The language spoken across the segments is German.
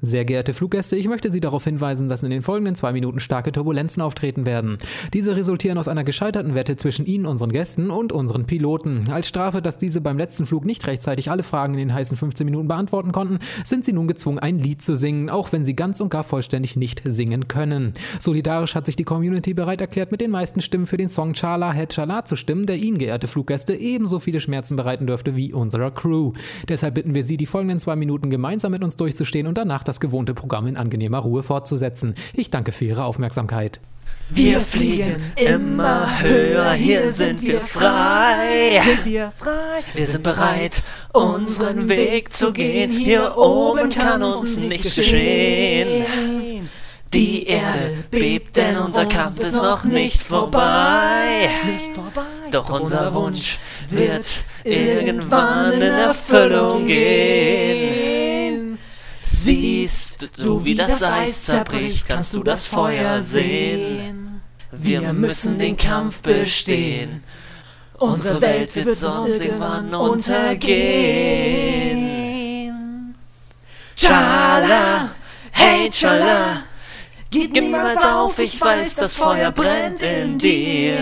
Sehr geehrte Fluggäste, ich möchte Sie darauf hinweisen, dass in den folgenden zwei Minuten starke Turbulenzen auftreten werden. Diese resultieren aus einer gescheiterten Wette zwischen Ihnen, unseren Gästen und unseren Piloten. Als Strafe, dass diese beim letzten Flug nicht rechtzeitig alle Fragen in den heißen 15 Minuten beantworten konnten, sind Sie nun gezwungen, ein Lied zu singen, auch wenn Sie ganz und gar vollständig nicht singen können. Solidarisch hat sich die Community bereit erklärt, mit den meisten Stimmen für den Song Chala Het Chala zu stimmen, der Ihnen, geehrte Fluggäste, ebenso viele Schmerzen bereiten dürfte wie unserer Crew. Deshalb bitten wir Sie, die folgenden zwei Minuten gemeinsam mit uns durchzustehen und danach das gewohnte Programm in angenehmer Ruhe fortzusetzen. Ich danke für Ihre Aufmerksamkeit. Wir fliegen immer höher, hier sind wir frei. Sind wir frei? Wir sind bereit, unseren Weg zu gehen. Hier oben kann uns nichts geschehen. Die Erde bebt, denn unser Kampf ist noch nicht vorbei. Nicht vorbei. Doch unser Wunsch wird irgendwann in Erfüllung gehen. Siehst du, wie das Eis zerbricht, kannst du das Feuer sehen. Wir müssen den Kampf bestehen. Unsere Welt wird sonst irgendwann untergehen. Chala, hey Chala, gib niemals auf, ich weiß, das Feuer brennt in dir.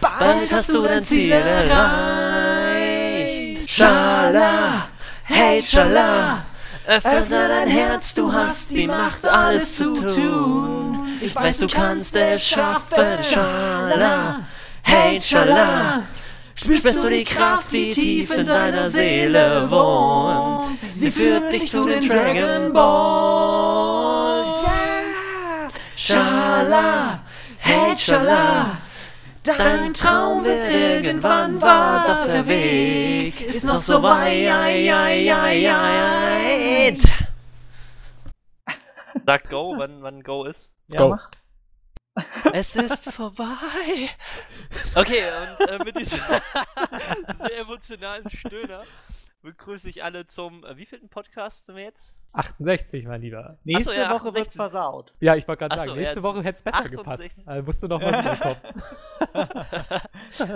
Bald hast du dein Ziel erreicht. Schala, hey Schala, öffne dein Herz, du hast die Macht, alles zu tun. Ich weiß, du kannst es schaffen. Schala, hey Schala, spürst du die Kraft, die tief in deiner Seele wohnt? Sie führt dich zu den Dragon Balls. Schala, hey Schala, Dein Traum wird irgendwann wahr, doch der Weg ist noch so weit. Sag Go, wann, wann Go ist. Ja, Go. mach. Es ist vorbei. Okay, und äh, mit diesem sehr emotionalen Stöhner begrüße ich alle zum, äh, wievielten Podcast sind wir jetzt? 68, mein Lieber. Nächste ja, Woche 68. wird's versaut. Ja, ich wollte gerade sagen, so, nächste ja, Woche hätte es besser 68. gepasst. Also musst du noch mal wiederkommen.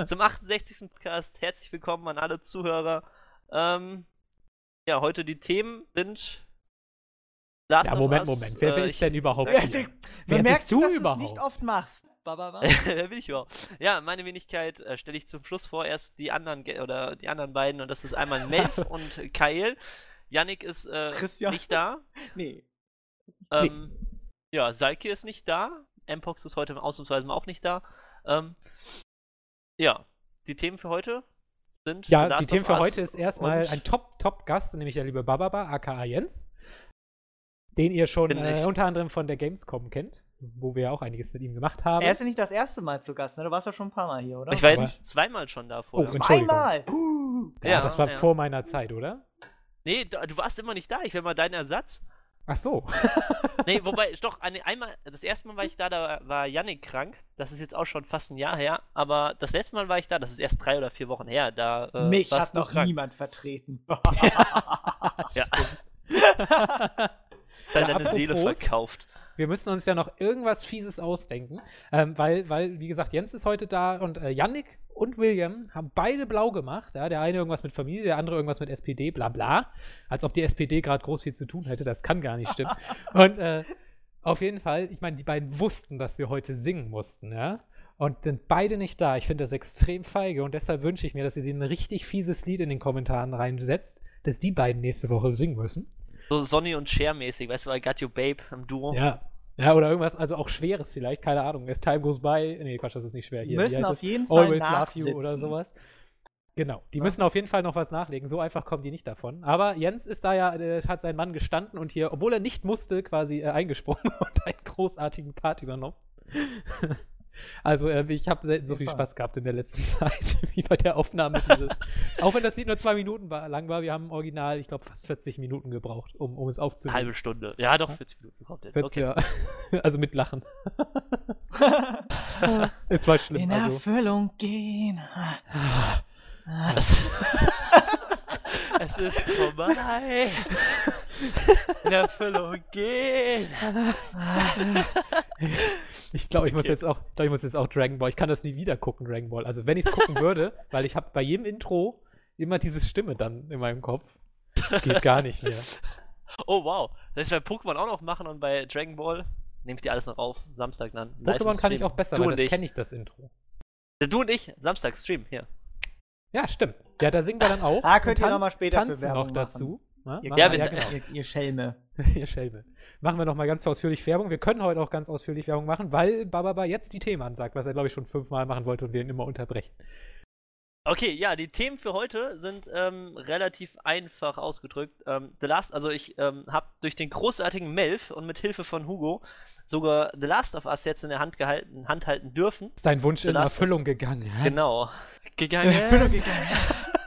zum 68. Podcast. Herzlich willkommen an alle Zuhörer. Ähm, ja, heute die Themen sind. Last Ja, Moment, Moment. Wer, wer äh, ist ich- denn überhaupt sag- hier? Wer merkt, bist du dass überhaupt? du es nicht oft machst. Wer bin ich überhaupt? Ja, meine Wenigkeit äh, stelle ich zum Schluss vor. Erst die anderen Ge- oder die anderen beiden und das ist einmal Melf und Kyle. Yannick ist äh, Christian. nicht da. Nee. Ähm, Ja, Salke ist nicht da. Mpox ist heute ausnahmsweise mal auch nicht da. Ähm, ja, die Themen für heute sind. Ja, die Themen für Us heute ist erstmal ein Top-Top-Gast, nämlich der liebe Bababa, aka Jens. Den ihr schon äh, unter anderem von der Gamescom kennt, wo wir ja auch einiges mit ihm gemacht haben. Er ist ja nicht das erste Mal zu Gast, ne? Du warst ja schon ein paar Mal hier, oder? Ich war jetzt zweimal schon da Oh, vorher. Entschuldigung. Zweimal! Uh. ja, Ja, das war ja. vor meiner Zeit, oder? Nee, du, du warst immer nicht da. Ich will mal dein Ersatz. Ach so. Nee, wobei, doch, eine, einmal, das erste Mal war ich da, da war Yannick krank. Das ist jetzt auch schon fast ein Jahr her. Aber das letzte Mal war ich da, das ist erst drei oder vier Wochen her. Da äh, Mich hat noch krank. niemand vertreten. Ja, Ja, deine apropos- Seele verkauft. Wir müssen uns ja noch irgendwas Fieses ausdenken, ähm, weil, weil, wie gesagt, Jens ist heute da und äh, Yannick und William haben beide blau gemacht. Ja? Der eine irgendwas mit Familie, der andere irgendwas mit SPD, bla bla. Als ob die SPD gerade groß viel zu tun hätte. Das kann gar nicht stimmen. und äh, auf jeden Fall, ich meine, die beiden wussten, dass wir heute singen mussten, ja. Und sind beide nicht da. Ich finde das extrem feige und deshalb wünsche ich mir, dass ihr sie ein richtig fieses Lied in den Kommentaren reinsetzt, dass die beiden nächste Woche singen müssen. So Sonny und Cher mäßig, weißt du, I Got You Babe im Duo. Ja. Ja, oder irgendwas, also auch Schweres vielleicht, keine Ahnung. As time goes by. Nee, Quatsch, das ist nicht schwer. Hier, müssen auf es? jeden Fall Always Love nachsitzen. You oder sowas. Genau, die müssen auf jeden Fall noch was nachlegen. So einfach kommen die nicht davon. Aber Jens ist da ja, äh, hat seinen Mann gestanden und hier, obwohl er nicht musste, quasi äh, eingesprungen und einen großartigen Part übernommen. Also äh, ich habe selten so viel. Spaß gehabt in der letzten Zeit wie bei der Aufnahme dieses. auch wenn das Lied nur zwei Minuten war, lang war, wir haben original, ich glaube, fast 40 Minuten gebraucht, um, um es Eine aufzunehmen. halbe Stunde. Ja, doch, 40 Minuten. Wird, Okay. ja, also mit Lachen. es war schlimm. In Also, Erfüllung gehen. Es, es ist vorbei. In Erfüllung gehen. ich glaube, ich muss Okay. jetzt auch, ich, glaub, ich muss jetzt auch Dragon Ball. Ich kann das nie wieder gucken, Dragon Ball. Also wenn ich es gucken würde, weil ich habe bei jedem Intro immer diese Stimme dann in meinem Kopf. Geht gar nicht mehr. Oh wow. Das heißt, bei Pokémon auch noch machen und bei Dragon Ball nehme ich dir alles noch auf. Samstag dann. Pokémon kann ich auch besser, Du weil und das ich. kenne ich das Intro. Du und ich, Samstag Stream, hier. Ja, stimmt. Ja, da singen wir dann auch. Da könnt und ihr tan- noch mal später tanzen noch machen. dazu. Ja, Ihr, machen Ja, genau. ihr, ihr Schelme. Ihr Schelme. Machen wir noch mal ganz ausführlich Werbung. Wir können heute auch ganz ausführlich Werbung machen, weil Bababa jetzt die Themen ansagt, was er, glaube ich, schon fünfmal machen wollte und wir ihn immer unterbrechen. Okay, ja, die Themen für heute sind ähm, relativ einfach ausgedrückt. Ähm, The Last, also ich ähm, habe durch den großartigen Melf und mit Hilfe von Hugo sogar The Last of Us jetzt in der Hand gehalten, Hand halten dürfen. Ist dein Wunsch The in Last Erfüllung gegangen? Ja? Genau. Gegangen. Erfüllung gegangen.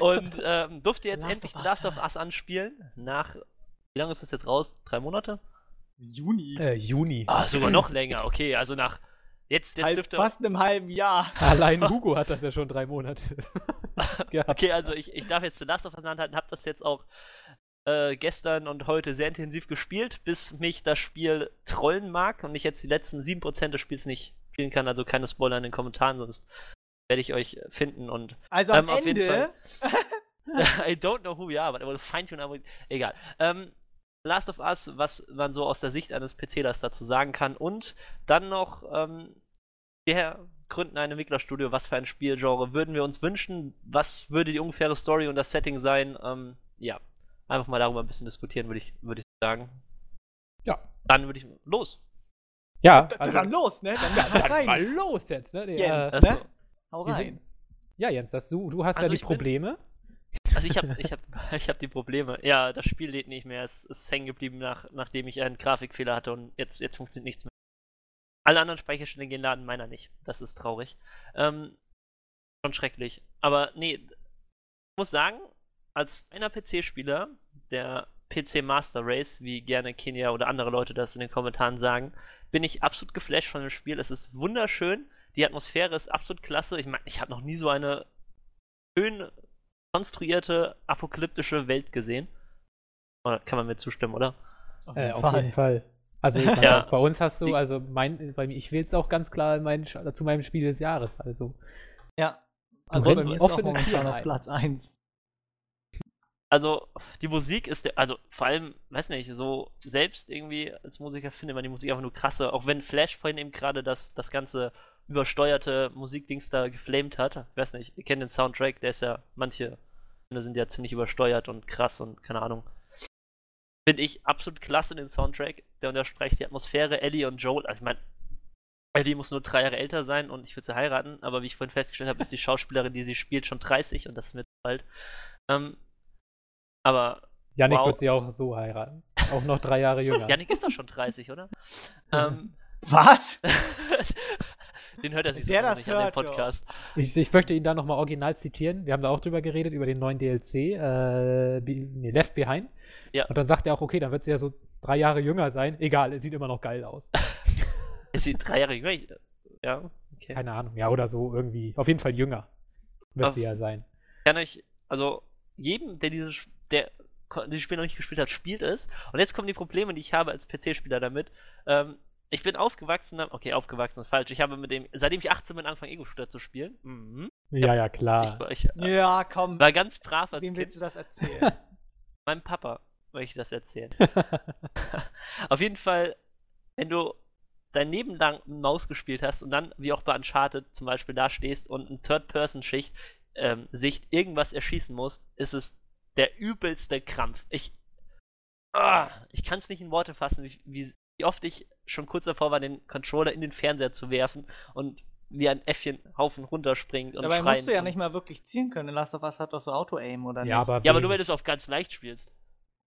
und ähm, durfte jetzt Last endlich of The Last of Us anspielen. Nach, wie lange ist das jetzt raus? Drei Monate? Juni. Äh, Juni. Ah, sogar noch länger. Okay, also nach, jetzt, jetzt Halb, dürfte... fast einem halben Jahr. Allein Hugo hat das ja schon drei Monate. Okay, also ich, ich darf jetzt The Last of Us in der Hand halten, habe das jetzt auch äh, gestern und heute sehr intensiv gespielt, bis mich das Spiel trollen mag und ich jetzt die letzten 7% des Spiels nicht spielen kann, also keine Spoiler in den Kommentaren, sonst werde ich euch finden und Also am Ähm, auf jeden Ende. I don't know who we are, but I will find you and I will... Egal. Ähm, Last of Us, was man so aus der Sicht eines PClers dazu sagen kann und dann noch, ähm, wir gründen ein Entwicklerstudio, was für ein Spielgenre würden wir uns wünschen, was würde die ungefähre Story und das Setting sein, ähm, ja, einfach mal darüber ein bisschen diskutieren, würde ich, würde ich sagen. Ja. Dann würde ich, los. Ja, also, dann los, ne? Dann ja, dann mal rein. los jetzt. Ne? Die, Jens. äh, Ne? Also, Hau rein. sind- ja, Jens, das, du, du hast Also ja die bin- Probleme. Also ich habe ich hab, ich hab die Probleme. Ja, das Spiel lädt nicht mehr. Es ist hängen geblieben, nach, nachdem ich einen Grafikfehler hatte und jetzt, jetzt funktioniert nichts mehr. Alle anderen Speicherstände gehen laden, meiner nicht. Das ist traurig. Ähm, schon schrecklich. Aber nee, ich muss sagen, als einer PC-Spieler, der PC Master Race, wie gerne Kenia oder andere Leute das in den Kommentaren sagen, bin ich absolut geflasht von dem Spiel. Es ist wunderschön. Die Atmosphäre ist absolut klasse. Ich meine, ich habe noch nie so eine schön konstruierte, apokalyptische Welt gesehen. Oder kann man mir zustimmen, oder? Auf Äh, jeden auf Fall. jeden Fall. Also Ja. bei uns hast du, also mein, bei mir, ich wähle es auch ganz klar in mein, zu meinem Spiel des Jahres. Also Ja. Also bei mir ist auch offene momentan Türen auf. Platz 1. Also, die Musik ist, der, also vor allem, weiß nicht, so selbst irgendwie als Musiker findet man die Musik einfach nur krasse. Auch wenn Flash vorhin eben gerade das, das ganze übersteuerte Musikdings da geflamed hat. Ich weiß nicht, ihr kennt den Soundtrack, der ist ja, manche sind ja ziemlich übersteuert und krass und keine Ahnung. Finde ich absolut klasse den Soundtrack. Der unterstreicht die Atmosphäre. Ellie und Joel, also ich meine, Ellie muss nur drei Jahre älter sein und ich würde sie heiraten, aber wie ich vorhin festgestellt habe, ist die Schauspielerin, die sie spielt, schon 30 und das ist mir bald. Ähm, aber Yannick Wow. wird sie auch so heiraten. Auch noch drei Jahre jünger. Yannick ist doch schon 30, oder? ähm, Was? den hört er sich Der so das nicht an den hört, jo. Podcast. Ich, ich möchte ihn da nochmal original zitieren. Wir haben da auch drüber geredet, über den neuen DLC, äh, Be- nee, Left Behind. Ja. Und dann sagt er auch, okay, dann wird sie ja so drei Jahre jünger sein. Egal, er sieht immer noch geil aus. Ist sie drei Jahre jünger? Ja, okay. Keine Ahnung. Ja, oder so irgendwie. Auf jeden Fall jünger wird Auf- sie ja sein. kann euch, also jedem, der dieses, der dieses Spiel noch nicht gespielt hat, spielt es. Und jetzt kommen die Probleme, die ich habe als PC-Spieler damit. Ähm, ich bin aufgewachsen, okay, aufgewachsen ist falsch. Ich habe mit dem, seitdem ich 18 bin, angefangen, Ego-Shooter zu spielen. Mhm. Ja, ja, klar. Ich, ich äh, Ja, komm. war ganz brav als Wem Kind. willst du das erzählen? Meinem Papa möchte ich das erzählen. Auf jeden Fall, wenn du dein Leben lang eine Maus gespielt hast und dann, wie auch bei Uncharted zum Beispiel, da stehst und in Third-Person-Schicht ähm, Sicht irgendwas erschießen musst, ist es der übelste Krampf. Ich, ah, ich kann es nicht in Worte fassen, wie, wie, wie oft ich schon kurz davor war, den Controller in den Fernseher zu werfen und wie ein Äffchen Haufen runterspringt und Dabei schreien. musst du ja nicht mal wirklich zielen können. Last of Us hat doch so Auto-Aim, oder nicht? ja, aber, Ja, aber nur wenn du es auf ganz leicht spielst.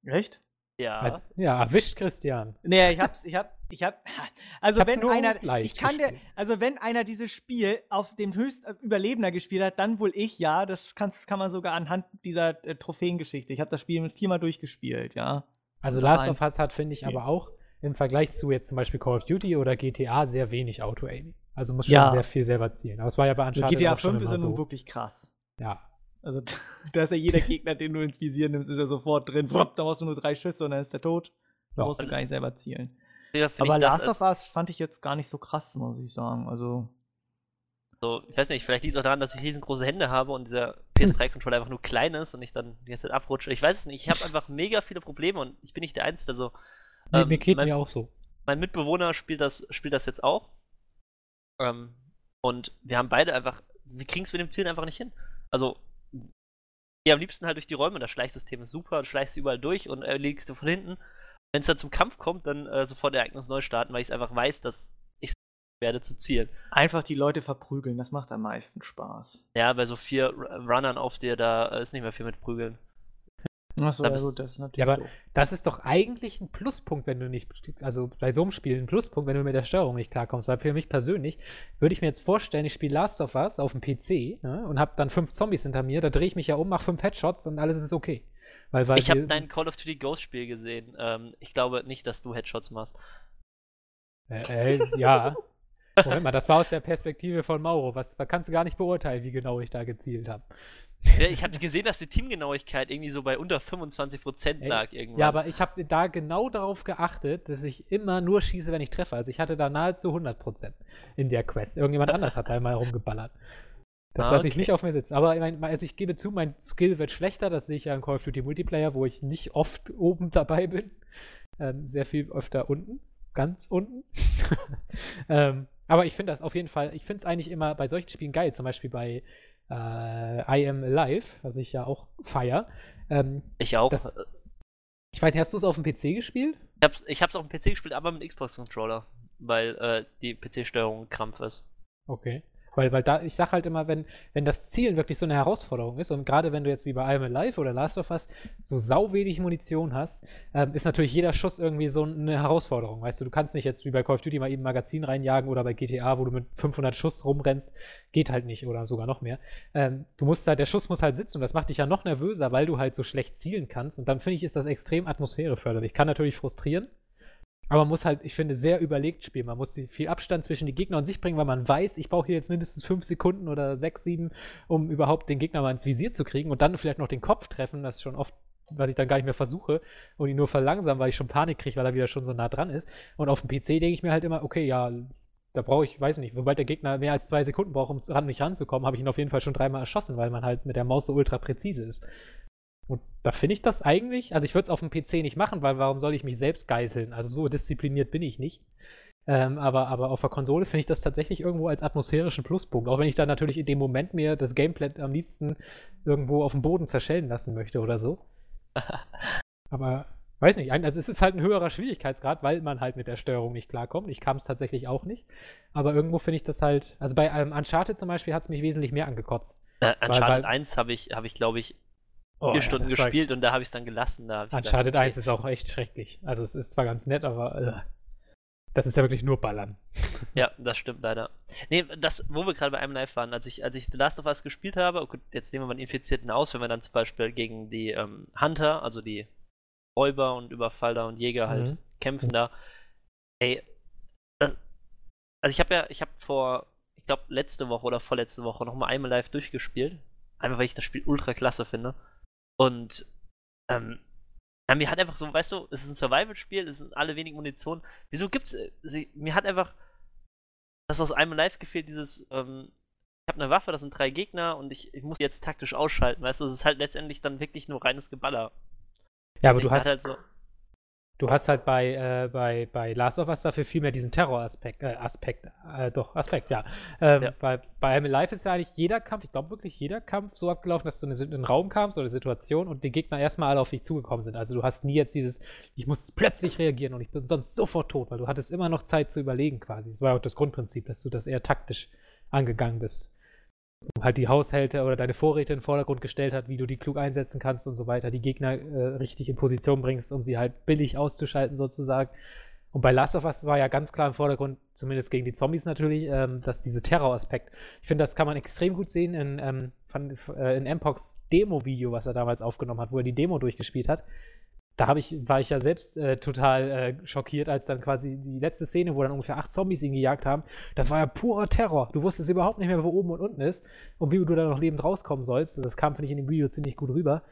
Echt? Ja. Also, ja, erwischt Christian. Nee, ich hab's, ich hab, ich hab, also Ich hab's wenn nur einer, ich kann der, also wenn einer dieses Spiel auf dem höchst äh, Überlebender gespielt hat, dann wohl ich, ja, das kann's, kann man sogar anhand dieser äh, Trophäengeschichte. Ich habe das Spiel mit viermal durchgespielt, ja. Also Last of Us hat, finde ich, Okay. aber auch im Vergleich zu jetzt zum Beispiel Call of Duty oder GTA sehr wenig Auto-Aiming. Also muss schon Ja. sehr viel selber zielen. Aber es war ja bei Uncharted GTA auch schon 5 ist immer ja nun so. wirklich krass. Ja. Also da ist ja jeder Gegner, den du ins Visier nimmst, ist ja sofort drin. Wupp, da brauchst du nur drei Schüsse und dann ist der tot. Da Ja. brauchst du gar nicht selber zielen. Ja, Aber Last of Us fand ich jetzt gar nicht so krass, muss ich sagen. Also So, ich weiß nicht, vielleicht liegt es auch daran, dass ich riesengroße Hände habe und dieser PS3-Controller einfach nur klein ist und ich dann die ganze Zeit abrutsche. Ich weiß es nicht, ich habe einfach mega viele Probleme und ich bin nicht der Einzige. Also, nee, ähm, mir geht mein, mir auch so. Mein Mitbewohner spielt das, spielt das jetzt auch. Ähm, und wir haben beide einfach, wir kriegen es mit dem Zielen einfach nicht hin. Also, ja, am liebsten halt durch die Räume. Das Schleichsystem ist super, du schleichst überall durch und erledigst du von hinten. Wenn es dann zum Kampf kommt, dann äh, sofort Ereignis neu starten, weil ich es einfach weiß, dass werde zu zielen. Einfach die Leute verprügeln, das macht am meisten Spaß. Ja, bei so vier Runnern auf dir, da ist nicht mehr viel mit Prügeln. Achso, ja gut, das ist natürlich. Ja, aber doof. das ist doch eigentlich ein Pluspunkt, wenn du nicht, also bei so einem Spiel ein Pluspunkt, wenn du mit der Steuerung nicht klarkommst. Weil für mich persönlich würde ich mir jetzt vorstellen, ich spiele Last of Us auf dem PC ne, und habe dann fünf Zombies hinter mir, da drehe ich mich ja um, mache fünf Headshots und alles ist okay. Weil, weil ich habe dein Call of Duty Ghost Spiel gesehen. Ähm, ich glaube nicht, dass du Headshots machst. Äh, äh, ja, Moment mal, das war aus der Perspektive von Mauro. Was kannst du gar nicht beurteilen, wie genau ich da gezielt habe. Ja, ich habe gesehen, dass die Teamgenauigkeit irgendwie so bei unter 25% lag irgendwann. Ja, aber ich habe da genau darauf geachtet, dass ich immer nur schieße, wenn ich treffe. Also ich hatte da nahezu 100% in der Quest. Irgendjemand anders hat da mal rumgeballert. Das ah, lasse ich nicht auf mir sitzen. Aber also ich gebe zu, mein Skill wird schlechter. Das sehe ich ja in Call of Duty Multiplayer, wo ich nicht oft oben dabei bin. Ähm, sehr viel öfter unten. Ganz unten. ähm, aber ich finde das auf jeden Fall, ich finde es eigentlich immer bei solchen Spielen geil, zum Beispiel bei äh, I Am Alive, was ich ja auch feier. Ähm, ich auch. Das, ich weiß nicht, hast du es auf dem PC gespielt? Ich hab's, ich hab's auf dem PC gespielt, aber mit Xbox-Controller, weil äh, die PC-Steuerung Krampf ist. Okay. Weil, weil da, ich sag halt immer, wenn, wenn das Zielen wirklich so eine Herausforderung ist und gerade wenn du jetzt wie bei I'm Alive oder Last of Us so sau wenig Munition hast, ähm, ist natürlich jeder Schuss irgendwie so eine Herausforderung. Weißt du, du kannst nicht jetzt wie bei Call of Duty mal eben ein Magazin reinjagen oder bei GTA, wo du mit 500 Schuss rumrennst, geht halt nicht oder sogar noch mehr. Ähm, du musst halt, der Schuss muss halt sitzen und das macht dich ja noch nervöser, weil du halt so schlecht zielen kannst und dann finde ich, ist das extrem atmosphäreförderlich. Kann natürlich frustrieren, aber man muss halt, ich finde, sehr überlegt spielen. Man muss viel Abstand zwischen die Gegner und sich bringen, weil man weiß, ich brauche hier jetzt mindestens fünf Sekunden oder sechs, sieben, um überhaupt den Gegner mal ins Visier zu kriegen und dann vielleicht noch den Kopf treffen, das ist schon oft, weil ich dann gar nicht mehr versuche und ihn nur verlangsamen, weil ich schon Panik kriege, weil er wieder schon so nah dran ist. Und auf dem PC denke ich mir halt immer, okay, ja, da brauche ich, weiß nicht, sobald der Gegner mehr als zwei Sekunden braucht, um an mich ranzukommen, habe ich ihn auf jeden Fall schon dreimal erschossen, weil man halt mit der Maus so ultra präzise ist. Und da finde ich das eigentlich, also ich würde es auf dem PC nicht machen, weil warum soll ich mich selbst geißeln? Also so diszipliniert bin ich nicht. Ähm, aber, aber auf der Konsole finde ich das tatsächlich irgendwo als atmosphärischen Pluspunkt. Auch wenn ich dann natürlich in dem Moment mir das Gameplay am liebsten irgendwo auf dem Boden zerschellen lassen möchte oder so. aber weiß nicht, also es ist halt ein höherer Schwierigkeitsgrad, weil man halt mit der Steuerung nicht klarkommt. Ich kam es tatsächlich auch nicht. Aber irgendwo finde ich das halt, also bei ähm, Uncharted zum Beispiel hat es mich wesentlich mehr angekotzt. Äh, Uncharted weil, weil, 1 habe ich, hab ich glaube ich, oh, vier Stunden gespielt und da habe ich es dann gelassen. Da Uncharted okay. 1 ist auch echt schrecklich. Also es ist zwar ganz nett, aber äh, das ist ja wirklich nur Ballern. ja, das stimmt leider. Nee, das, wo wir gerade bei einem Live waren, als ich, als ich The Last of Us gespielt habe, gut, jetzt nehmen wir mal den Infizierten aus, wenn wir dann zum Beispiel gegen die ähm, Hunter, also die Räuber und Überfalter und Jäger halt mhm. kämpfen da. Ey, das, also ich habe ja, ich habe vor, ich glaube letzte Woche oder vorletzte Woche nochmal einmal live durchgespielt. Einfach weil ich das Spiel ultra klasse finde. Und ähm, ja, mir hat einfach so, weißt du, es ist ein Survival-Spiel, es sind alle wenig Munition. Wieso gibt's. Äh, sie, mir hat einfach das aus einem Live gefehlt, dieses, ähm, ich habe eine Waffe, das sind drei Gegner und ich, ich muss jetzt taktisch ausschalten, weißt du, es ist halt letztendlich dann wirklich nur reines Geballer. Ja, aber du hast, halt so, Du hast halt bei, äh, bei, bei Last of Us dafür viel mehr diesen Terror-Aspekt, äh, Aspekt, äh, doch, Aspekt, ja. Ähm, ja. Bei, bei I'm Alive ist ja eigentlich jeder Kampf, ich glaube wirklich jeder Kampf so abgelaufen, dass du in einen Raum kamst oder eine Situation und die Gegner erstmal alle auf dich zugekommen sind. Also du hast nie jetzt dieses, ich muss plötzlich reagieren und ich bin sonst sofort tot, weil du hattest immer noch Zeit zu überlegen quasi. Das war ja auch das Grundprinzip, dass du das eher taktisch angegangen bist halt die Haushälter oder deine Vorräte in den Vordergrund gestellt hat, wie du die klug einsetzen kannst und so weiter, die Gegner äh, richtig in Position bringst, um sie halt billig auszuschalten sozusagen. Und bei Last of Us war ja ganz klar im Vordergrund, zumindest gegen die Zombies natürlich, ähm, dass diese Terroraspekt. Ich finde, das kann man extrem gut sehen in, ähm, äh, in Mpox Demo-Video, was er damals aufgenommen hat, wo er die Demo durchgespielt hat da ich, war ich ja selbst äh, total äh, schockiert, als dann quasi die letzte Szene, wo dann ungefähr acht Zombies ihn gejagt haben, das war ja purer Terror. Du wusstest überhaupt nicht mehr, wo oben und unten ist und wie du da noch lebend rauskommen sollst. Das kam, finde ich, in dem Video ziemlich gut rüber.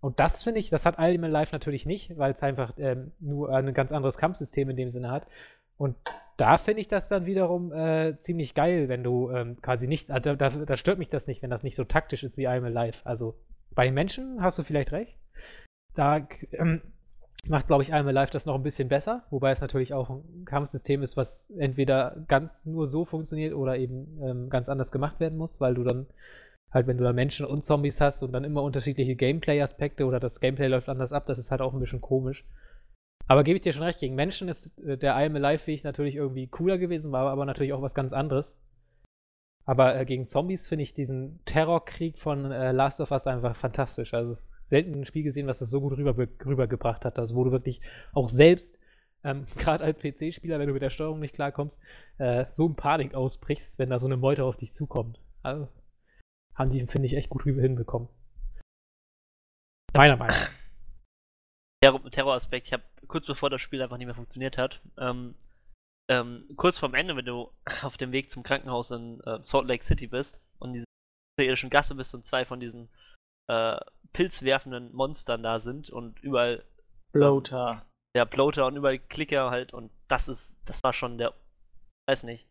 Und das finde ich, das hat Ultimate Life natürlich nicht, weil es einfach ähm, nur ein ganz anderes Kampfsystem in dem Sinne hat. Und da finde ich das dann wiederum äh, ziemlich geil, wenn du ähm, quasi nicht, also da, da, stört mich das nicht, wenn das nicht so taktisch ist wie I'm Alive. Also bei den Menschen hast du vielleicht recht. Da ähm, macht, glaube ich, I'm Alive das noch ein bisschen besser, wobei es natürlich auch ein Kampfsystem ist, was entweder ganz nur so funktioniert oder eben ähm, ganz anders gemacht werden muss, weil du dann halt, wenn du da Menschen und Zombies hast und dann immer unterschiedliche Gameplay-Aspekte oder das Gameplay läuft anders ab, das ist halt auch ein bisschen komisch. Aber gebe ich dir schon recht, gegen Menschen ist äh, der I Am Alive-Weg natürlich irgendwie cooler gewesen, war aber natürlich auch was ganz anderes. Aber äh, gegen Zombies finde ich diesen Terrorkrieg von äh, Last of Us einfach fantastisch. Also es ist selten ein Spiel gesehen, was das so gut rüber, rübergebracht hat. Also wo du wirklich auch selbst, ähm, gerade als PC-Spieler, wenn du mit der Steuerung nicht klarkommst, äh, so in Panik ausbrichst, wenn da so eine Meute auf dich zukommt. Also haben die, finde ich, echt gut hinbekommen. Meiner Meinung nach. Terror Terroraspekt, ich habe kurz bevor das Spiel einfach nicht mehr funktioniert hat, ähm, ähm, kurz vorm Ende, wenn du auf dem Weg zum Krankenhaus in äh, Salt Lake City bist und in dieser irdischen Gasse bist und zwei von diesen äh, pilzwerfenden Monstern da sind und überall Bloater. Ähm, ja, Bloater und überall Klicker halt und das ist, das war schon der, weiß nicht,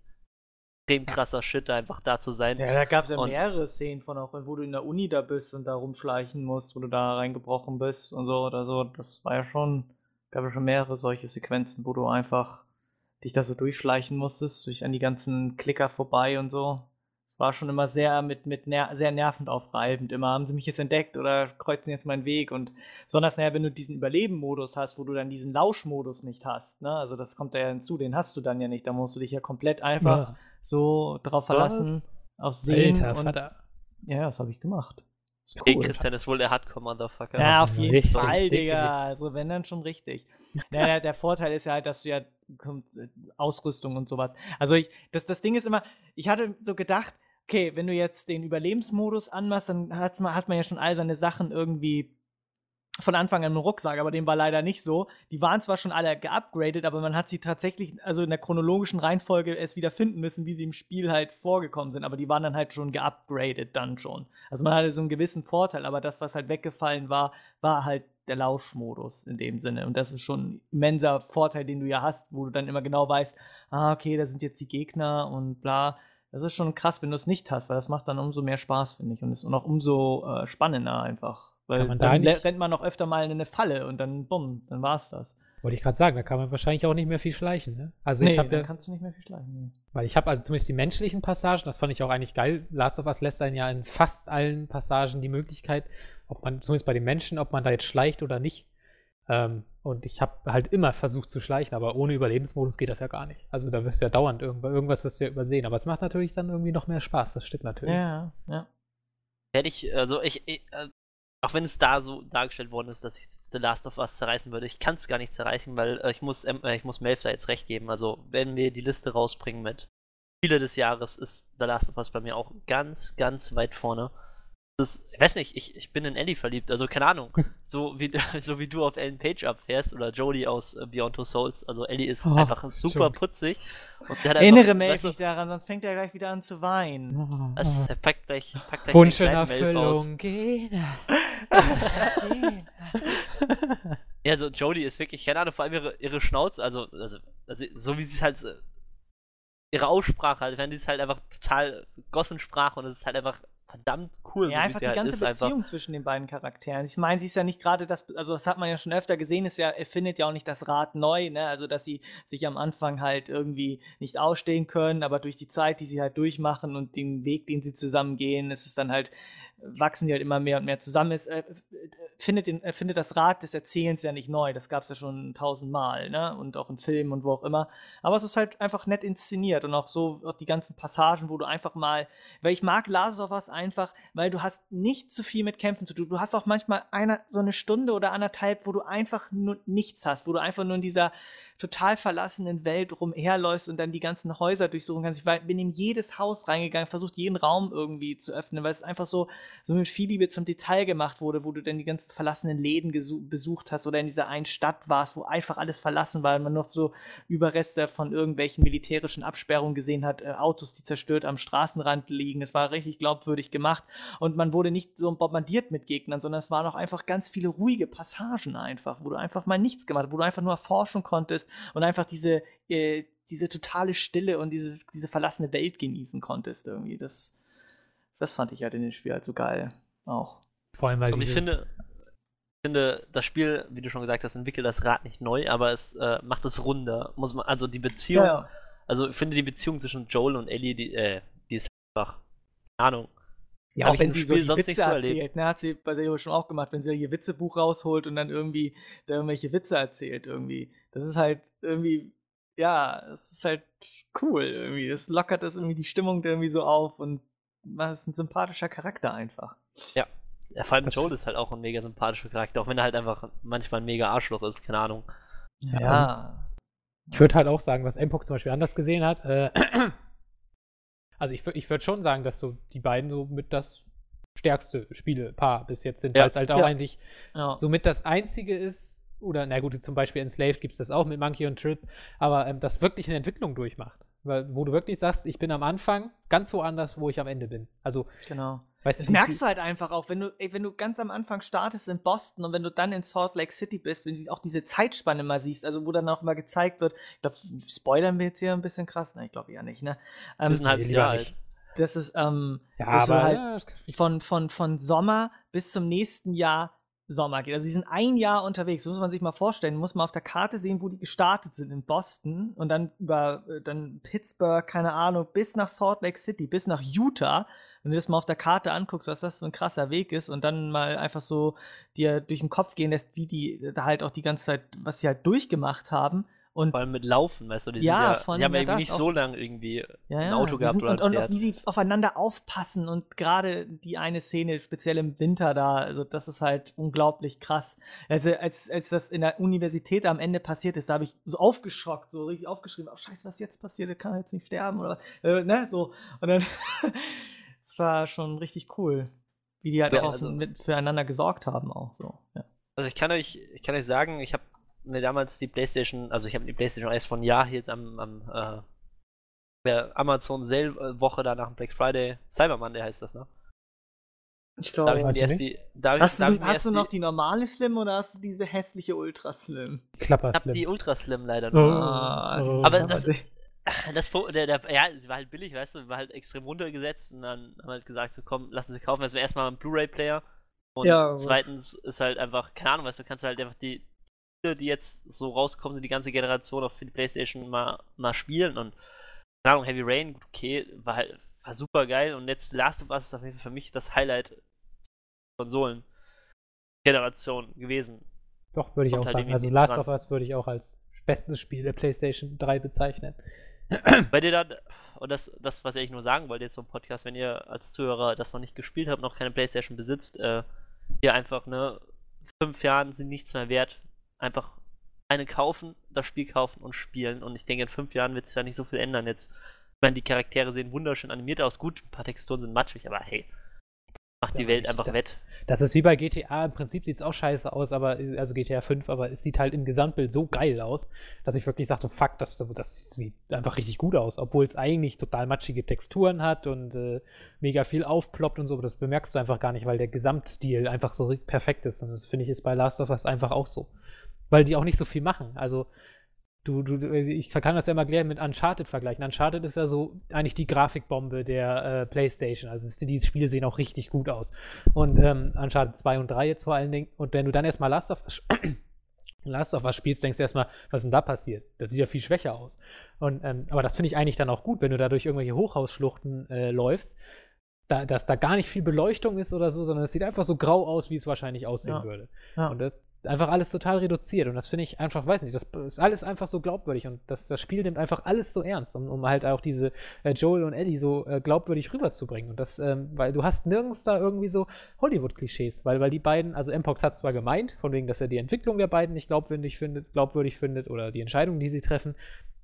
extrem krasser Shit, einfach da zu sein. Ja, da gab es ja und mehrere Szenen von auch, wo du in der Uni da bist und da rumschleichen musst, wo du da reingebrochen bist und so oder so. Das war ja schon, gab ja schon mehrere solche Sequenzen, wo du einfach dich da so durchschleichen musstest, durch an die ganzen Klicker vorbei und so. Es war schon immer sehr mit, mit ner sehr nervend aufreibend. Immer haben sie mich jetzt entdeckt oder kreuzen jetzt meinen Weg und besonders, naja, wenn du diesen Überleben-Modus hast, wo du dann diesen Lauschmodus nicht hast, ne? Also das kommt da ja hinzu, den hast du dann ja nicht. Da musst du dich ja komplett einfach ja so drauf verlassen, Was? auf Sehen. Alter, und, Vater. Ja, das habe ich gemacht. Cool. Hey, Christian ist wohl der Hardcore-Motherfucker. Ja, auf jeden richtig, Fall, Digga. Also, wenn dann schon richtig. ja, der, der, Vorteil ist ja halt, dass du ja Ausrüstung und sowas. Also, ich, das, das Ding ist immer, ich hatte so gedacht, okay, wenn du jetzt den Überlebensmodus anmachst, dann hat man, hast man ja schon all seine Sachen irgendwie von Anfang an im Rucksack, aber dem war leider nicht so. Die waren zwar schon alle geupgradet, aber man hat sie tatsächlich, also in der chronologischen Reihenfolge erst wieder finden müssen, wie sie im Spiel halt vorgekommen sind, aber die waren dann halt schon geupgradet dann schon. Also man hatte so einen gewissen Vorteil, aber das, was halt weggefallen war, war halt der Lauschmodus in dem Sinne. Und das ist schon ein immenser Vorteil, den du ja hast, wo du dann immer genau weißt, ah, okay, da sind jetzt die Gegner und bla. Das ist schon krass, wenn du es nicht hast, weil das macht dann umso mehr Spaß, finde ich. Und ist auch umso äh, spannender einfach. Weil man dann da rennt man noch öfter mal in eine Falle und dann bumm, dann war's das. Wollte ich gerade sagen, da kann man wahrscheinlich auch nicht mehr viel schleichen, ne? Also nee, ich habe ja, kannst du nicht mehr viel schleichen. Nee. Weil ich habe also zumindest die menschlichen Passagen, das fand ich auch eigentlich geil. Last of Us lässt einen ja in fast allen Passagen die Möglichkeit, ob man zumindest bei den Menschen, ob man da jetzt schleicht oder nicht. Ähm, und ich habe halt immer versucht zu schleichen, aber ohne Überlebensmodus geht das ja gar nicht. Also da wirst du ja dauernd irgendwas, irgendwas wirst du ja übersehen. Aber es macht natürlich dann irgendwie noch mehr Spaß, das stimmt natürlich. Ja, ja. Werde ich, also ich, ich äh, auch wenn es da so dargestellt worden ist, dass ich The Last of Us zerreißen würde, ich kann es gar nicht zerreißen, weil äh, ich muss äh, ich muss Melf da jetzt recht geben. Also, wenn wir die Liste rausbringen mit Spiele des Jahres, ist The Last of Us bei mir auch ganz, ganz weit vorne das, ich weiß nicht, ich, ich bin in Ellie verliebt, also keine Ahnung. So wie, so wie du auf Ellen Page abfährst oder Jodie aus äh, Beyond Two Souls. Also Ellie ist oh, einfach super schon. putzig. Erinnere mich nicht daran, sonst fängt er gleich wieder an zu weinen. Was? Er packt gleich, packt gleich Wunsch in Erfüllung gehen. ja, also Jodie ist wirklich, keine Ahnung, vor allem ihre, ihre Schnauze, also, also, also so wie sie halt, ihre Aussprache halt, wenn sie ist halt einfach total Gossensprache und es ist halt einfach verdammt cool. Ja, so einfach die halt ganze Beziehung einfach. zwischen den beiden Charakteren. Ich meine, sie ist ja nicht gerade das, also das hat man ja schon öfter gesehen, ist ja, er findet ja auch nicht das Rad neu, ne? Also, dass sie sich am Anfang halt irgendwie nicht ausstehen können, aber durch die Zeit, die sie halt durchmachen und den Weg, den sie zusammen gehen, ist es dann halt wachsen die halt immer mehr und mehr zusammen. Es äh, findet, den, äh, findet das Rad des Erzählens ja nicht neu. Das gab es ja schon tausendmal, ne? Und auch in Filmen und wo auch immer. Aber es ist halt einfach nett inszeniert und auch so auch die ganzen Passagen, wo du einfach mal, weil ich mag Last of Us einfach, weil du hast nicht zu viel mit Kämpfen zu tun. Du hast auch manchmal eine, so eine Stunde oder anderthalb, wo du einfach nur nichts hast, wo du einfach nur in dieser total verlassenen Welt rumherläufst und dann die ganzen Häuser durchsuchen kannst. Ich bin in jedes Haus reingegangen, versucht jeden Raum irgendwie zu öffnen, weil es einfach so, so mit viel Liebe zum Detail gemacht wurde, wo du dann die ganzen verlassenen Läden besucht hast oder in dieser einen Stadt warst, wo einfach alles verlassen war und man noch so Überreste von irgendwelchen militärischen Absperrungen gesehen hat, äh, Autos, die zerstört am Straßenrand liegen. Es war richtig glaubwürdig gemacht und man wurde nicht so bombardiert mit Gegnern, sondern es waren auch einfach ganz viele ruhige Passagen einfach, wo du einfach mal nichts gemacht hast, wo du einfach nur erforschen konntest und einfach diese, äh, diese totale Stille und diese, diese verlassene Welt genießen konntest irgendwie. Das, das fand ich halt in dem Spiel halt so geil auch. Vor allem, weil Also ich finde, ich finde, das Spiel, wie du schon gesagt hast, entwickelt das Rad nicht neu, aber es äh, macht es runder. Muss man, also die Beziehung, Ja, ja. also ich finde die Beziehung zwischen Joel und Ellie, die, äh, die ist einfach, keine Ahnung. Ja, auch wenn sie so Spiel die sonst Witze so erzählt, ne, hat sie bei der schon auch gemacht, wenn sie ihr Witzebuch rausholt und dann irgendwie da irgendwelche Witze erzählt irgendwie. Das ist halt irgendwie, ja, es ist halt cool irgendwie. Es lockert das irgendwie die Stimmung irgendwie so auf und man ist ein sympathischer Charakter einfach. Ja, vor allem Das- Joel ist halt auch ein mega sympathischer Charakter, auch wenn er halt einfach manchmal ein mega Arschloch ist, keine Ahnung. Ja. Ich würde halt auch sagen, was Empok zum Beispiel anders gesehen hat. Äh, also ich, ich würde schon sagen, dass so die beiden so mit das stärkste Spielepaar bis jetzt sind, Ja. weil es halt auch Ja. eigentlich ja. somit das einzige ist, oder na gut, zum Beispiel Enslaved gibt es das auch mit Monkey und Trip, aber ähm, das wirklich eine Entwicklung durchmacht. Weil, wo du wirklich sagst, ich bin am Anfang ganz woanders, wo ich am Ende bin. Also, Genau. Weißt Das merkst du halt einfach auch, wenn du, ey, wenn du ganz am Anfang startest in Boston und wenn du dann in Salt Lake City bist, wenn du auch diese Zeitspanne mal siehst, also wo dann auch mal gezeigt wird, ich glaube, spoilern wir jetzt hier ein bisschen krass? Ne, ich glaube eher nicht, ne? Ähm, sind ein halbes Jahr alt. das ist, ähm, Ja, dass du aber halt ja, das von, von, von Sommer bis zum nächsten Jahr Sommer geht. Also die sind ein Jahr unterwegs. Das muss man sich mal vorstellen. Muss man auf der Karte sehen, wo die gestartet sind. In Boston und dann über äh, dann Pittsburgh, keine Ahnung, bis nach Salt Lake City, bis nach Utah. Wenn du das mal auf der Karte anguckst, was das für ein krasser Weg ist und dann mal einfach so dir durch den Kopf gehen lässt, wie die da halt auch die ganze Zeit, was sie halt durchgemacht haben. Und Vor allem mit Laufen, weißt du, die, Ja, sind ja, von- die haben ja das nicht so lange irgendwie ja, ein Auto gehabt sind, oder und, und wie sie aufeinander aufpassen und gerade die eine Szene, speziell im Winter da, also das ist halt unglaublich krass. Also als, als das in der Universität am Ende passiert ist, da habe ich so aufgeschockt, so richtig aufgeschrieben, oh scheiße, was jetzt passiert, der kann jetzt nicht sterben oder äh, ne, so. Und dann, das war schon richtig cool, wie die halt Ja, auch also- mit, füreinander gesorgt haben auch so. Ja. Also ich kann euch, ich kann euch sagen, ich habe mir damals die Playstation, also ich habe die Playstation erst von Jahr hier am, am äh, der Amazon Sale äh, Woche da nach dem Black Friday, Cyber Monday heißt das, ne? Ich glaube, nicht? die, da hab ich, hast du, hast du noch die, die normale Slim oder hast du diese hässliche Ultra Slim? Klapper ich hab Slim. die Ultra Slim leider Oh. nur. Ah, oh. Aber ist das- aber- Das, der, der, ja, sie war halt billig, weißt du, war halt extrem runtergesetzt und dann haben wir halt gesagt, so komm, lass uns kaufen. Wäre erstmal ein Blu-ray-Player und Ja, zweitens ist halt einfach, keine Ahnung, weißt du, kannst halt einfach die Spiele, die jetzt so rauskommen, sind die ganze Generation auf für die Playstation mal, mal spielen und keine Ahnung, Heavy Rain, okay, war halt, war super geil und jetzt Last of Us ist auf jeden Fall für mich das Highlight Konsolen Generation gewesen. Doch, würde ich Kommt auch halt sagen. Also Last ran. of Us würde ich auch als bestes Spiel der PlayStation 3 bezeichnen. Bei dir dann, und das, das, was ich nur sagen wollte jetzt zum Podcast, wenn ihr als Zuhörer das noch nicht gespielt habt, noch keine Playstation besitzt, äh, ihr einfach, ne, fünf Jahren sind nichts mehr wert. Einfach eine kaufen, das Spiel kaufen und spielen. Und ich denke, in fünf Jahren wird sich ja nicht so viel ändern. Jetzt, ich meine, die Charaktere sehen wunderschön animiert aus. Gut, ein paar Texturen sind matschig, aber hey, macht Ja, die Welt einfach wett. Das ist wie bei GTA. Im Prinzip sieht es auch scheiße aus, aber also GTA 5, aber es sieht halt im Gesamtbild so geil aus, dass ich wirklich sagte, fuck, das, das sieht einfach richtig gut aus, obwohl es eigentlich total matschige Texturen hat und äh, mega viel aufploppt und so, aber das bemerkst du einfach gar nicht, weil der Gesamtstil einfach so perfekt ist. Und das finde ich ist bei Last of Us einfach auch so. Weil die auch nicht so viel machen. Also Du, du, du- ich kann das ja mal gleich mit Uncharted vergleichen. Uncharted ist ja so eigentlich die Grafikbombe der äh, PlayStation. Also es, die Spiele sehen auch richtig gut aus. Und ähm, Uncharted 2 und 3 jetzt vor allen Dingen. Und wenn du dann erstmal Last of Us Last of Us spielst, denkst du erstmal, was ist denn da passiert? Das sieht ja viel schwächer aus. Und, ähm, aber das finde ich eigentlich dann auch gut, wenn du da durch irgendwelche Hochhausschluchten äh, läufst, da, dass da gar nicht viel Beleuchtung ist oder so, sondern es sieht einfach so grau aus, wie es wahrscheinlich aussehen Ja. würde. Ja. Und das, einfach alles total reduziert. Und das finde ich einfach, weiß nicht, das ist alles einfach so glaubwürdig. Und das, das Spiel nimmt einfach alles so ernst, um, um halt auch diese äh, Joel und Ellie so äh, glaubwürdig rüberzubringen. Und das, ähm, weil du hast nirgends da irgendwie so Hollywood-Klischees, weil, weil die beiden, also Mpox hat zwar gemeint, von wegen, dass er die Entwicklung der beiden nicht glaubwürdig findet, glaubwürdig findet oder die Entscheidungen, die sie treffen,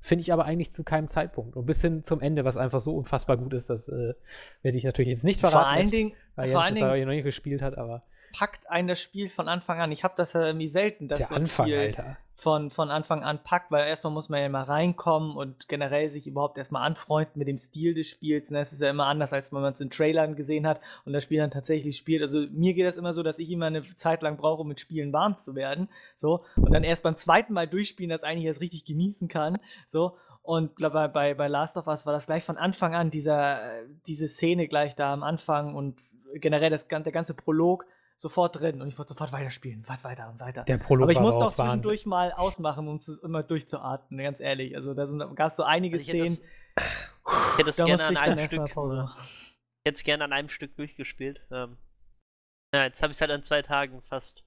finde ich aber eigentlich zu keinem Zeitpunkt. Und bis hin zum Ende, was einfach so unfassbar gut ist, das äh, werde ich natürlich jetzt nicht verraten. Vor allen Dingen, weil vor Jens allen Dingen noch nicht gespielt hat, aber packt einen das Spiel von Anfang an. Ich habe das ja irgendwie selten, dass der so ein Anfang, Spiel Alter. von, von Anfang an packt, weil erstmal muss man ja mal reinkommen und generell sich überhaupt erstmal anfreunden mit dem Stil des Spiels. Ne? Es ist ja immer anders, als wenn man es in Trailern gesehen hat und das Spiel dann tatsächlich spielt. Also mir geht das immer so, dass ich immer eine Zeit lang brauche, um mit Spielen warm zu werden. So. Und dann erst beim zweiten Mal durchspielen, das eigentlich erst richtig genießen kann. So. Und bei, bei, bei Last of Us war das gleich von Anfang an, dieser, äh, diese Szene gleich da am Anfang und generell das, der ganze Prolog sofort drin. Und ich wollte sofort weiterspielen, weit weiter und weiter. Der Prolog Aber ich musste auch Wahnsinn. zwischendurch mal ausmachen, um zu, immer durchzuatmen, ganz ehrlich. Also da sind gab es so einige Also ich hätte Szenen. ich hätte da gerne an einem Stück. Ich hätte es gerne an einem Stück durchgespielt. Ähm, ja, jetzt habe ich es halt an zwei Tagen fast,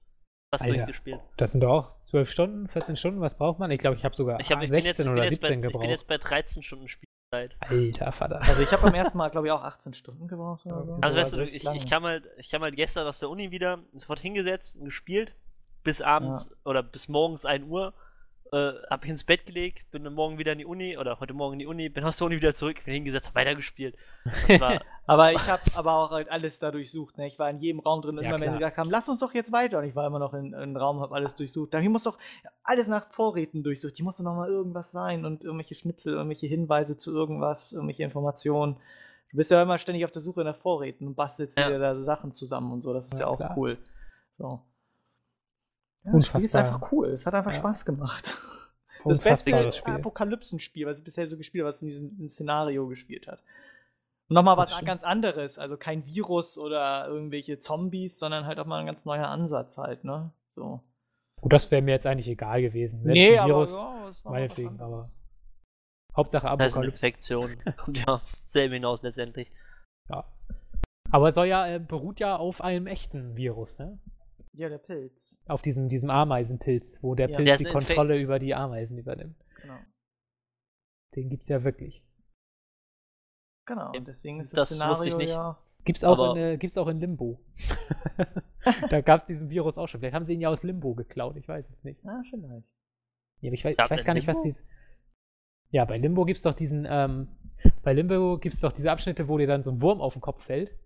fast Alter. durchgespielt. Das sind doch auch 12 Stunden, 14 Stunden, was braucht man? Ich glaube, ich habe sogar Ich, hab, ich, bin 16 jetzt, ich, oder jetzt bei, 17 ich bin gebraucht. jetzt bei 13 Stunden Spielzeit. Alter Vater. Also ich habe beim ersten Mal, glaube ich, auch 18 Stunden gebraucht. Oder so. Also weißt du, ich, ich, kam halt, ich kam halt gestern aus der Uni wieder, sofort hingesetzt und gespielt, bis abends oder bis morgens 1 Uhr. Äh, hab mich ins Bett gelegt, bin dann morgen wieder in die Uni oder heute Morgen in die Uni, bin aus der Uni wieder zurück, bin hingesetzt, hab weitergespielt. Das war, Aber ich habe aber auch halt alles da durchsucht. Ne? Ich war in jedem Raum drin, Ja, immer wenn sie gesagt haben, lass uns doch jetzt weiter. Und ich war immer noch in, in Raum, habe alles durchsucht. Da ich muss doch alles nach Vorräten durchsucht. Hier muss doch noch mal irgendwas sein und irgendwelche Schnipsel, irgendwelche Hinweise zu irgendwas, irgendwelche Informationen. Du bist ja immer ständig auf der Suche nach Vorräten und bastelst Ja. dir da Sachen zusammen und so. Das ist ja, Ja, auch klar. cool. So. Ja, das Spiel ist einfach cool. Es hat einfach Ja. Spaß gemacht. Das beste Unfassbares Spiel. Apokalypsen-Spiel, was ich bisher so gespielt habe, was in diesem Szenario gespielt hat. Und nochmal Das was ganz anderes, also kein Virus oder irgendwelche Zombies, sondern halt auch mal ein ganz neuer Ansatz halt, ne? So. Gut, das wäre mir jetzt eigentlich egal gewesen. Wenn's ein Virus, ja, es war meinetwegen, anderes. Hauptsache das ist eine Apokalypse. Infektion. Kommt ja auf selben hinaus letztendlich. Ja. Aber es soll ja, äh, beruht ja auf einem echten Virus, ne? Ja, der Pilz. Auf diesem, diesem Ameisenpilz, wo der Ja. Pilz Der die Kontrolle über die Ameisen übernimmt. Genau. Den gibt's ja wirklich. Genau. Und deswegen ist das, das Szenario ich nicht. ja. Gibt's auch, Aber- in, äh, gibt's auch in Limbo. da gab's diesen Virus auch schon. Vielleicht haben sie ihn ja aus Limbo geklaut, ich weiß es nicht. Ja, vielleicht. Ja, aber ich weiß, Gab ich weiß gar nicht, was dies. Ja, bei Limbo gibt's doch diesen, ähm, bei Limbo gibt's doch diese Abschnitte, wo dir dann so ein Wurm auf den Kopf fällt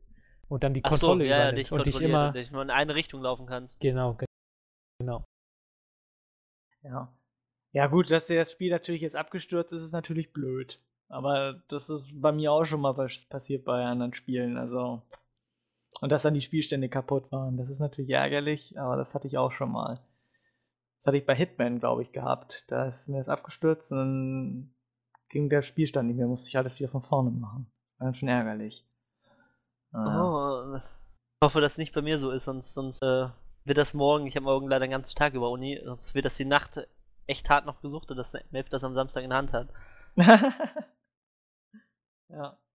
und dann die Ach so, Kontrolle ja, ja, übernimmt dich und dich immer. und dich nur in eine Richtung laufen kannst. Genau, ge- genau. Ja. Ja, gut, dass dir das Spiel natürlich jetzt abgestürzt ist, ist natürlich blöd. Aber das ist bei mir auch schon mal was passiert bei anderen Spielen. Also. Und dass dann die Spielstände kaputt waren. Das ist natürlich ärgerlich, aber das hatte ich auch schon mal. Das hatte ich bei Hitman, glaube ich, gehabt. Da ist mir das abgestürzt und dann ging der Spielstand nicht mehr, musste ich alles wieder von vorne machen. War dann schon ärgerlich. Ah. Oh, ich hoffe, dass nicht bei mir so ist, sonst, sonst äh, wird das morgen, ich habe morgen leider den ganzen Tag über Uni, sonst wird das die Nacht echt hart noch gesucht, dass Melf das am Samstag in der Hand hat. ja.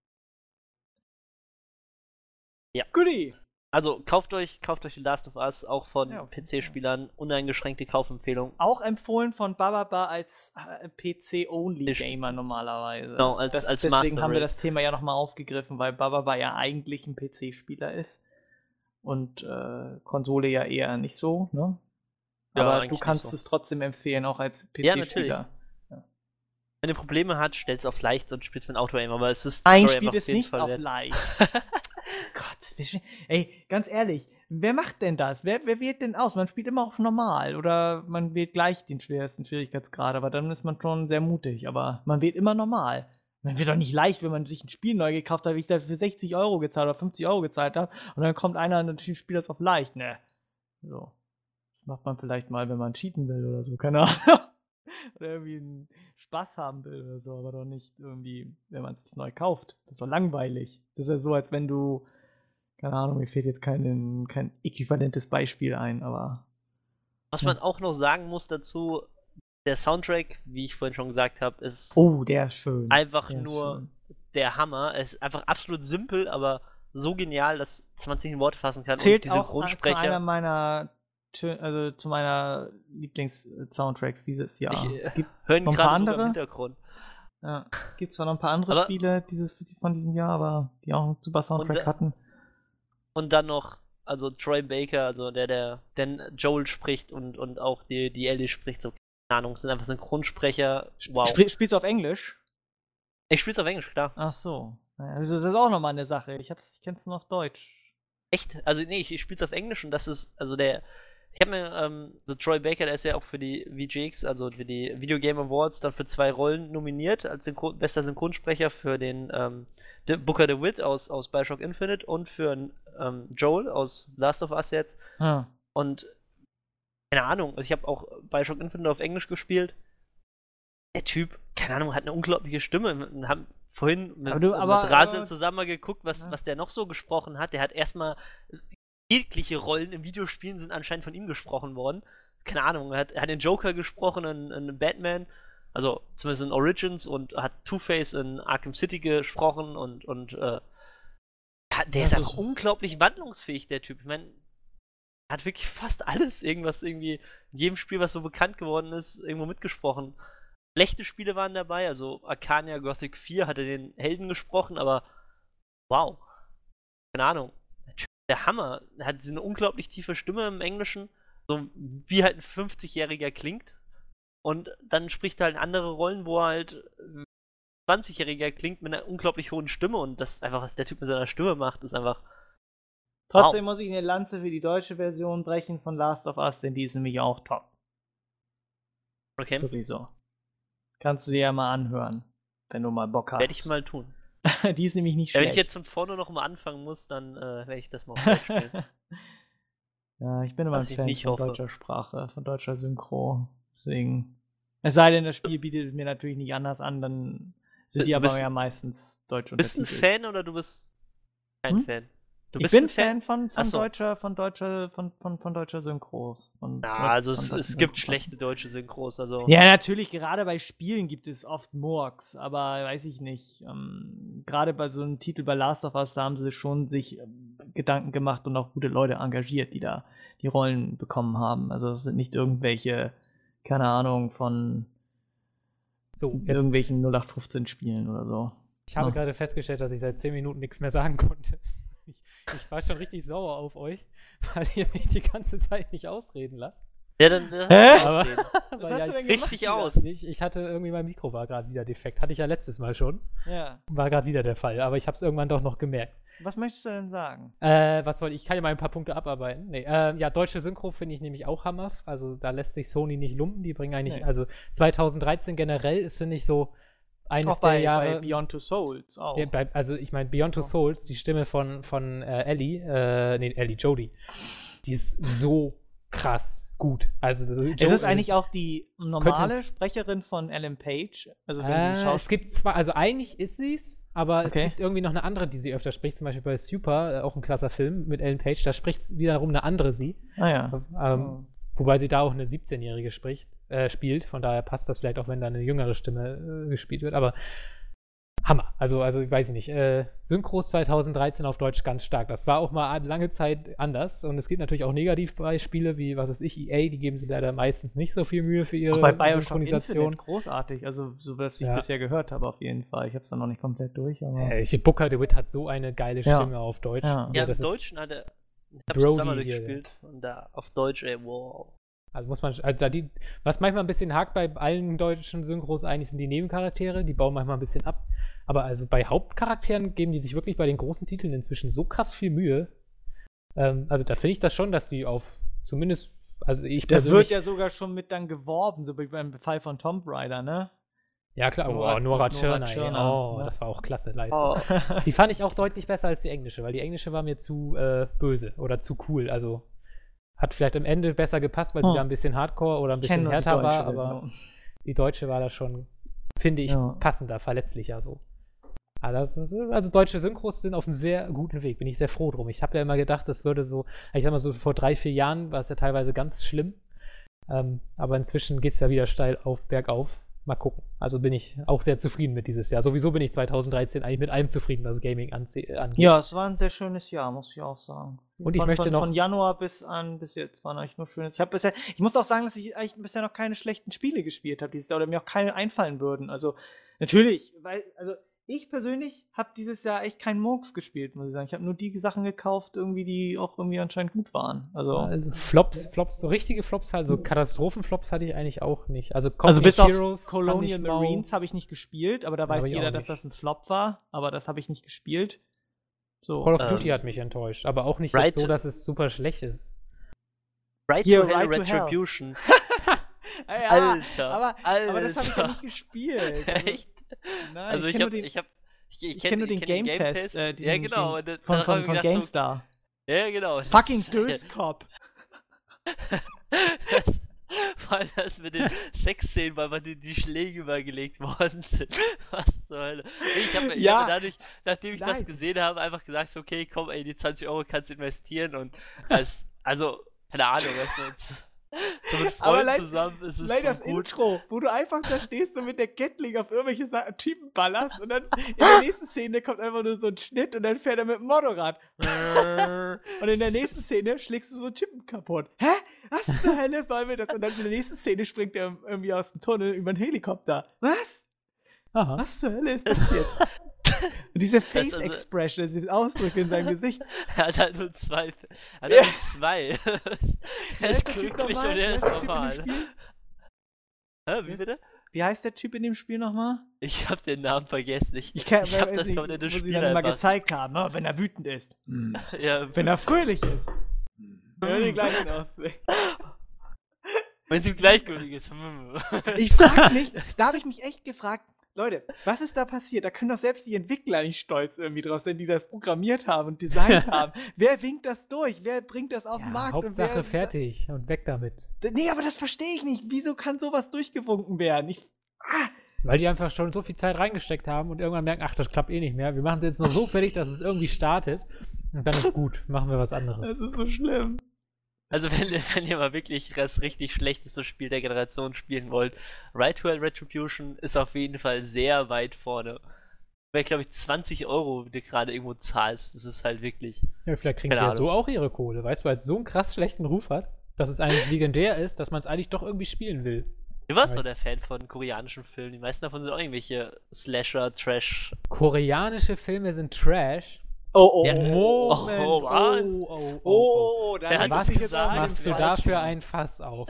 Ja. Goodie. Also kauft euch, kauft euch The Last of Us, auch von Ja, jeden PC-Spielern, uneingeschränkte Kaufempfehlung. Auch empfohlen von Bababa als äh, PC-Only-Gamer normalerweise. Genau, als- das, als deswegen Master haben wir das Thema ja nochmal aufgegriffen, weil Bababa ja eigentlich ein PC-Spieler ist. Und äh, Konsole ja eher nicht so, ne? Ja, Aber du kannst so. es trotzdem empfehlen, auch als Ja. PC-Spieler. Wenn ihr Probleme habt, stellt's auf leicht und spielt's mit Auto-Aim, aber es ist Ein es auf jeden nicht auf leicht. Gott, ey, ganz ehrlich, wer macht denn das? Wer, wer wählt denn aus? Man spielt immer auf normal oder man wählt gleich den schwersten Schwierigkeitsgrad, aber dann ist man schon sehr mutig, aber man wählt immer normal. Man wird doch nicht leicht, wenn man sich ein Spiel neu gekauft hat, wie ich da für 60 Euro gezahlt oder 50 Euro gezahlt habe und dann kommt einer und spielt das auf leicht, ne? So. Das macht man vielleicht mal, wenn man cheaten will oder so, keine Ahnung. Oder irgendwie einen Spaß haben will oder so, aber doch nicht irgendwie, wenn man es sich neu kauft. Das ist doch langweilig. Das ist ja so, als wenn du, keine Ahnung, mir fehlt jetzt kein, kein äquivalentes Beispiel ein, aber Was Ja. man auch noch sagen muss dazu, der Soundtrack, wie ich vorhin schon gesagt habe, ist oh, der ist schön. einfach Der nur schön. der Hammer. Es ist einfach absolut simpel, aber so genial, dass man es nicht in Worte fassen kann. Zählt und die auch zu einer Synchronsprecher. meiner also zu meiner Lieblings-Soundtracks dieses Jahr. Ich, äh, hören noch ein paar gerade sogar im andere? Hintergrund. ja, gibt zwar noch ein paar andere Aber- Spiele dieses, von diesem Jahr, aber die auch einen super Soundtrack äh, hatten. Und dann noch, also Troy Baker, also der, der denn Joel spricht und, und auch die, die Ellie spricht, so, keine Ahnung, sind einfach Synchronsprecher. Wow. Spr spielst du auf Englisch? ich spiel's auf Englisch, klar. Ach so. Also das ist auch nochmal eine Sache. Ich, hab's, ich kenn's nur auf Deutsch. Echt? Also nee, ich, ich spiel's auf Englisch und das ist, also der, ich habe mir, ähm, so Troy Baker, der ist ja auch für die VGX, also für die Video Game Awards, dann für zwei Rollen nominiert, als Synchron bester Synchronsprecher für den ähm, De Booker DeWitt aus, aus Bioshock Infinite und für ähm, Joel aus Last of Us jetzt. Ja. Und keine Ahnung, also ich habe auch Bioshock Infinite auf Englisch gespielt. Der Typ keine Ahnung, hat eine unglaubliche Stimme. Wir haben vorhin mit, Aber du- aber- mit aber- zusammen mal geguckt, was, Ja. was der noch so gesprochen hat. Der hat erstmal jegliche Rollen in Videospielen sind anscheinend von ihm gesprochen worden. Keine Ahnung, er hat, er hat den Joker gesprochen in, in Batman, also zumindest in Origins und hat Two-Face in Arkham City gesprochen und, und äh, der ist einfach unglaublich wandlungsfähig, der Typ. Ich meine, er hat wirklich fast alles irgendwas irgendwie in jedem Spiel, was so bekannt geworden ist, irgendwo mitgesprochen. Schlechte Spiele waren dabei, also Arcania Gothic 4 hat er den Helden gesprochen, aber wow. Keine Ahnung. Der Hammer. Er hat diese unglaublich tiefe Stimme im Englischen, so wie halt ein 50-Jähriger klingt. Und dann spricht er halt andere Rollen, wo er halt äh, 20-Jähriger klingt mit einer unglaublich hohen Stimme und das einfach, was der Typ mit seiner Stimme macht, ist einfach. Trotzdem muss ich eine Lanze für die deutsche Version brechen von Last of Us, denn die ist nämlich auch top. Okay. Sowieso. Kannst du dir ja mal anhören, wenn du mal Bock hast. Werde ich mal tun. die ist nämlich nicht Ja, schlecht. wenn ich jetzt von vorne noch mal anfangen muss, dann äh, werde ich das mal spielen. ja, ich bin immer ein Was ich Fan nicht von hoffe. deutscher Sprache, von deutscher Synchro. Deswegen. Es sei denn, das Spiel bietet mir natürlich nicht anders an, dann sind Du die aber ja meistens deutsch Bist du ein untertitelt. Fan oder du bist kein Hm? Fan? Du ich bist bin ein Fan von, von so. deutscher, von deutscher, von, von, von deutscher Synchros. Von, Ja, von- also es, von es gibt Synchros. schlechte deutsche Synchros, also. Ja, natürlich, gerade bei Spielen gibt es oft Murks, aber weiß ich nicht. Ähm, gerade bei so einem Titel bei Last of Us, da haben sie schon sich ähm, Gedanken gemacht und auch gute Leute engagiert, die da die Rollen bekommen haben. Also es sind nicht irgendwelche, keine Ahnung, von So, irgendwelchen 0815 Spielen oder so. ich habe Ja. gerade festgestellt, dass ich seit 10 Minuten nichts mehr sagen konnte. Ich, war schon richtig sauer auf euch, weil ihr mich die ganze Zeit nicht ausreden lasst. Ja, dann äh, Hä? hast du ausreden. Weil ja, denn Richtig aus. Ich, ich hatte irgendwie, mein Mikro war gerade wieder defekt. Hatte ich ja letztes Mal schon. Ja. War gerade wieder der Fall. Aber ich habe es irgendwann doch noch gemerkt. Was möchtest du denn sagen? Äh, was wollte ich? Ich kann ja mal ein paar Punkte abarbeiten. Nee, äh, ja, deutsche Synchro finde ich nämlich auch Hammer. Also da lässt sich Sony nicht lumpen. Die bringen eigentlich, Nee. also 2013 generell ist, finde ich, so eines Auch der bei, Jahre. bei Beyond Two Souls auch. Ja, bei, also ich meine, Beyond Two Oh. Souls, die Stimme von, von äh, Ellie, äh, nee, Ellie, Jodie, die ist so krass gut. Also so es ist eigentlich auch die normale Sprecherin von Ellen Page. Also wenn sie Äh, Schaus es gibt zwar, also eigentlich ist sie's, aber es Okay. gibt irgendwie noch eine andere, die sie öfter spricht, zum Beispiel bei Super, äh, auch ein klasser Film mit Ellen Page, da spricht wiederum eine andere sie. Ah ja. Ähm, Oh. Wobei sie da auch eine 17-Jährige spricht, äh, spielt, von daher passt das vielleicht auch, wenn da eine jüngere Stimme äh, gespielt wird, aber Hammer. Also, also ich weiß ich nicht. Äh, Synchros 2013 auf Deutsch ganz stark. Das war auch mal lange Zeit anders. Und es gibt natürlich auch Negativbeispiele, wie, was weiß ich, EA, die geben sich leider meistens nicht so viel Mühe für ihre Auch bei Bioshock Synchronisation. Infinite großartig, also so was ich Ja. bisher gehört habe auf jeden Fall. Ich habe es dann noch nicht komplett durch, aber Äh, ich finde, Booker DeWitt hat so eine geile Ja. Stimme auf Deutsch. Ja. Ja, das im ist- Deutschen hat er. Ich hab's Brody hier, durchgespielt und da auf Deutsch, ey, wow. Also muss man, also da die, was manchmal ein bisschen hakt bei allen deutschen Synchros eigentlich sind die Nebencharaktere, die bauen manchmal ein bisschen ab. Aber also bei Hauptcharakteren geben die sich wirklich bei den großen Titeln inzwischen so krass viel Mühe. Ähm, also da finde ich das schon, dass die auf zumindest, also ich Da wird ja sogar schon mit dann geworben, so wie beim Fall von Tomb Raider, ne? ja klar, Nora- oh, Nora Nora Tschirner, oh, ne? das war auch klasse Leistung. Oh, Die fand ich auch deutlich besser als die englische, weil die englische war mir zu äh, böse oder zu cool. Also hat vielleicht am Ende besser gepasst, weil sie Hm. da ein bisschen Hardcore oder ein bisschen härter war, aber Version. die deutsche war da schon, finde ich, Ja. passender, verletzlicher so. Also, also deutsche Synchros sind auf einem sehr guten Weg, bin ich sehr froh drum. Ich habe ja immer gedacht, das würde so, ich sag mal so, vor drei, vier Jahren war es ja teilweise ganz schlimm. Ähm, aber inzwischen geht es ja wieder steil auf, bergauf. Mal gucken. Also bin ich auch sehr zufrieden mit dieses Jahr. Sowieso bin ich 2013 eigentlich mit allem zufrieden, was Gaming angeht. Ja, es war ein sehr schönes Jahr, muss ich auch sagen. Und ich von, möchte von, noch- Von Januar bis an, bis jetzt waren eigentlich nur schönes. Ich habe bisher, ich muss auch sagen, dass ich eigentlich bisher noch keine schlechten Spiele gespielt habe dieses Jahr oder mir auch keine einfallen würden. Also, natürlich, weil, also, ich persönlich habe dieses Jahr echt keinen Murks gespielt, muss ich sagen. Ich habe nur die Sachen gekauft, irgendwie, die auch irgendwie anscheinend gut waren. Also, Also Flops, Flops, so richtige Flops, also Katastrophenflops hatte ich eigentlich auch nicht. Also, also bis auf Heroes fand Colonial. Marines habe ich nicht gespielt, aber da Ja, weiß jeder, dass das ein Flop war, aber das habe ich nicht gespielt. So. Call of Ähm, Duty hat mich enttäuscht, aber auch nicht Right jetzt so, dass es super schlecht ist. Right Hier, to Hell Right to Hell. Retribution. Ja, Alter. aber, Alter. aber das habe ich ja nicht gespielt. Also, Echt? Nein, Also ich kenn hab, nur den- ich hab, ich, ich Ich kenn- kenne nur ich den kenn Game-Test. Äh, ja, diesen- genau. Den, und da- von, von, ich von gedacht so, GameStar. Ja, genau. Fucking Das-. Das, Vor allem das mit den Sexszenen, weil man die, die Schläge übergelegt worden sind. Was zur Hölle. Ich habe ich Ja. hab dadurch, nachdem ich das Nein. gesehen habe, einfach gesagt, okay, komm, ey, die 20 Euro kannst du investieren und es, also, keine Ahnung, du, jetzt, so mit Freunden zusammen ist es Leider so das gut. Intro, wo du einfach da stehst und mit der Gatling auf irgendwelche Sa Typen ballerst und dann in der nächsten Szene kommt einfach nur so ein Schnitt und dann fährt er mit dem Motorrad. Und in der nächsten Szene schlägst du so einen Typen kaputt. Hä? Was zur Hölle soll mir das? Und dann in der nächsten Szene springt er irgendwie aus dem Tunnel über einen Helikopter. Was? Aha. Was zur Hölle ist das jetzt? Und diese Face also- Expression, diese Ausdrücke in seinem Gesicht. Er hat halt nur zwei, er hat Ja. halt nur zwei. Wer er ist glücklich und er ist normal. Hä, wie bitte? Wie heißt der Typ in dem Spiel nochmal? Ich hab den Namen vergessen. Ich, Ich, kann, ich hab das nicht, komplette wo sie Spiel dann immer einfach. gezeigt haben, oh, wenn er wütend ist. Ja, Wenn er fröhlich ist. Ja, die gleichen Ausweg. wenn es ihm gleichgültig ist. hm. Ich frag mich, da habe ich mich echt gefragt, Leute, was ist da passiert? Da können doch selbst die Entwickler nicht stolz irgendwie drauf sein, die das programmiert haben und designt haben. Wer winkt das durch? Wer bringt das auf Ja, den Markt? Hauptsache und wer, fertig und weg damit. Nee, aber das verstehe ich nicht. Wieso kann sowas durchgewunken werden? Ich, ah, Weil die einfach schon so viel Zeit reingesteckt haben und irgendwann merken, ach, das klappt eh nicht mehr. Wir machen es jetzt noch so fertig, dass es irgendwie startet. Und dann ist gut, machen wir was anderes. das ist so schlimm. Also wenn, wenn ihr mal wirklich das richtig schlechteste Spiel der Generation spielen wollt, Right to Hell Retribution ist auf jeden Fall sehr weit vorne. Weil, glaube ich, 20 Euro, die du gerade irgendwo zahlst, das ist halt wirklich. Ja, vielleicht kriegen die ja so auch ihre Kohle, weißt du, weil es so einen krass schlechten Ruf hat, dass es eigentlich legendär ist, dass man es eigentlich doch irgendwie spielen will. Du warst doch der Fan von koreanischen Filmen. Die meisten davon sind auch irgendwelche Slasher, Trash. Koreanische Filme sind Trash. Oh, oh, Ja. oh. Moment. Oh, was? oh, oh, oh, oh. Oh, da Wer hat jetzt gesagt? auch Machst du dafür ein Fass auf?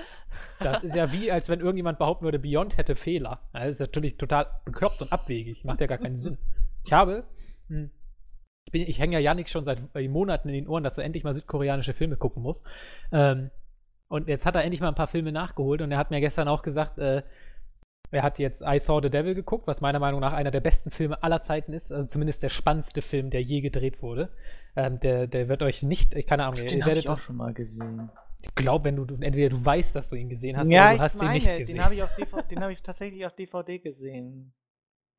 Das ist ja wie, als wenn irgendjemand behaupten würde, Beyond hätte Fehler. Das ist natürlich total bekloppt und abwegig. Macht ja gar keinen Sinn. Ich habe, hm, ich, bin- ich hänge ja Yannick schon seit äh, Monaten in den Ohren, dass er endlich mal südkoreanische Filme gucken muss. Ähm, und jetzt hat er endlich mal ein paar Filme nachgeholt und er hat mir gestern auch gesagt, äh, er hat jetzt I Saw the Devil geguckt, was meiner Meinung nach einer der besten Filme aller Zeiten ist, also zumindest der spannendste Film, der je gedreht wurde. Ähm, der, der wird euch nicht, ich keine Ahnung, ihr Den habe werdet ich auch schon mal gesehen. ich glaube, wenn du, entweder du weißt, dass du ihn gesehen hast, ja, oder du hast meine, ihn nicht gesehen. den habe ich, hab ich tatsächlich auf DVD gesehen.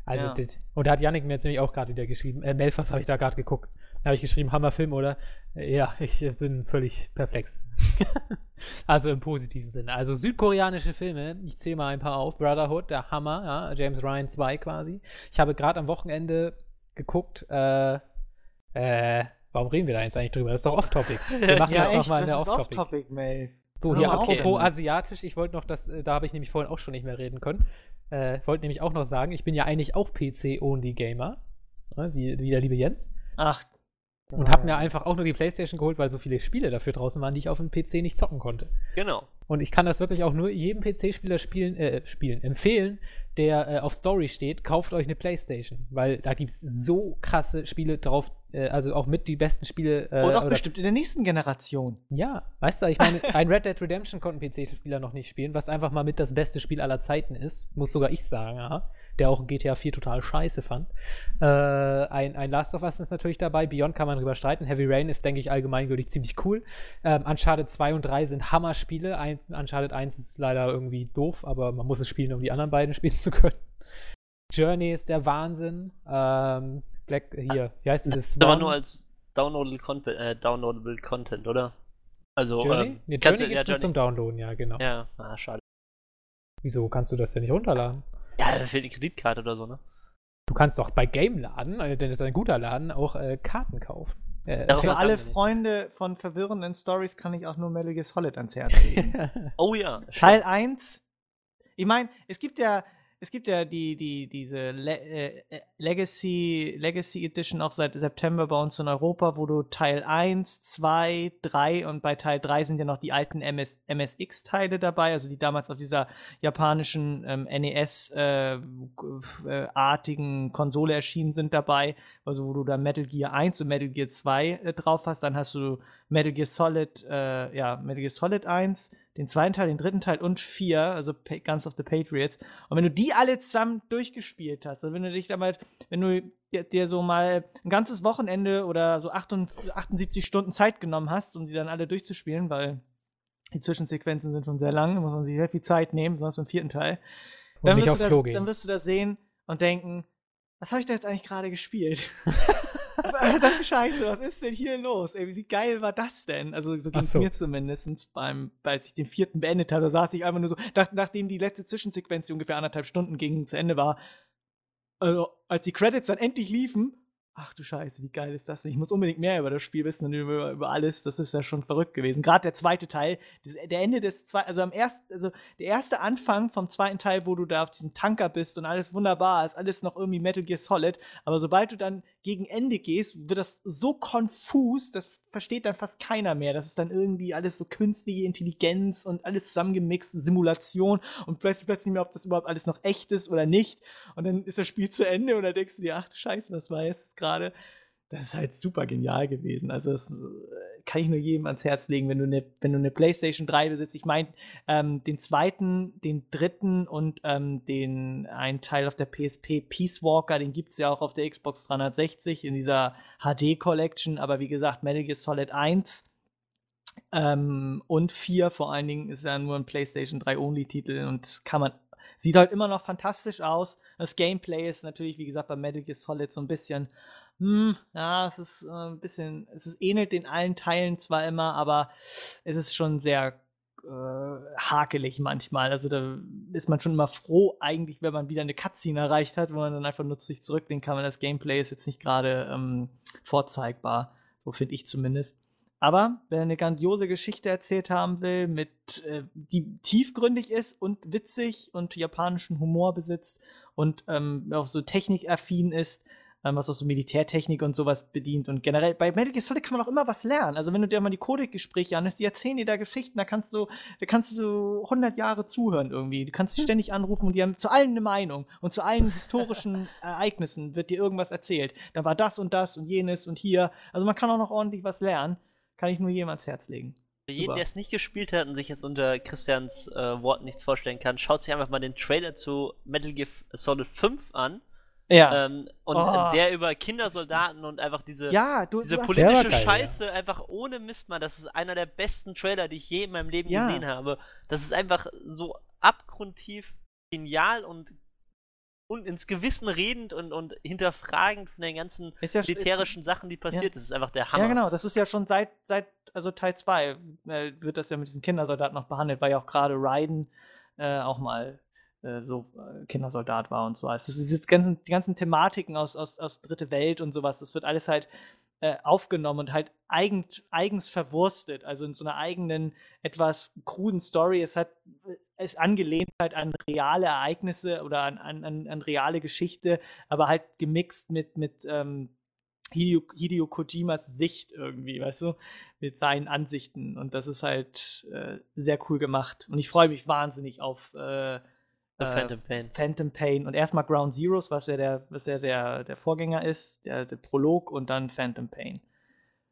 also, ja. das, und da hat Yannick mir jetzt nämlich auch gerade wieder geschrieben, äh, Melfas habe ich da gerade geguckt. Da habe ich geschrieben, Hammerfilm, oder? Ja, ich bin völlig perplex. also im positiven Sinne. Also südkoreanische Filme, ich zähle mal ein paar auf. Brotherhood, der Hammer, ja, James Ryan 2 quasi. Ich habe gerade am Wochenende geguckt, äh, äh, warum reden wir da jetzt eigentlich drüber? Das ist doch off-topic. Wir machen Ja, das nochmal in das der ist Off-Topic. Mel. So, hier apropos asiatisch, ich wollte noch das, äh, da habe ich nämlich vorhin auch schon nicht mehr reden können. Äh, wollte nämlich auch noch sagen, ich bin ja eigentlich auch PC-Only-Gamer, ne, wie, wie der liebe Jens. Ach. Und habe mir einfach auch nur die Playstation geholt, weil so viele Spiele dafür draußen waren, die ich auf dem PC nicht zocken konnte. Genau. Und ich kann das wirklich auch nur jedem PC-Spieler spielen, äh, spielen, empfehlen, der äh, auf Story steht, kauft euch eine Playstation. Weil da gibt es so krasse Spiele drauf, äh, also auch mit die besten Spiele. Äh, Und auch bestimmt in der nächsten Generation. ja, weißt du, ich meine, ein Red Dead Redemption konnten PC-Spieler noch nicht spielen, was einfach mal mit das beste Spiel aller Zeiten ist, muss sogar ich sagen, ja, der auch GTA 4 total scheiße fand. Äh, ein, ein Last of Us ist natürlich dabei, Beyond kann man drüber streiten, Heavy Rain ist, denke ich, allgemeingültig ziemlich cool. Ähm, Uncharted 2 und 3 sind Hammer-Spiele, ein, Uncharted 1 ist leider irgendwie doof, aber man muss es spielen, um die anderen beiden spielen zu können. Journey ist der Wahnsinn. Ähm, Black, hier, wie heißt dieses? Aber Swan? nur als downloadable, Con äh, downloadable Content, oder? Also, Journey? ähm, nee, kannst Journey du- gibt's nur zum Downloaden, ja, genau. Ja, ah, schade. Wieso kannst du das denn nicht runterladen? Ja, da fehlt die Kreditkarte oder so, ne? Du kannst doch bei Game-Laden, äh, denn das ist ein guter Laden, auch äh, Karten kaufen. Äh, Für alle. Freunde von verwirrenden Stories kann ich auch nur Metal Gear Solid ans Herz legen. Oh ja. Teil 1. Ich meine, es gibt ja, es gibt ja die, die, diese Le äh, äh, Legacy, Legacy Edition auch seit September bei uns in Europa, wo du Teil 1, 2, 3 und bei Teil 3 sind ja noch die alten MS, MSX-Teile dabei, also die damals auf dieser japanischen ähm, NES-artigen Konsole erschienen sind dabei, also wo du dann Metal Gear 1 und Metal Gear 2 äh, drauf hast, dann hast du Metal Gear Solid, äh, ja, Metal Gear Solid 1, den zweiten Teil, den dritten Teil und 4, also Pa- Guns of the Patriots. Und wenn du die alle zusammen durchgespielt hast, also wenn du dich damit, wenn du dir, dir so mal ein ganzes Wochenende oder so 78 78 Stunden Zeit genommen hast, um die dann alle durchzuspielen, weil Die Zwischensequenzen sind schon sehr lang, da muss man sich sehr viel Zeit nehmen, besonders beim vierten Teil. Dann wirst, das, dann wirst du das sehen und denken, was habe ich da jetzt eigentlich gerade gespielt? Verdammte Scheiße, was ist denn hier los? Ey, wie geil war das denn? Also so ging es so. mir zumindest beim, als ich den vierten beendet habe, da saß ich einfach nur so, nach, nachdem die letzte Zwischensequenz, die ungefähr anderthalb Stunden ging, zu Ende war, also als die Credits dann endlich liefen, ach du Scheiße, wie geil ist das? Ich muss unbedingt mehr über das Spiel wissen und über, über alles. Das ist ja schon verrückt gewesen. Gerade der zweite Teil, das, der Ende des zweiten, also am ersten, also der erste Anfang vom zweiten Teil, wo du da auf diesem Tanker bist und alles wunderbar ist, alles noch irgendwie Metal Gear Solid. Aber sobald du dann gegen Ende gehst, wird das so konfus, das versteht dann fast keiner mehr. Das ist dann irgendwie alles so künstliche Intelligenz und alles zusammengemixt, Simulation und plötzlich plötzlich nicht mehr, ob das überhaupt alles noch echt ist oder nicht. Und dann ist das Spiel zu Ende und dann denkst du dir, ach Scheiße, was war jetzt gerade? Das ist halt super genial gewesen. Also das kann ich nur jedem ans Herz legen, wenn du eine, wenn du eine PlayStation 3 besitzt. Ich meine, ähm, den zweiten, den dritten und ähm, den einen Teil auf der PSP Peace Walker, den gibt es ja auch auf der Xbox 360 in dieser HD Collection. Aber wie gesagt, Metal Gear Solid 1 ähm, und 4 vor allen Dingen ist ja nur ein PlayStation 3 Only-Titel und das kann man. Sieht halt immer noch fantastisch aus. Das Gameplay ist natürlich, wie gesagt, bei Metal Gear Solid so ein bisschen hm, ja, es ist äh, ein bisschen, es ist, ähnelt den allen Teilen zwar immer, aber es ist schon sehr äh, hakelig manchmal. Also da ist man schon immer froh, eigentlich, wenn man wieder eine Cutscene erreicht hat, wo man dann einfach nur sich zurücklehnen kann, weil das Gameplay ist jetzt nicht gerade ähm, vorzeigbar. So finde ich zumindest. Aber wer eine grandiose Geschichte erzählt haben will, mit, äh, die tiefgründig ist und witzig und japanischen Humor besitzt und ähm, auch so technikaffin ist, ähm, was auch so Militärtechnik und sowas bedient. Und generell bei Metal Gear Solid kann man auch immer was lernen. Also wenn du dir mal die Codec-Gespräche anhörst, die erzählen dir da Geschichten, da kannst du, da kannst du so 100 Jahre zuhören irgendwie. Du kannst sie ständig anrufen und die haben zu allen eine Meinung und zu allen historischen Ereignissen wird dir irgendwas erzählt. Da war das und das und jenes und hier. Also man kann auch noch ordentlich was lernen. Kann ich nur jedem ans Herz legen. Für jeden, der es nicht gespielt hat und sich jetzt unter Christians äh, Worten nichts vorstellen kann, schaut sich einfach mal den Trailer zu Metal Gear Solid 5 an. Ja. Ähm, und Oh. der über Kindersoldaten und einfach diese, ja, du, diese du politische geil, Scheiße einfach ohne Mist mal. Das ist einer der besten Trailer, die ich je in meinem Leben Ja. gesehen habe. Das ist einfach so abgrundtief genial und, und ins Gewissen redend und, und hinterfragend von den ganzen ja, militärischen Sachen, die passiert. Das ist einfach der Hammer. Ja, genau. Das ist ja schon seit, seit also Teil 2 äh, wird das ja mit diesen Kindersoldaten noch behandelt, weil ja auch gerade Raiden äh, auch mal so äh, Kindersoldat war und so. Also diese ganzen, die ganzen Thematiken aus, aus, aus Dritte Welt und sowas, das wird alles halt äh, aufgenommen und halt eigen, eigens verwurstet, also in so einer eigenen, etwas kruden Story. Es hat es angelehnt halt an reale Ereignisse oder an, an, an, an reale Geschichte, aber halt gemixt mit, mit ähm, Hideo, Hideo Kojimas Sicht irgendwie, weißt du, mit seinen Ansichten. Und das ist halt äh, sehr cool gemacht. Und ich freue mich wahnsinnig auf äh, The äh, Phantom Pain. Phantom Pain und erstmal Ground Zeroes, was ja der, was ja der, der Vorgänger ist, der, der Prolog und dann Phantom Pain.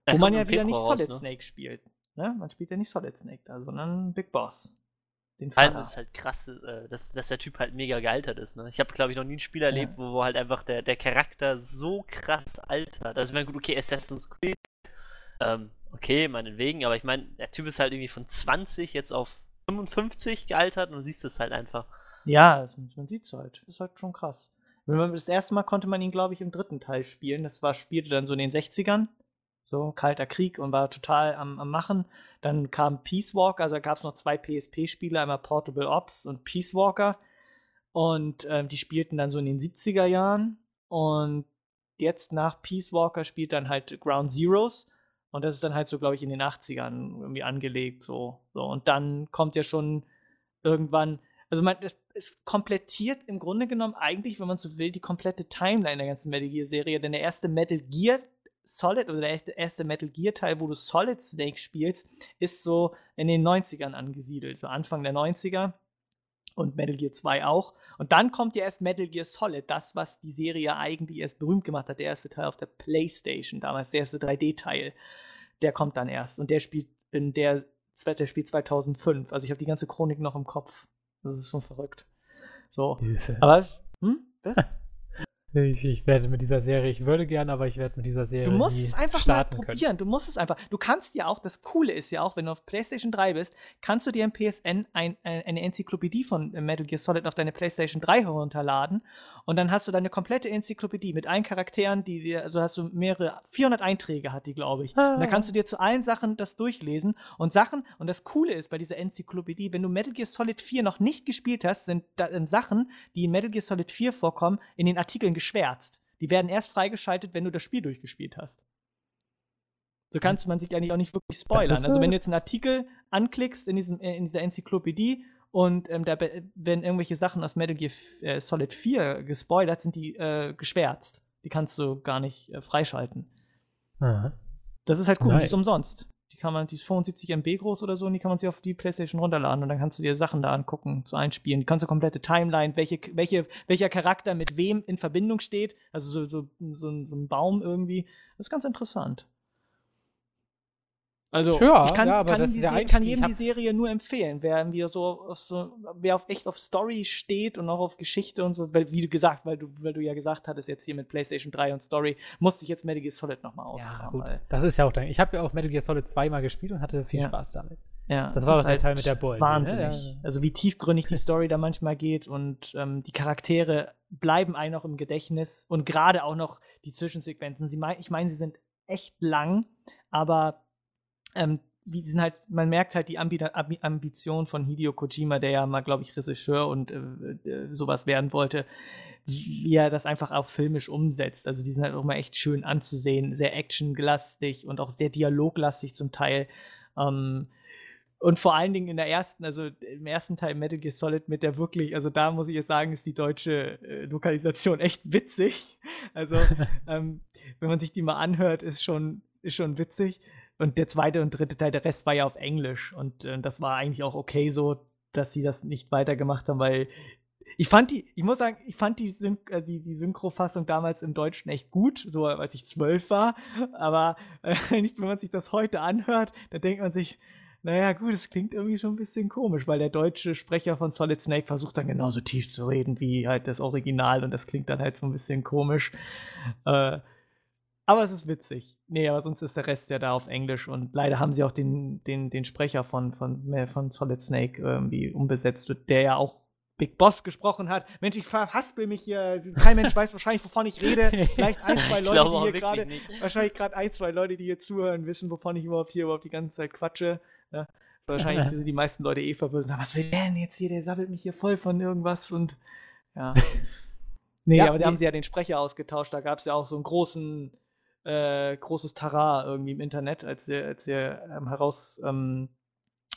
Der Wo man ja wieder nicht Solid raus, ne? Snake spielt. Ne? Man spielt ja nicht Solid Snake da, sondern Big Boss. Den Vor allem Vater. ist halt krass, äh, dass, dass der Typ halt mega gealtert ist. Ne? Ich habe, glaube ich, noch nie ein Spiel erlebt, wo, wo halt einfach der, der Charakter so krass altert. Also, ich meine, gut, okay, Assassin's Creed, ähm, okay, meinetwegen, aber ich meine, der Typ ist halt irgendwie von 20 jetzt auf 55 gealtert und du siehst es halt einfach. Ja, das, man sieht es halt. Ist halt schon krass. Das erste Mal konnte man ihn, glaube ich, im dritten Teil spielen. Das war, spielte dann so in den 60ern. So, Kalter Krieg und war total am, am Machen. Dann kam Peace Walker, also gab es noch zwei PSP-Spiele, einmal Portable Ops und Peace Walker. Und ähm, die spielten dann so in den 70er Jahren. Und jetzt nach Peace Walker spielt dann halt Ground Zeroes. Und das ist dann halt so, glaube ich, in den 80ern irgendwie angelegt. So. so. Und dann kommt ja schon irgendwann also man, es, es komplettiert im Grunde genommen eigentlich, wenn man so will, die komplette Timeline der ganzen Metal Gear-Serie. Denn der erste Metal Gear Solid oder der erste- Metal Gear-Teil, wo du Solid Snake spielst, ist so in den 90ern angesiedelt, so Anfang der 90er. Und Metal Gear 2 auch. Und dann kommt ja erst Metal Gear Solid, das, was die Serie eigentlich erst berühmt gemacht hat. Der erste Teil auf der PlayStation, damals der erste 3D-Teil. Der kommt dann erst. Und der spielt in der, der spielt 2005. Also ich habe die ganze Chronik noch im Kopf. Das ist schon verrückt. So. Hilfe. Aber es, hm? Was? Ich, ich werde mit dieser Serie, ich würde gern, aber ich werde mit dieser Serie. Du musst es einfach mal starten probieren. Können. Du musst es einfach. Du kannst ja auch, das Coole ist ja auch, wenn du auf PlayStation 3 bist, kannst du dir im PSN ein, ein, eine Enzyklopädie von Metal Gear Solid auf deine PlayStation 3 herunterladen. Und dann hast du deine komplette Enzyklopädie mit allen Charakteren, die dir, also hast du mehrere, 400 Einträge hat die, glaube ich. Ah. Und dann kannst du dir zu allen Sachen das durchlesen. Und Sachen, und das Coole ist bei dieser Enzyklopädie, wenn du Metal Gear Solid 4 noch nicht gespielt hast, sind da, ähm, Sachen, die in Metal Gear Solid 4 vorkommen, in den Artikeln geschwärzt. Die werden erst freigeschaltet, wenn du das Spiel durchgespielt hast. So kannst man sich eigentlich auch nicht wirklich spoilern. Also wenn du jetzt einen Artikel anklickst in, diesem, äh, in dieser Enzyklopädie und ähm, da werden irgendwelche Sachen aus Metal Gear äh, Solid 4 gespoilert, sind die äh, geschwärzt. Die kannst du gar nicht äh, freischalten. Ah. Das ist halt cool, und die Nice. ist umsonst. Die kann man, die ist 75 MB groß oder so und die kann man sich auf die Playstation runterladen und dann kannst du dir Sachen da angucken, zu einspielen. Die kannst du komplette Timeline, welche, welche, welcher Charakter mit wem in Verbindung steht, also so, so, so, so ein Baum irgendwie. Das ist ganz interessant. Also, Ja, ich kann, ja, kann, das die kann jedem die Serie nur empfehlen, wer irgendwie so, auf so, wer auf echt auf Story steht und auch auf Geschichte und so, weil, wie du gesagt, weil du, weil du ja gesagt hattest, jetzt hier mit PlayStation 3 und Story, musste ich jetzt Metal Gear Solid nochmal Ja, gut. weil- Das ist ja auch dein. Ich habe ja auch Metal Gear Solid 2 mal gespielt und hatte viel Ja. Spaß damit. Ja, Das es war der Teil mit der Beute, ne? Wahnsinnig. Ja, ja. Also wie tiefgründig die Story da manchmal geht und ähm, die Charaktere bleiben einem noch im Gedächtnis und gerade auch noch die Zwischensequenzen. Sie mein, ich meine, sie sind echt lang, aber ähm, wie sind halt, man merkt halt die Ambi Ambi Ambition von Hideo Kojima, der ja mal, glaube ich, Regisseur und äh, äh, sowas werden wollte, wie er das einfach auch filmisch umsetzt. Also die sind halt auch mal echt schön anzusehen, sehr actionlastig und auch sehr dialoglastig zum Teil. Ähm, und vor allen Dingen in der ersten, also im ersten Teil Metal Gear Solid mit der wirklich, also da muss ich jetzt sagen, ist die deutsche äh, Lokalisation echt witzig. Also, ähm, wenn man sich die mal anhört, ist schon, ist schon witzig. Und der zweite und dritte Teil, der Rest war ja auf Englisch. Und äh, das war eigentlich auch okay so, dass sie das nicht weitergemacht haben, weil ich fand die, ich muss sagen, ich fand die, Syn äh, die, die Synchrofassung damals im Deutschen echt gut, so als ich zwölf war. Aber äh, nicht, wenn man sich das heute anhört, dann denkt man sich, naja, gut, es klingt irgendwie schon ein bisschen komisch, weil der deutsche Sprecher von Solid Snake versucht dann genauso tief zu reden wie halt das Original und das klingt dann halt so ein bisschen komisch. Äh, aber es ist witzig. Nee, aber sonst ist der Rest ja da auf Englisch und leider haben sie auch den, den, den Sprecher von, von, äh, von Solid Snake irgendwie umbesetzt, der ja auch Big Boss gesprochen hat. Mensch, ich verhaspel mich hier. Kein Mensch weiß wahrscheinlich, wovon ich rede. Vielleicht ein, zwei Leute, die hier gerade wahrscheinlich gerade ein, zwei Leute, die hier zuhören, wissen, wovon ich überhaupt hier überhaupt die ganze Zeit quatsche. Ja, wahrscheinlich sind die meisten Leute eh verwirrt. Was will der denn jetzt hier? Der sammelt mich hier voll von irgendwas und ja. Nee, Ja, aber da nee. haben sie ja den Sprecher ausgetauscht. Da gab es ja auch so einen großen, äh, großes Tara irgendwie im Internet, als er, als ähm, heraus ähm,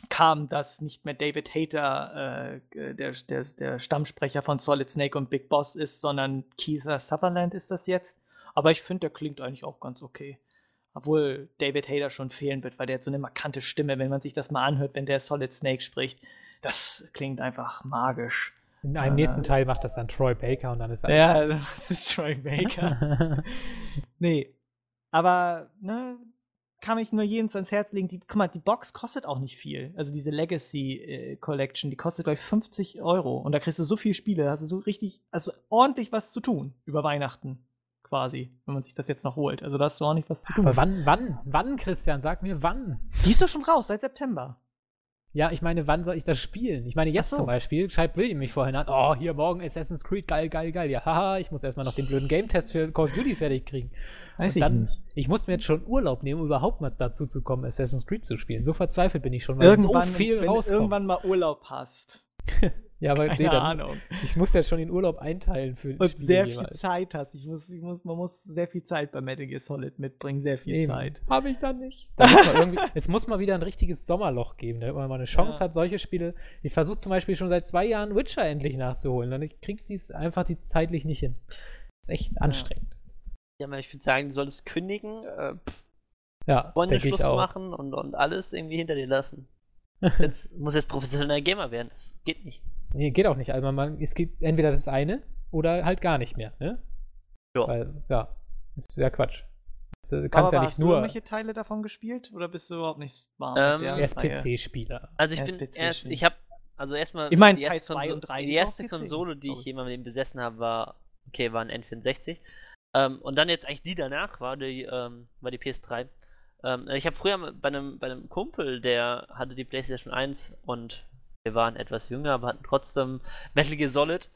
kam, dass nicht mehr David Hater äh, der, der, der Stammsprecher von Solid Snake und Big Boss ist, sondern Keitha Sutherland ist das jetzt. Aber ich finde, der klingt eigentlich auch ganz okay. Obwohl David Hater schon fehlen wird, weil der hat so eine markante Stimme, wenn man sich das mal anhört, wenn der Solid Snake spricht. Das klingt einfach magisch. In einem Äh, nächsten Teil macht das dann Troy Baker und dann ist alles. Ja, das ist Troy Baker. nee. Aber, ne, kann ich nur jedem ans Herz legen. Die, guck mal, die Box kostet auch nicht viel. Also diese Legacy äh, Collection, die kostet gleich 50 Euro. Und da kriegst du so viele Spiele, da hast du so richtig, also ordentlich was zu tun über Weihnachten. Quasi, wenn man sich das jetzt noch holt. Also da hast du ordentlich was zu tun. Aber wann, wann, wann, Christian? Sag mir wann. Die ist doch schon raus, seit September. Ja, ich meine, wann soll ich das spielen? Ich meine, jetzt so. zum Beispiel schreibt William mich vorhin an, oh, hier morgen Assassin's Creed, geil, geil, geil. Ja, haha, ich muss erstmal noch den blöden Game-Test für Call of Duty fertig kriegen. Weiß Und dann, ich muss mir jetzt schon Urlaub nehmen, um überhaupt mal dazu zu kommen, Assassin's Creed zu spielen. So verzweifelt bin ich schon, weil Irgendwann, so viel wenn du rauskommt. irgendwann mal Urlaub hast. ja, aber Keine nee, dann, Ahnung. ich muss ja schon den Urlaub einteilen für Und Spiele sehr viel jeweils. Zeit hast. Ich muss, ich muss, man muss sehr viel Zeit bei Metal Gear Solid mitbringen, sehr viel Eben. Zeit. Habe ich dann nicht. Da muss es muss mal wieder ein richtiges Sommerloch geben, damit man mal eine Chance Ja. hat, solche Spiele. Ich versuche zum Beispiel schon seit zwei Jahren Witcher endlich nachzuholen. Und ich kriege dies einfach die zeitlich nicht hin. ist echt anstrengend. Ja, aber ich würde sagen, du solltest kündigen, äh, pff, Ja, ich Schluss auch. machen und, und alles irgendwie hinter dir lassen. Jetzt muss jetzt professioneller Gamer werden. Das geht nicht. Nee, geht auch nicht. Also man, es gibt entweder das eine oder halt gar nicht mehr. Ne? Ja. Weil, ja, ist ja Quatsch. Du Aber kannst ja hast nicht du nur irgendwelche Teile davon gespielt oder bist du überhaupt nicht warm Ähm, mit erst Reihe? PC-Spieler. Also ich bin PC erst, ich habe, also erstmal, Ich mein, die erste, Konso- die ist erste Konsole, die ich ich. jemandem besessen habe, war okay, war ein N64. Ähm, und dann jetzt eigentlich die danach war die, ähm, war die PS3. Ähm, ich habe früher bei einem, bei einem Kumpel, der hatte die PlayStation 1 und wir waren etwas jünger, aber hatten trotzdem Metal Gear Solid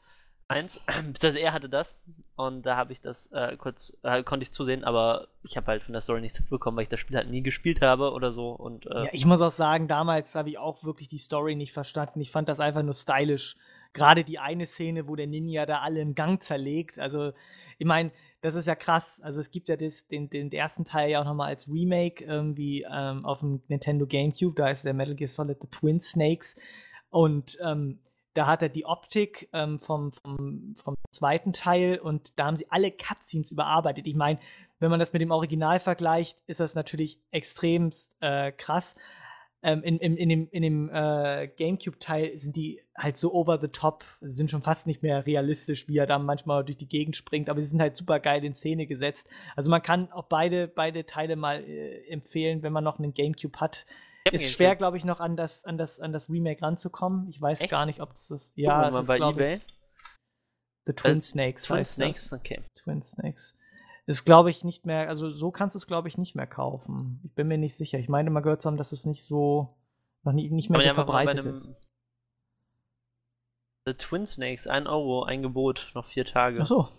1. Beziehungsweise er hatte das und da habe ich das äh, kurz, äh, konnte ich zusehen, aber ich habe halt von der Story nichts mitbekommen, weil ich das Spiel halt nie gespielt habe oder so. Und, äh, Ja, ich muss auch sagen, damals habe ich auch wirklich die Story nicht verstanden. Ich fand das einfach nur stylisch. Gerade die eine Szene, wo der Ninja da alle im Gang zerlegt. Also, ich meine, das ist ja krass. Also, es gibt ja das, den, den ersten Teil ja auch nochmal als Remake irgendwie ähm, auf dem Nintendo GameCube. Da ist der Metal Gear Solid The Twin Snakes. Und ähm, da hat er die Optik ähm, vom, vom, vom zweiten Teil und da haben sie alle Cutscenes überarbeitet. Ich meine, wenn man das mit dem Original vergleicht, ist das natürlich extremst äh, krass. Ähm, in, in, in dem, in dem äh, GameCube-Teil sind die halt so over the top, sind schon fast nicht mehr realistisch, wie er da manchmal durch die Gegend springt, aber sie sind halt super geil in Szene gesetzt. Also man kann auch beide, beide Teile mal äh, empfehlen, wenn man noch einen GameCube hat. Ist schwer, glaube ich, noch an das, an, das, an das Remake ranzukommen. Ich weiß Echt? gar nicht, ob es das. Ja, es ist, bei eBay. Ich, The Twin Äh, Snakes Twin heißt Snakes, das. okay. Twin Snakes. Ist, glaube ich, nicht mehr, also so kannst du es, glaube ich, nicht mehr kaufen. Ich bin mir nicht sicher. Ich meine mal gehört zu haben, dass es nicht so, noch nie, nicht mehr Aber so verbreitet ist. The Twin Snakes, 1 Euro, ein Gebot, noch vier Tage. Ach so.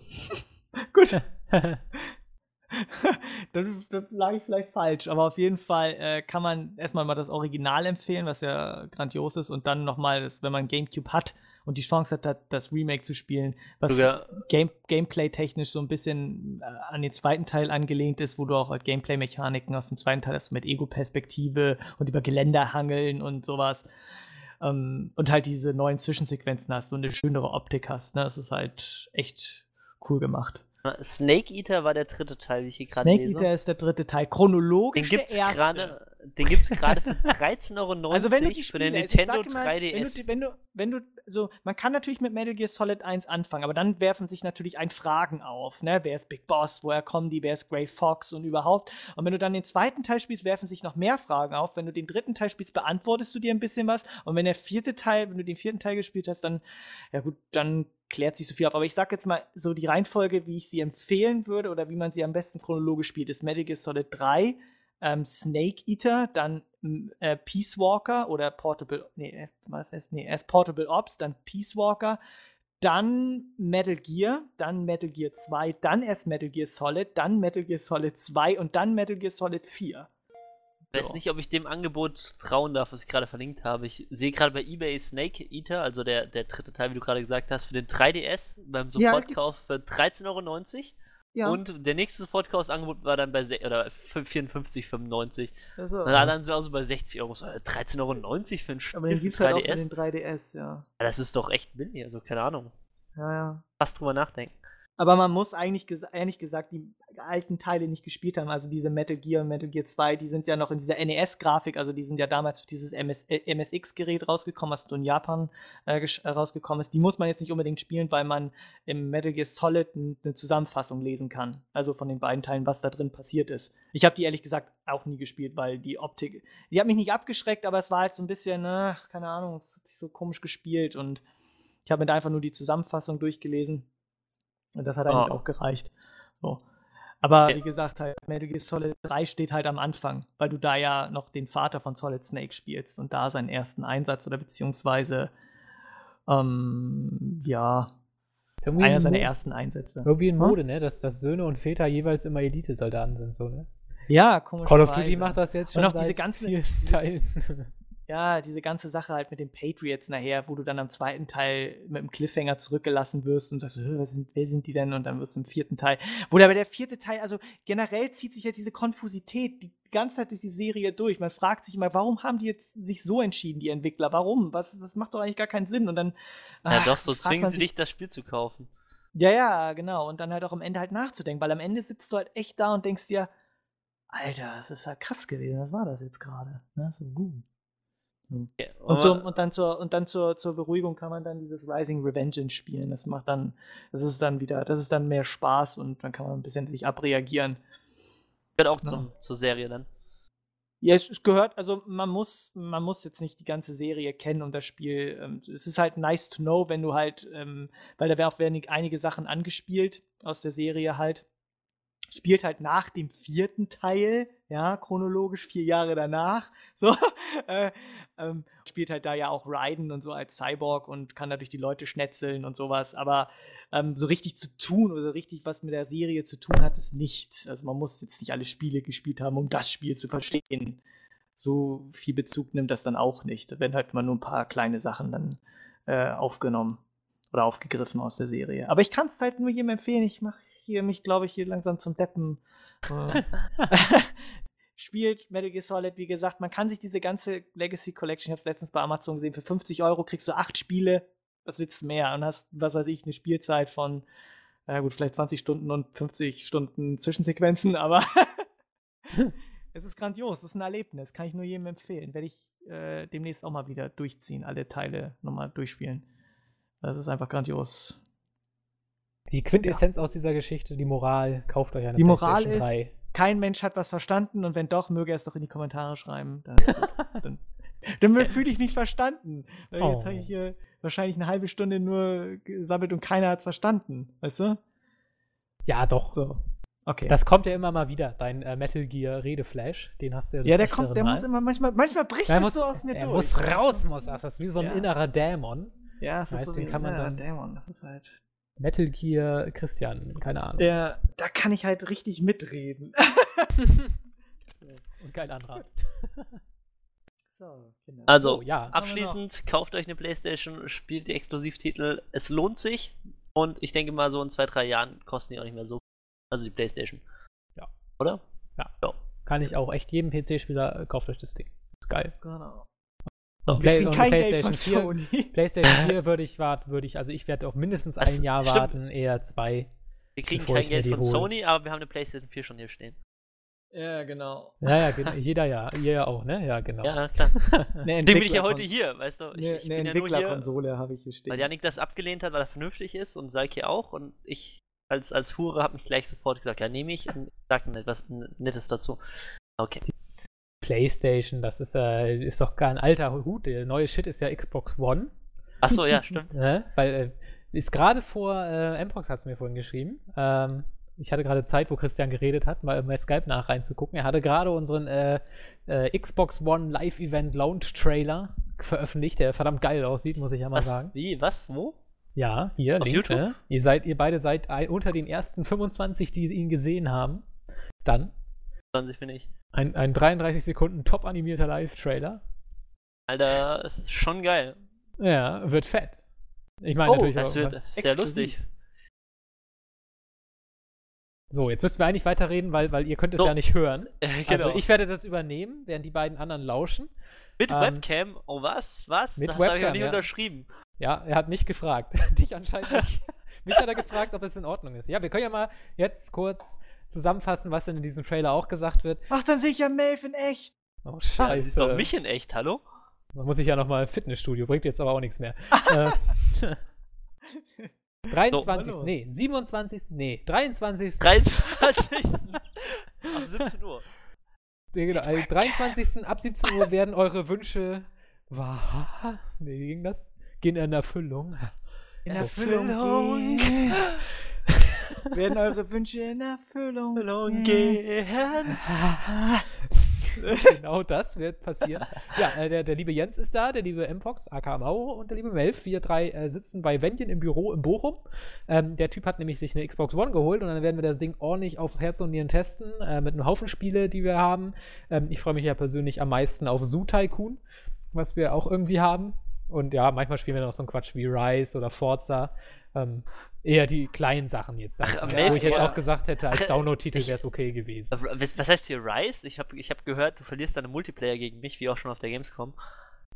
Gut. dann, dann lag ich vielleicht falsch, aber auf jeden Fall äh, kann man erstmal mal das Original empfehlen, was ja grandios ist, und dann nochmal, wenn man GameCube hat und die Chance hat, das- das Remake zu spielen, was Sogar, Game Gameplay-technisch so ein bisschen äh, an den zweiten Teil angelehnt ist, wo du auch halt Gameplay-Mechaniken aus dem zweiten Teil hast mit Ego-Perspektive und über Geländer hangeln und sowas. Ähm, und halt diese neuen Zwischensequenzen hast und eine schönere Optik hast. Ne? Das ist halt echt cool gemacht. Snake Eater war der dritte Teil, wie ich hier gerade Snake lese. Eater ist der dritte Teil. Chronologisch Den gibt's der erste. gerade, den gibt's gerade für 13,90 Euro Also wenn du die für den Spiele, also Nintendo sag mal, 3DS. Wenn du, wenn du, wenn du, so, man kann natürlich mit Metal Gear Solid 1 anfangen, aber dann werfen sich natürlich ein Fragen auf, ne? Wer ist Big Boss, woher kommen die, wer ist Grey Fox und überhaupt. Und wenn du dann den zweiten Teil spielst, werfen sich noch mehr Fragen auf. Wenn du den dritten Teil spielst, beantwortest du dir ein bisschen was. Und wenn der vierte Teil, wenn du den vierten Teil gespielt hast, dann, ja gut, dann klärt sich so viel auf. Aber ich sag jetzt mal so die Reihenfolge, wie ich sie empfehlen würde oder wie man sie am besten chronologisch spielt, ist Metal Gear Solid 3, ähm, Snake Eater, dann äh, Peace Walker oder Portable, nee, äh, was heißt, nee, erst Portable Ops, dann Peace Walker, dann Metal Gear, dann Metal Gear 2, dann erst Metal Gear Solid, dann Metal Gear Solid 2 und dann Metal Gear Solid 4. Ich weiß nicht, ob ich dem Angebot trauen darf, was ich gerade verlinkt habe. Ich sehe gerade bei eBay Snake Eater, also der, der dritte Teil, wie du gerade gesagt hast, für den 3DS beim Ja, Sofortkauf für 13,90 Euro. Ja, Und der nächste Sofortkaufangebot war dann bei se- oder 54,95. also, Und dann sind wir also bei 60 Euro. So, äh, 13,90 Euro für ein Spiel aber den gibt's halt auch für 3DS. den 3DS, ja. Ja, das ist doch echt billig, also keine Ahnung. Ja, ja. Fast drüber nachdenken. Aber man muss eigentlich, ehrlich gesagt, die alten Teile nicht gespielt haben. Also diese Metal Gear und Metal Gear 2, die sind ja noch in dieser NES-Grafik, also die sind ja damals für dieses MS äh, MSX-Gerät rausgekommen, was in Japan äh, äh, rausgekommen ist. Die muss man jetzt nicht unbedingt spielen, weil man im Metal Gear Solid eine Zusammenfassung lesen kann. Also von den beiden Teilen, was da drin passiert ist. Ich habe die ehrlich gesagt auch nie gespielt, weil die Optik, die hat mich nicht abgeschreckt, aber es war halt so ein bisschen, ach, keine Ahnung, es hat sich so komisch gespielt und ich habe mir da einfach nur die Zusammenfassung durchgelesen. Und das hat eigentlich Oh. auch gereicht. So. Aber wie gesagt, halt, Metal Gear Solid 3 steht halt am Anfang, weil du da ja noch den Vater von Solid Snake spielst und da seinen ersten Einsatz oder beziehungsweise ähm, ja, einer in seiner ersten Einsätze. Irgendwie in Hm? Mode, ne? Dass, dass Söhne und Väter jeweils immer Elite-Soldaten sind, so, ne? Ja, komisch. Call of Duty macht das jetzt schon Und auch diese seit ganze- vielen diese- Teilen. Ja, diese ganze Sache halt mit den Patriots nachher, wo du dann am zweiten Teil mit dem Cliffhanger zurückgelassen wirst und sagst, "Hä, wer sind, wer sind die denn? Und dann wirst du im vierten Teil. Wo aber der vierte Teil, also generell zieht sich jetzt diese Konfusität die ganze Zeit durch die Serie durch. Man fragt sich immer, warum haben die jetzt sich so entschieden, die Entwickler? Warum? Was, das macht doch eigentlich gar keinen Sinn. Und dann. Ja, ach, doch, so zwingen sie dich, das Spiel zu kaufen. Ja, ja, genau. Und dann halt auch am Ende halt nachzudenken, weil am Ende sitzt du halt echt da und denkst dir, Alter, das ist ja krass gewesen. Was war das jetzt gerade? Ne? So gut. Und, so, und dann, zur, und dann zur, zur Beruhigung kann man dann dieses Rising Revengeance spielen. Das macht dann, das ist dann wieder, das ist dann mehr Spaß und dann kann man ein bisschen sich abreagieren. gehört auch Ja. zum, zur Serie dann. Ja, es, es gehört, also man muss, man muss jetzt nicht die ganze Serie kennen, um das Spiel. Ähm, es ist halt nice to know, wenn du halt, ähm, weil da werden einige Sachen angespielt aus der Serie halt. Spielt halt nach dem vierten Teil, ja, chronologisch vier Jahre danach. So, äh, ähm, spielt halt da ja auch Raiden und so als Cyborg und kann dadurch die Leute schnetzeln und sowas. Aber ähm, so richtig zu tun oder richtig was mit der Serie zu tun hat es nicht. Also man muss jetzt nicht alle Spiele gespielt haben, um das Spiel zu verstehen. So viel Bezug nimmt das dann auch nicht. Da werden halt mal nur ein paar kleine Sachen dann äh, aufgenommen oder aufgegriffen aus der Serie. Aber ich kann es halt nur jedem empfehlen. Ich mache hier mich, glaube ich, hier langsam zum Deppen. Spielt Metal Gear Solid, wie gesagt, man kann sich diese ganze Legacy Collection, ich habe es letztens bei Amazon gesehen, für 50 Euro kriegst du acht Spiele was willst du mehr? Und hast, was weiß ich, eine Spielzeit von, na gut, vielleicht 20 Stunden und 50 Stunden Zwischensequenzen, aber es ist grandios, es ist ein Erlebnis, kann ich nur jedem empfehlen. Werde ich äh, demnächst auch mal wieder durchziehen, alle Teile nochmal durchspielen. Das ist einfach grandios. Die Quintessenz ja. aus dieser Geschichte, die Moral, kauft euch eine Die Moral ist, 3. kein Mensch hat was verstanden und wenn doch, möge er es doch in die Kommentare schreiben. Dann, dann, dann fühle ich mich verstanden. Oh. Jetzt habe ich hier wahrscheinlich eine halbe Stunde nur gesammelt und keiner hat es verstanden, weißt du? Ja, doch. So. Okay. Das kommt ja immer mal wieder, dein äh, Metal Gear Redeflash, den hast du ja Ja, der kommt, der mal. muss immer, manchmal, manchmal bricht es so aus mir der durch. muss raus, muss das. Das ist wie so ein ja. innerer Dämon. Ja, es ist so wie ein innerer Dämon. Das ist halt. Metal Gear Christian, keine Ahnung. Der, da kann ich halt richtig mitreden. und geil anraten. So, also, oh, ja. abschließend, kauft euch eine Playstation, spielt die Exklusivtitel. Es lohnt sich. Und ich denke mal, so in zwei, drei Jahren kosten die auch nicht mehr so. Also die Playstation. Ja. Oder? Ja. ja. Kann ich auch echt jedem PC-Spieler, kauft euch das Ding. Ist geil. Genau. Und, Play und PlayStation 4, PlayStation 4 würde ich warten, würde ich, also ich werde auch mindestens ein Jahr stimmt. warten, eher zwei. Wir kriegen kein Geld von hole. Sony, aber wir haben eine PlayStation 4 schon hier stehen. Ja, genau. Ja, ja, jeder ja. Ihr ja auch, ne? Ja, genau. Ja, klar. Deswegen bin ich ja heute hier, weißt du? Ich, eine, ich eine bin Entwicklerkonsole ja habe ich hier stehen. Weil Janik das abgelehnt hat, weil er vernünftig ist und Salki auch. Und ich als, als Hure habe mich gleich sofort gesagt, ja, nehme ich und sag mir etwas Nettes dazu. Okay. PlayStation, das ist, äh, ist doch gar ein alter Hut. Der neue Shit ist ja Xbox One. Achso, ja, stimmt. ne? Weil, äh, ist gerade vor, äh, Mpox hat es mir vorhin geschrieben, ähm, ich hatte gerade Zeit, wo Christian geredet hat, mal bei Skype nach reinzugucken. Er hatte gerade unseren äh, äh, Xbox One Live Event Launch Trailer veröffentlicht, der verdammt geil aussieht, muss ich ja mal Was? sagen. Wie? Was? Wo? Ja, hier, Auf Link, YouTube. Äh, ihr seid, ihr beide seid unter den ersten 25, die ihn gesehen haben. Dann 20 bin ich. Ein, ein 33 Sekunden top animierter Live-Trailer. Alter, es ist schon geil. Ja, wird fett. Ich meine oh, natürlich das auch. wird sehr lustig. So, jetzt müssen wir eigentlich weiterreden, weil, weil ihr könnt es so. ja nicht hören. genau. Also ich werde das übernehmen, während die beiden anderen lauschen. Mit ähm, Webcam? Oh was? Was? Mit das habe ich noch nie ja. unterschrieben. Ja, er hat mich gefragt. Dich anscheinend nicht. mich hat er gefragt, ob es in Ordnung ist. Ja, wir können ja mal jetzt kurz zusammenfassen, was denn in diesem Trailer auch gesagt wird. Ach, dann sehe ich ja Melf in echt. Oh, scheiße. Ja, siehst doch mich in echt, hallo? Man muss ich ja nochmal Fitnessstudio, bringt jetzt aber auch nichts mehr. äh, 23. So, nee, 27. Nee, 23. 23. ab 17 Uhr. Genau, also 23. ab 17 Uhr werden eure Wünsche wahr. Nee, wie ging das? Gehen in Erfüllung. In Erfüllung, gehen. Werden eure Wünsche in Erfüllung, gehen. genau das wird passieren. Ja, äh, der, der liebe Jens ist da, der liebe Mpox, aka Mauro und der liebe Melf. Wir drei äh, sitzen bei Wendien im Büro in Bochum. Ähm, der Typ hat nämlich sich eine Xbox One geholt und dann werden wir das Ding ordentlich auf Herz und Nieren testen äh, mit einem Haufen Spiele, die wir haben. Ähm, ich freue mich ja persönlich am meisten auf Zoo Tycoon, was wir auch irgendwie haben. Und ja, manchmal spielen wir noch so einen Quatsch wie Rise oder Forza. Ähm, eher die kleinen Sachen jetzt. Ach, ja, wo ich jetzt auch gesagt hätte, als Download-Titel wäre es okay gewesen. Was, was heißt hier Rise? Ich habe ich hab gehört, du verlierst deine Multiplayer gegen mich, wie auch schon auf der Gamescom.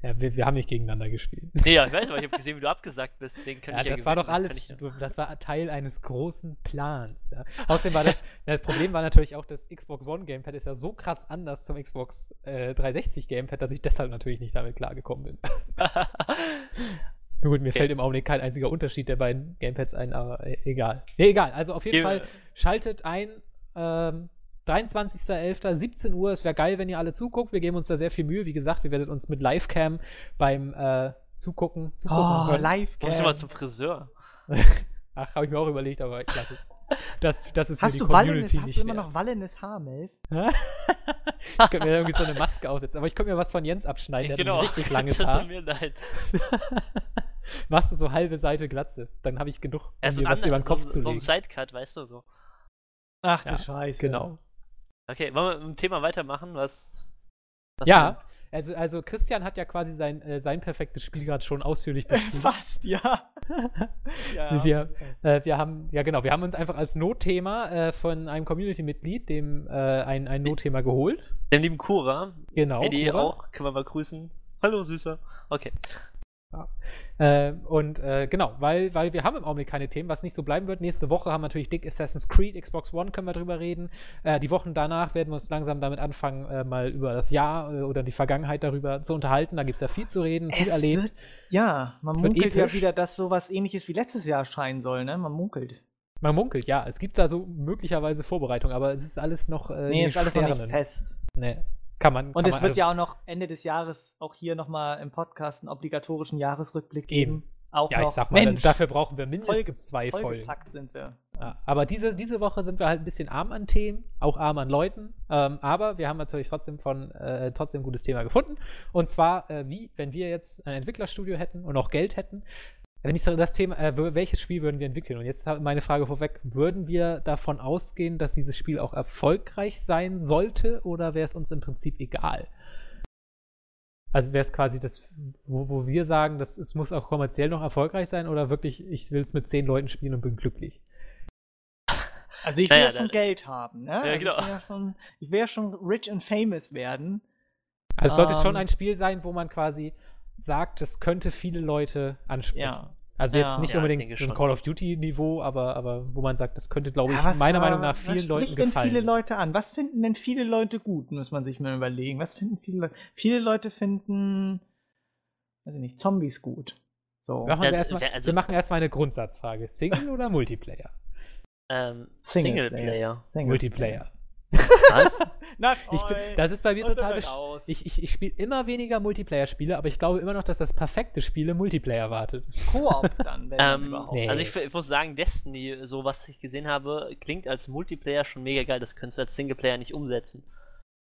Ja, wir, wir haben nicht gegeneinander gespielt. Nee, ja, ich weiß, aber ich habe gesehen, wie du abgesagt bist, deswegen kann ja, ich ja das war doch alles, ja. das war Teil eines großen Plans. Ja. Außerdem war das, das Problem war natürlich auch, das Xbox One Gamepad ist ja so krass anders zum Xbox äh, 360 Gamepad, dass ich deshalb natürlich nicht damit klargekommen bin. Nur gut, mir okay. fällt im Augenblick kein einziger Unterschied der beiden Gamepads ein, aber äh, egal. Nee, egal. Also auf jeden Fall schaltet ein, ähm, 23.11., 17 Uhr. Es wäre geil, wenn ihr alle zuguckt. Wir geben uns da sehr viel Mühe. Wie gesagt, wir werden uns mit Livecam beim äh, Zugucken, zugucken Oh, können. live. Muss ich mal zum Friseur. Ach, habe ich mir auch überlegt, aber ich lasse es. Das, das ist Hast für du Community hast nicht du immer noch wallendes Haar, Melf? Ich könnte mir irgendwie so eine Maske aufsetzen. Aber ich könnte mir was von Jens abschneiden. Der genau. hat ein richtig langes das Haar. mir leid. Machst du so halbe Seite Glatze. Dann habe ich genug, um Er ist mir was über den so, Kopf zu so ein legen. Sidecut, weißt du so. Ach du Ja, Scheiße. Genau. Okay, wollen wir mit dem Thema weitermachen? Was? was Ja, also, also Christian hat ja quasi sein, äh, sein perfektes Spiel gerade schon ausführlich beschrieben. Fast, ja. ja. Wir, äh, wir haben, ja genau, wir haben uns einfach als Notthema äh, von einem Community-Mitglied, dem äh, ein, ein Notthema geholt. Den lieben Kura. Genau. Eddie Cora. auch. Können wir mal grüßen. Hallo, Süßer. Okay. Äh, und äh, genau, weil, weil wir haben im Augenblick keine Themen, was nicht so bleiben wird. Nächste Woche haben wir natürlich dick Assassin's Creed, Xbox One können wir drüber reden. Äh, die Wochen danach werden wir uns langsam damit anfangen, äh, mal über das Jahr äh, oder die Vergangenheit darüber zu unterhalten. Da gibt es ja viel zu reden, viel Es erlebt. wird, ja, man Es munkelt ja wieder, dass sowas ähnliches wie letztes Jahr erscheinen soll, ne? Man munkelt. Man munkelt, ja. Es gibt da so möglicherweise Vorbereitungen, aber es ist alles noch. Äh, nee, in ist alles noch nicht fest. Nee. Kann man. Und kann es man wird ja auch noch Ende des Jahres auch hier nochmal im Podcast einen obligatorischen Jahresrückblick geben. Auch Ja, noch. ich sag mal, Mensch, dafür brauchen wir mindestens Folge- zwei Folgen. sind wir. Ja, aber diese, diese Woche sind wir halt ein bisschen arm an Themen, auch arm an Leuten. Ähm, aber wir haben natürlich trotzdem von äh, trotzdem ein gutes Thema gefunden. Und zwar, äh, wie, wenn wir jetzt ein Entwicklerstudio hätten und auch Geld hätten, wenn ich so das Thema, äh, welches Spiel würden wir entwickeln? Und jetzt meine Frage vorweg: Würden wir davon ausgehen, dass dieses Spiel auch erfolgreich sein sollte, oder wäre es uns im Prinzip egal? Also wäre es quasi das, wo, wo wir sagen, dass es muss auch kommerziell noch erfolgreich sein, oder wirklich, ich will es mit zehn Leuten spielen und bin glücklich? Also ich will Naja, ja schon da- Geld haben, ne? Also genau. Ich will ja schon, ich will ja schon rich and famous werden. Also es sollte schon Ähm. ein Spiel sein, wo man quasi sagt, das könnte viele Leute ansprechen. Ja. Also jetzt Ja. nicht Ja, unbedingt so ein schon. Call of Duty-Niveau, aber, aber wo man sagt, das könnte, glaube ich, Ja, was, meiner äh, Meinung nach was vielen Leuten spricht denn gefallen. viele Leute an? Was finden denn viele Leute gut? Muss man sich mal überlegen. Was finden viele Leute? Viele Leute finden, weiß ich nicht, Zombies gut. So. machen wir, Also, erstmal, also- wir machen erstmal eine Grundsatzfrage. Single oder Multiplayer? Ähm, Singleplayer. Singleplayer. Singleplayer. Multiplayer. Was? Na Ich bin, das ist bei mir total. aus. Ich, ich, ich spiele immer weniger Multiplayer-Spiele, aber ich glaube immer noch, dass das perfekte Spiel im Multiplayer wartet. Koop dann, wenn Ähm, überhaupt. nee. Also ich, ich muss sagen, Destiny, so was ich gesehen habe, klingt als Multiplayer schon mega geil. Das könntest du als Singleplayer nicht umsetzen.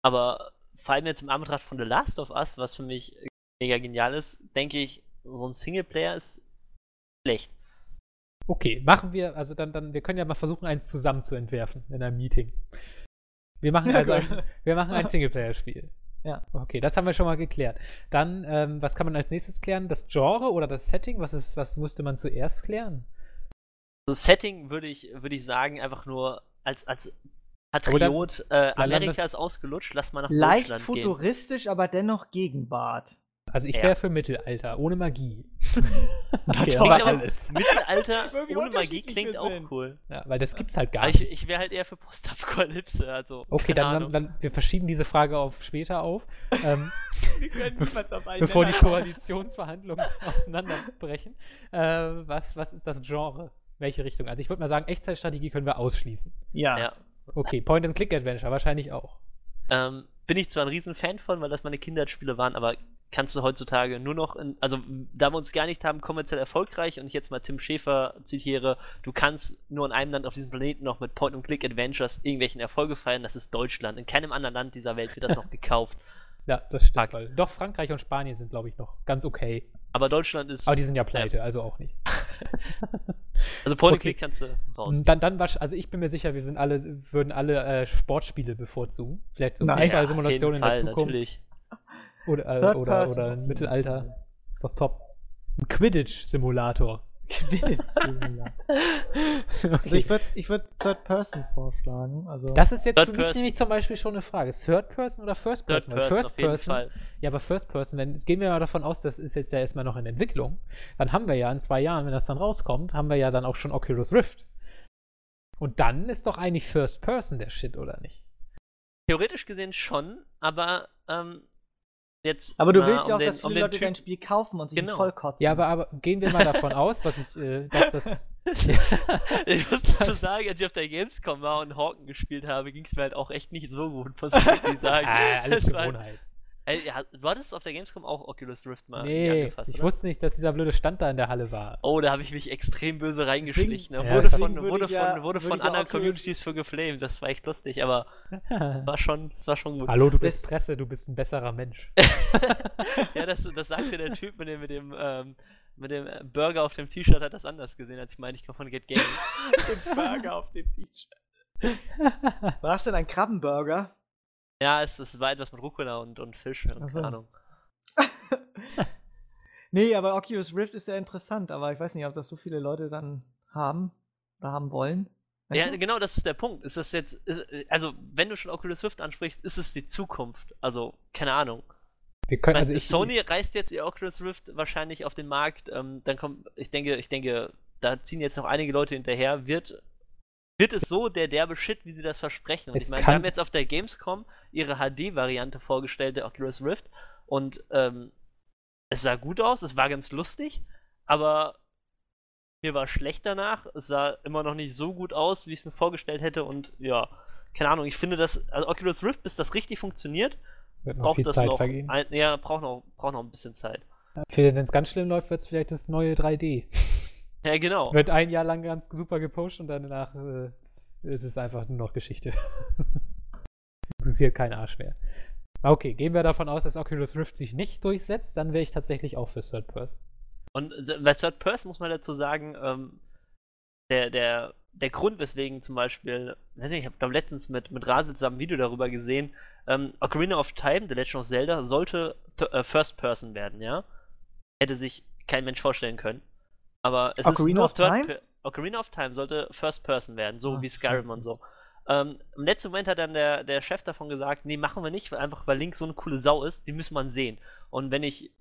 Aber vor allem jetzt im Anbetracht von The Last of Us, was für mich mega genial ist, denke ich, so ein Singleplayer ist schlecht. Okay, machen wir, also dann, dann, wir können ja mal versuchen, eins zusammen zu entwerfen in einem Meeting. Wir machen also ein, wir machen ein Singleplayer-Spiel. Ja. Okay, das haben wir schon mal geklärt. Dann, ähm, was kann man als nächstes klären? Das Genre oder das Setting? Was ist, was musste man zuerst klären? Also Setting würde ich, würde ich sagen, einfach nur als, als Patriot, äh, Amerika ist ausgelutscht, lass mal nach Leicht Deutschland gehen. futuristisch, aber dennoch Gegenwart. Also ich Ja. wäre für Mittelalter, ohne Magie. Das klingt aber alles. Mittelalter ohne Magie klingt auch sind. cool. Ja, weil das gibt's halt gar Aber ich, nicht. ich wäre halt eher für Postapokalypse, also. Okay, keine dann, dann, dann, wir verschieben diese Frage auf später auf, ähm, Wir können niemals auf einen bevor die Koalitionsverhandlungen auseinanderbrechen. Äh, was, was ist das Genre? Welche Richtung? Also ich würde mal sagen, Echtzeitstrategie können wir ausschließen. Ja. Ja. Okay, Point-and-Click-Adventure wahrscheinlich auch. Ähm, bin ich zwar ein Riesenfan von, weil das meine Kindheitsspiele waren, aber kannst du heutzutage nur noch, in, also da wir uns gar nicht haben, kommerziell erfolgreich und ich jetzt mal Tim Schäfer zitiere, du kannst nur in einem Land auf diesem Planeten noch mit Point-and-Click-Adventures irgendwelchen Erfolge feiern, das ist Deutschland. In keinem anderen Land dieser Welt wird das noch gekauft. Ja, das stimmt. Weil, doch, Frankreich und Spanien sind, glaube ich, noch ganz okay. Aber Deutschland ist. Aber die sind ja pleite, also auch nicht. Also Point-and-Click kannst du raus. Dann, dann wasch- also ich bin mir sicher, wir sind alle, würden alle äh, Sportspiele bevorzugen. Vielleicht so. Fußballsimulationen in der Zukunft. natürlich. Oder, äh, Third oder, oder im Mittelalter. Ist doch top. Ein Quidditch-Simulator. Also ich würde ich würd Third Person vorschlagen. Also Das ist jetzt Third für mich Person. nämlich zum Beispiel schon eine Frage. Third Person oder First Third Person? Weil Person First auf jeden Person, Fall. ja, aber First Person, wenn, gehen wir mal davon aus, das ist jetzt ja erstmal noch in Entwicklung, dann haben wir ja in zwei Jahren, wenn das dann rauskommt, haben wir ja dann auch schon Oculus Rift. Und dann ist doch eigentlich First Person der Shit, oder nicht? Theoretisch gesehen schon, aber ähm, jetzt. aber du willst ja um auch, den, dass viele um Leute Typ- dein Spiel kaufen und sich Genau. voll kotzen. Ja, aber, aber gehen wir mal davon aus, was ich, äh, dass das ich muss dazu sagen, als ich auf der Gamescom war und Hawken gespielt habe, ging es mir halt auch echt nicht so gut, muss ich wirklich sagen. Ah, alles Das war- Gewohnheit. Ey, ja, du hattest auf der Gamescom auch Oculus Rift mal Nee, angefasst, ich oder? wusste nicht, dass dieser blöde Stand da in der Halle war. Oh, da habe ich mich extrem böse reingeschlichen. Ne? Ja, wurde von, wurde ja- von, wurde von anderen Communities für geflamed. Das war echt lustig, aber war schon, das war schon gut. Hallo, du bist Das- Presse, du bist ein besserer Mensch. Ja, das, das sagte der Typ mit dem, mit dem, ähm, mit dem äh, Burger auf dem T-Shirt, hat das anders gesehen, als ich meine, ich komme von Get. Den Burger auf dem T-Shirt. War es denn ein Krabbenburger? Ja, es, es war etwas mit Rucola und, und Fisch und so. keine Ahnung. Nee, aber Oculus Rift ist ja interessant, aber ich weiß nicht, ob das so viele Leute dann haben oder haben wollen. Meinst Ja, du? genau, das ist der Punkt. Ist das jetzt, ist, also, wenn du schon Oculus Rift ansprichst, ist es die Zukunft. Also, keine Ahnung. Wir können, also ich, Sony reißt jetzt ihr Oculus Rift wahrscheinlich auf den Markt. Ähm, dann kommt, ich denke, ich denke, da ziehen jetzt noch einige Leute hinterher. Wird, wird es so der derbe Shit, wie sie das versprechen? Und Es ich meine, sie haben jetzt auf der Gamescom ihre HD-Variante vorgestellt, der Oculus Rift. Und ähm, es sah gut aus, es war ganz lustig, aber mir war schlecht danach. Es sah immer noch nicht so gut aus, wie ich es mir vorgestellt hätte. Und ja, keine Ahnung, ich finde, dass also Oculus Rift, bis das richtig funktioniert, braucht das Zeit noch. vergehen. Ein, ja, braucht noch, braucht noch ein bisschen Zeit. Wenn es ganz schlimm läuft, wird es vielleicht das neue 3D. Ja, genau. Wird ein Jahr lang ganz super gepusht und danach äh, ist es einfach nur noch Geschichte. Interessiert kein Arsch mehr. Okay, gehen wir davon aus, dass Oculus Rift sich nicht durchsetzt, dann wäre ich tatsächlich auch für Third Person. Und äh, bei Third Person muss man dazu sagen, ähm, der, der, der Grund, weswegen zum Beispiel, weiß nicht, ich habe letztens mit, mit Rasel zusammen ein Video darüber gesehen, ähm, Ocarina of Time, The Legend of Zelda, sollte th äh, First Person werden, ja? Hätte sich kein Mensch vorstellen können. Aber es ist Ocarina nur of Third Time? Ocarina of Time sollte First Person werden, so Ach, wie Skyrim und so. Ähm, Im letzten Moment hat dann der, der Chef davon gesagt, nee, machen wir nicht, weil einfach weil Link so eine coole Sau ist, die muss man sehen. Und wenn ich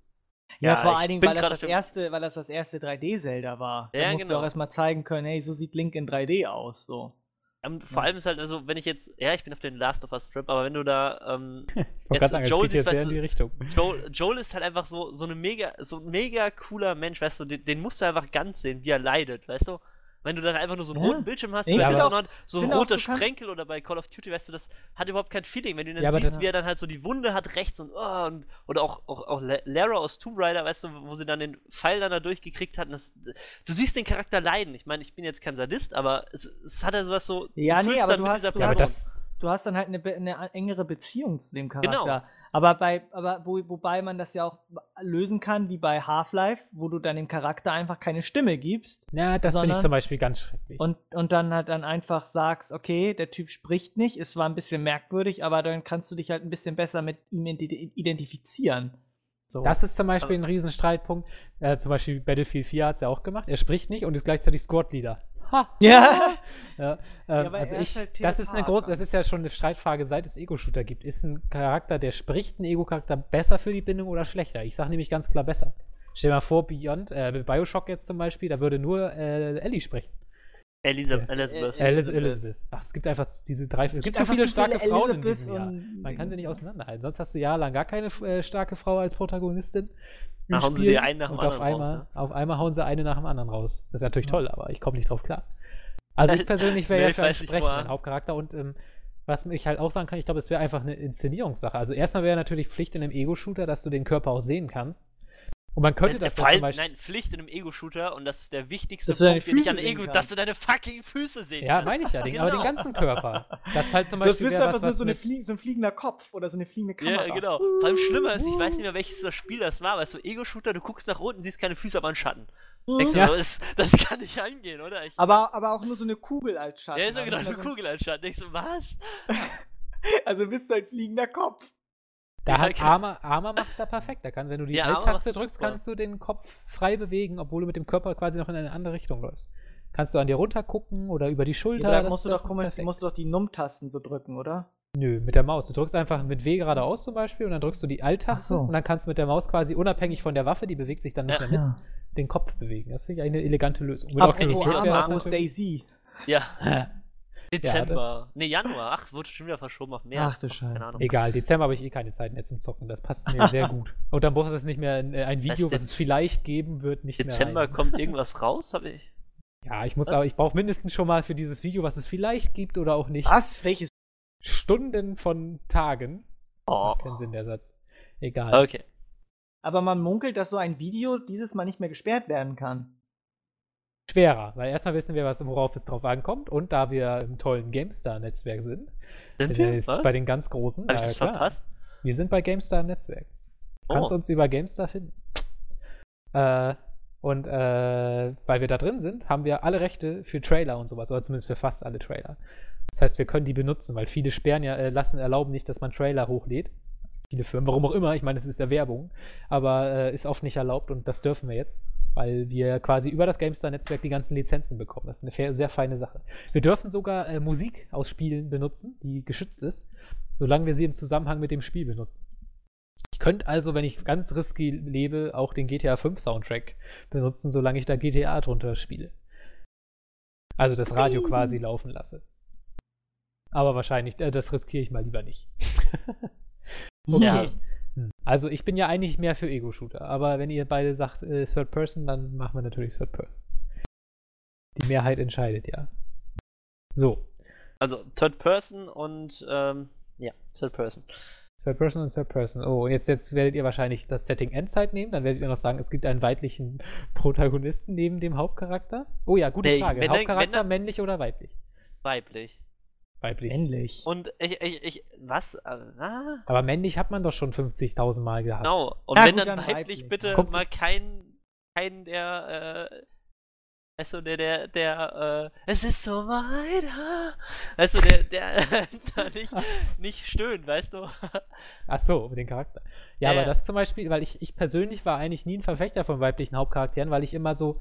Ja, Ja, vor allen Dingen, weil das, das erste, weil das das erste 3D-Zelda war. Da Ja, musst du genau. auch erstmal zeigen können, hey, so sieht Link in 3D aus. So. Ähm, vor allem ist halt, also, wenn ich jetzt, ja, ich bin auf den Last of Us Strip, aber wenn du da, ähm, Ich Jetzt, sagen, Joel ist, weißt in du- die Richtung. Joel, Joel ist halt einfach so, so eine mega, so ein mega cooler Mensch, weißt du, den, den musst du einfach ganz sehen, wie er leidet, weißt du? Wenn du dann einfach nur so einen Ja. roten Bildschirm hast, Dishonored, so ein roter Sprenkel oder bei Call of Duty, weißt du, das hat überhaupt kein Feeling, wenn du dann Ja, siehst, wie er dann halt so die Wunde hat rechts und, oh, und oder auch, auch, auch La- Lara aus Tomb Raider, weißt du, wo sie dann den Pfeil dann da durchgekriegt hat, das, du siehst den Charakter leiden. Ich meine, ich bin jetzt kein Sadist, aber es, es hat ja sowas so, Ja, nee, aber dann du mit hast- dieser du Ja, das, Du hast dann halt eine, eine engere Beziehung zu dem Charakter. Genau. Aber bei, aber wo, wobei man das ja auch lösen kann, wie bei Half-Life, wo du dann dem Charakter einfach keine Stimme gibst ja, das finde ich zum Beispiel ganz schrecklich. und, und dann halt dann einfach sagst, okay, der Typ spricht nicht, es war ein bisschen merkwürdig, aber dann kannst du dich halt ein bisschen besser mit ihm identi- identifizieren. So. Das ist zum Beispiel ein Riesenstreitpunkt. Äh, zum Beispiel Battlefield 4 hat es ja auch gemacht. Er spricht nicht und ist gleichzeitig Squad-Leader. Ha! Ja. Ja, ähm, aber also ich, halt das ist eine große, das ist ja schon eine Streitfrage, seit es Ego-Shooter gibt. Ist ein Charakter, der spricht, ein Ego-Charakter besser für die Bindung oder schlechter? Ich sage nämlich ganz klar besser. Stell dir mal vor, Beyond, äh, Bioshock jetzt zum Beispiel, da würde nur äh, Ellie sprechen. Elisa Ja. Elizabeth. Äh, Elis Elizabeth. Elizabeth. Ach, es gibt einfach diese drei. Es, gibt, so viele starke Frauen in diesem Jahr. Man kann sie nicht auseinanderhalten. Sonst hast du jahrelang gar keine äh, starke Frau als Protagonistin. Dann hauen sie dir einen nach dem und auf anderen einmal, raus, ne? Auf einmal hauen sie eine nach dem anderen raus. Das ist natürlich toll, aber ich komme nicht drauf klar. Also ich persönlich wäre Nee, ja für einen sprechenden. Hauptcharakter und ähm, was ich halt auch sagen kann, ich glaube, es wäre einfach eine Inszenierungssache. Also erstmal wäre natürlich Pflicht in einem Ego-Shooter, dass du den Körper auch sehen kannst. Und man könnte das Vor dann allem, zum Beispiel. nein, Pflicht in einem Ego-Shooter und das ist der wichtigste Dass du deine Punkt, den ich Füße an sehen Ego, kannst. dass du deine fucking Füße sehen Ja, kannst. meine ich ja, den, aber den Genau. ganzen Körper. Das halt zum Das Beispiel bist wäre einfach was, nur was so, eine mit, Flie so ein fliegender Kopf oder so eine fliegende Kamera. Ja, genau. Vor allem schlimmer ist, ich weiß nicht mehr, welches das Spiel das war, weißt du, Ego-Shooter, du guckst nach unten, siehst keine Füße, aber einen Schatten. Denkst du, Ja. das, das kann nicht angehen, oder? Ich, Aber, aber auch nur so eine Kugel als Schatten. ja, ist ja Also genau, eine mal so- Kugel als Schatten. Denkst du, was? Also bist du ein fliegender Kopf. Da Ja, hat. Arma, Arma macht's ja perfekt. Da kann, wenn du die Ja, Arma Alt-Taste macht's drückst, super. kannst du den Kopf frei bewegen, obwohl du mit dem Körper quasi noch in eine andere Richtung läufst. Kannst du an dir runter gucken oder über die Schulter. Ja, da das- musst, du doch, ist perfekt. musst du doch die Num-Tasten so drücken, oder? Nö, mit der Maus. Du drückst einfach mit W geradeaus zum Beispiel und dann drückst du die Alt-Taste so. und dann kannst du mit der Maus quasi unabhängig von der Waffe, die bewegt sich dann nicht Ja. mehr mit, den Kopf bewegen. Das finde ich eine elegante Lösung. Wäre das Armus natürlich- Daisy. Ja, Ja, Dezember. ne, Januar. Ach, wurde schon wieder verschoben auf März. Ach du Scheiße. Keine Ahnung. Egal, Dezember habe ich eh keine Zeit mehr zum Zocken. Das passt mir sehr gut. Und dann brauchst du es nicht mehr in, äh, ein Video, du, was es vielleicht geben wird, nicht Dezember mehr. rein. kommt irgendwas raus, habe ich. Ja, ich muss Was? aber, ich brauche mindestens schon mal für dieses Video, was es vielleicht gibt oder auch nicht, Was? Welches? Stunden von Tagen. Oh. Macht keinen Sinn, der Satz. Egal. Okay. Aber man munkelt, dass so ein Video dieses Mal nicht mehr gesperrt werden kann. Schwerer, weil erstmal wissen wir, was, worauf es drauf ankommt und da wir im tollen GameStar-Netzwerk sind, Sind wir Was? bei den ganz großen, Hab ich das verpasst? wir sind bei GameStar im Netzwerk. Du kannst Oh. uns über GameStar finden. Äh, und äh, weil wir da drin sind, haben wir alle Rechte für Trailer und sowas, oder zumindest für fast alle Trailer. Das heißt, wir können die benutzen, weil viele sperren ja, äh, lassen, erlauben nicht, dass man Trailer hochlädt. Viele Firmen, warum auch immer, ich meine, es ist ja Werbung, aber äh, ist oft nicht erlaubt und das dürfen wir jetzt, weil wir quasi über das GameStar-Netzwerk die ganzen Lizenzen bekommen. Das ist eine sehr feine Sache. Wir dürfen sogar äh, Musik aus Spielen benutzen, die geschützt ist, solange wir sie im Zusammenhang mit dem Spiel benutzen. Ich könnte also, wenn ich ganz risky lebe, auch den GTA 5 Soundtrack benutzen, solange ich da GTA drunter spiele. Also das Radio quasi laufen lasse. Aber wahrscheinlich, äh, das riskiere ich mal lieber nicht. okay. Ja. Hm. Also ich bin ja eigentlich mehr für Ego-Shooter, aber wenn ihr beide sagt äh, Third Person, dann machen wir natürlich Third Person. Die Mehrheit entscheidet ja. So, Also Third Person und ähm, ja, Third Person. Third Person und Third Person. Oh, jetzt, jetzt werdet ihr wahrscheinlich das Setting Endzeit nehmen. Dann werdet ihr noch sagen, es gibt einen weiblichen Protagonisten neben dem Hauptcharakter. Oh ja, gute Nee, Frage. Hauptcharakter dann- männlich oder weiblich? Weiblich. Weiblich. Männlich. Und ich, ich, ich, was? Äh, Ah, Aber männlich hat man doch schon 50.000 Mal gehabt. genau. Und Ja, wenn gut, dann, weiblich, weiblich. bitte Kommt- mal kein, kein der, äh, weißt du, der, der, der, äh, es ist so weit, ah. weißt du, der, der, da nicht, nicht stöhnt, weißt du? Ach so, über den Charakter. Ja, Ja, aber das zum Beispiel, weil ich, ich persönlich war eigentlich nie ein Verfechter von weiblichen Hauptcharakteren, weil ich immer so,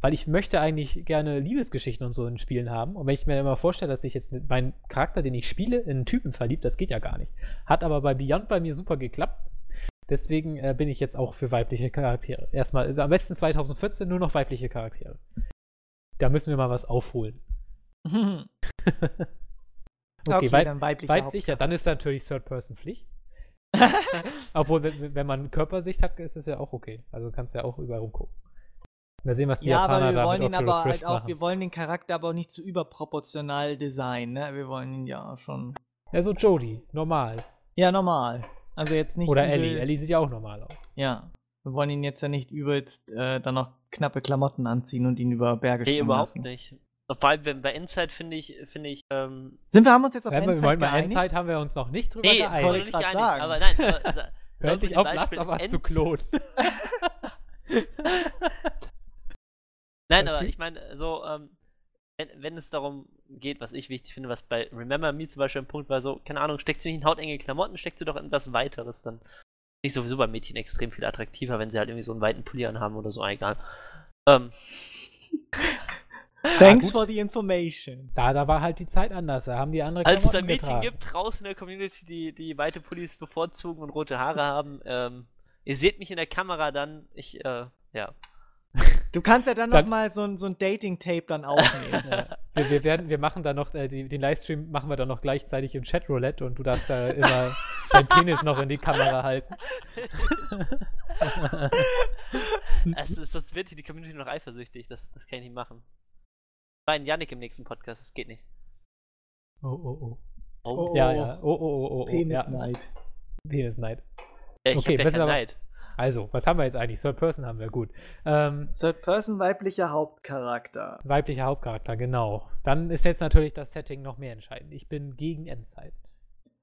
weil ich möchte eigentlich gerne Liebesgeschichten und so in Spielen haben. Und wenn ich mir immer vorstelle, dass ich jetzt mit meinem Charakter, den ich spiele, in einen Typen verliebt, das geht ja gar nicht. Hat aber bei Beyond bei mir super geklappt. Deswegen äh, bin ich jetzt auch für weibliche Charaktere. Erstmal, also am besten 2014 nur noch weibliche Charaktere. Da müssen wir mal was aufholen. okay, Okay, wei dann weiblicher weiblich, ja, dann ist natürlich Third-Person-Pflicht. Obwohl, wenn, wenn man Körpersicht hat, ist es ja auch okay. Also kannst du ja auch überall rumgucken. Mal sehen, was die Ja, Japaner aber wir da wollen ihn aber Rift halt auch, machen. wir wollen den Charakter aber auch nicht zu überproportional designen, ne? Wir wollen ihn ja schon. Ja, so Jodie, normal. Ja, normal. Also jetzt nicht. Oder Ellie. Ellie sieht ja auch normal aus. Ja. Wir wollen ihn jetzt ja nicht übelst äh, dann noch knappe Klamotten anziehen und ihn über Berge Nee, schwimmen überhaupt lassen. nicht. Vor allem wenn bei Inside finde ich, finde ich, ähm, Sind wir, haben uns jetzt auf wir Endzeit mal geeinigt? Endzeit haben wir uns noch nicht drüber nee, geeinigt. wollte ich nicht geeinigt, sagen. aber nein, aber, sa- Hör endlich zum auf, Last Beispiel of Us zu klonen. Nein, Okay. aber ich meine, so, ähm, wenn, wenn es darum geht, was ich wichtig finde, was bei Remember Me zum Beispiel ein Punkt war, so, keine Ahnung, steckt sie nicht in hautenge Klamotten, steckt sie doch in etwas weiteres, dann finde ich sowieso bei Mädchen extrem viel attraktiver, wenn sie halt irgendwie so einen weiten Pulli anhaben oder so, ah, egal. Ähm, Thanks gut. for the information. Da, da war halt die Zeit anders. Da haben die andere als es Klamotten dann Mädchen getragen. gibt draußen in der Community, die, die weite Pullis bevorzugen und rote Haare haben, ähm, ihr seht mich in der Kamera dann, ich, äh, ja. Du kannst ja dann, Dann- noch mal so ein, so ein Dating-Tape dann aufnehmen. Ja. Wir, wir, werden, wir machen da noch, äh, die, den Livestream machen wir dann noch gleichzeitig im Chatroulette und du darfst da immer deinen Penis noch in die Kamera halten. Es ist, sonst wird hier die Community noch eifersüchtig, das, das kann ich nicht machen. Nein, Yannick im nächsten Podcast, das geht nicht. Oh, oh, oh. Oh, Ja, ja. Oh, oh, oh, oh. oh. Penisneid. Ja. Penisneid. Ja, ich Okay, hab ja aber- Neid. Also, was haben wir jetzt eigentlich? Third Person haben wir, gut. Ähm, Third Person weiblicher Hauptcharakter. weiblicher Hauptcharakter, genau. Dann ist jetzt natürlich das Setting noch mehr entscheidend. Ich bin gegen Endzeit.